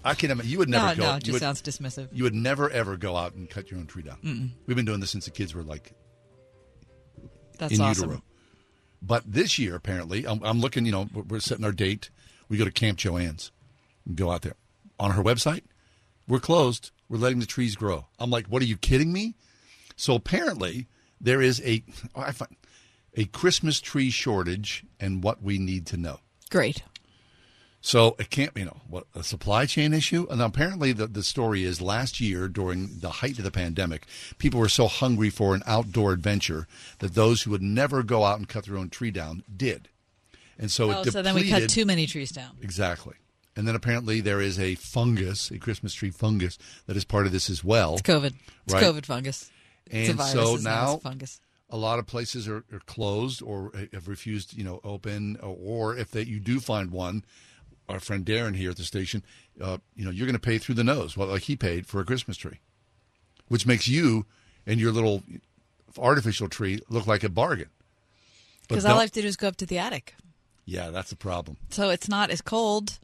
I can't imagine you would never No, go. no, it just would- sounds dismissive. You would never ever go out and cut your own tree down. Mm-mm. We've been doing this since the kids were like That's in awesome. utero. But this year, apparently, I'm, I'm looking. You know, we're- we're setting our date. We go to Camp Joanne's and go out there. On her website, we're closed. We're letting the trees grow. I'm like, what are you kidding me? So apparently, there is a oh, I find, a Christmas tree shortage, and what we need to know. Great. So it can't, you know, what a supply chain issue. And apparently, the, the story is last year during the height of the pandemic, people were so hungry for an outdoor adventure that those who would never go out and cut their own tree down did. And so oh, it so then we cut too many trees down. Exactly. And then apparently there is a fungus, a Christmas tree fungus, that is part of this as well. It's COVID. It's Right? COVID fungus. It's a And virus, so it's now a fungus. a lot of places are, are closed or have refused, you know, open. Or, or if they, you do find one, our friend Darren here at the station, uh, you know, you're going to pay through the nose, well, like he paid for a Christmas tree, which makes you and your little artificial tree look like a bargain. Because all I have to do is go up to the attic. yeah, that's a problem. So it's not as cold.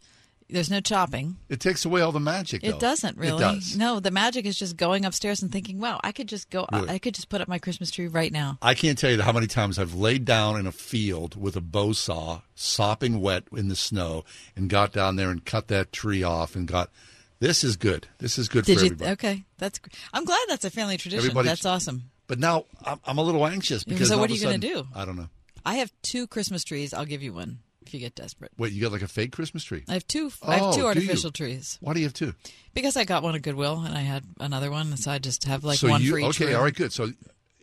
There's no chopping. It takes away all the magic. It doesn't really. It does. No, the magic is just going upstairs and thinking, "Wow, I could just go. Really? I could just put up my Christmas tree right now." I can't tell you how many times I've laid down in a field with a bow saw, sopping wet in the snow, and got down there and cut that tree off and got. This is good. This is good Did for you? everybody. Okay, that's. I'm glad that's a family tradition. Everybody- That's awesome. But now I'm, I'm a little anxious because So what are you gonna do? I don't know. I have two Christmas trees. I'll give you one if you get desperate. Wait, you got like a fake Christmas tree? I have two. I have Oh, two do you? artificial trees Why do you have two? because I got one at Goodwill and I had another one, so I just have like so one you for each okay? room. All right, good. So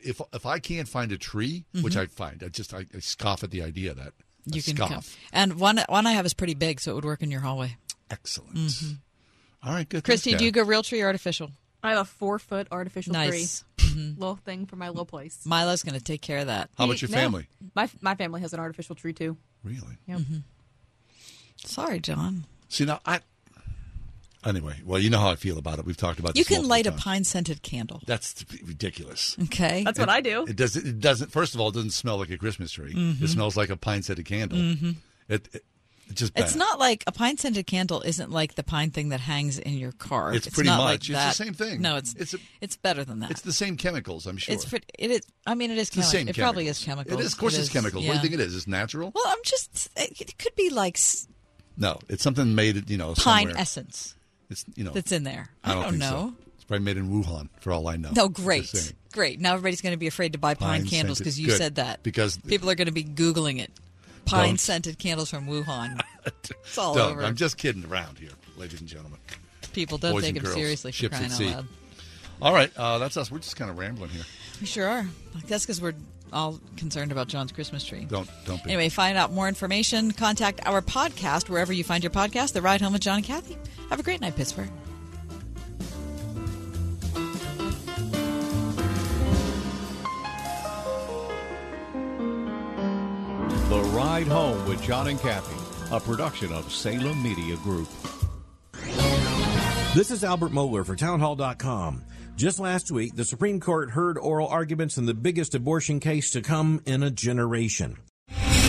if if I can't find a tree, which I find, I just I, I scoff at the idea that I You can scoff. come. And one one I have is pretty big, so it would work in your hallway. Excellent. Mhm. All right, good. Christy, Thanks, do you go real tree or artificial? I have a four foot artificial Nice. tree. Little thing for my little place. Milo's going to take care of that. How about your No. family? My my family has an artificial tree too. Really? Yep. Sorry, John. See now I. Anyway, well, you know how I feel about it. We've talked about You this can multiple light a pine scented candle. That's ridiculous. Okay. That's what I do. It does. It doesn't. First of all, it doesn't smell like a Christmas tree. Mhm. It smells like a pine scented candle. Mhm. It, it it's just bad. It's not like a pine scented candle isn't like the pine thing that hangs in your car. It's pretty not much. like It's the same thing. No, it's It's it's better than that. It's the same chemicals. I'm sure. It's pretty, it is. I mean, it is It's the same. It probably is chemicals. It is. Of course, It it's is, chemicals. What do you think it is? It's natural. Well, I'm just. It, it could be like No, it's something made. You know, pine somewhere. essence. It's you know that's in there. I don't, think know. so. It's probably made in Wuhan, for all I know. No, great, great. Now everybody's going to be afraid to buy pine, Pine candles because you good, said that. because- people are going to be googling it. Pine scented candles from Wuhan. it's all Don't. over. I'm just kidding around here, ladies and gentlemen. People don't Boys take them girls, seriously for crying out loud. All right, uh, that's us. We're just kind of rambling here. We sure are. I guess because we're all concerned about John's Christmas tree. Don't don't be. Anyway, find out more information. Contact our podcast wherever you find your podcast. The Ride Home with John and Kathy. Have a great night, Pittsburgh. The Ride Home with John and Kathy, a production of Salem Media Group. This is Albert Mohler for Townhall.com. Just last week, the Supreme Court heard oral arguments in the biggest abortion case to come in a generation.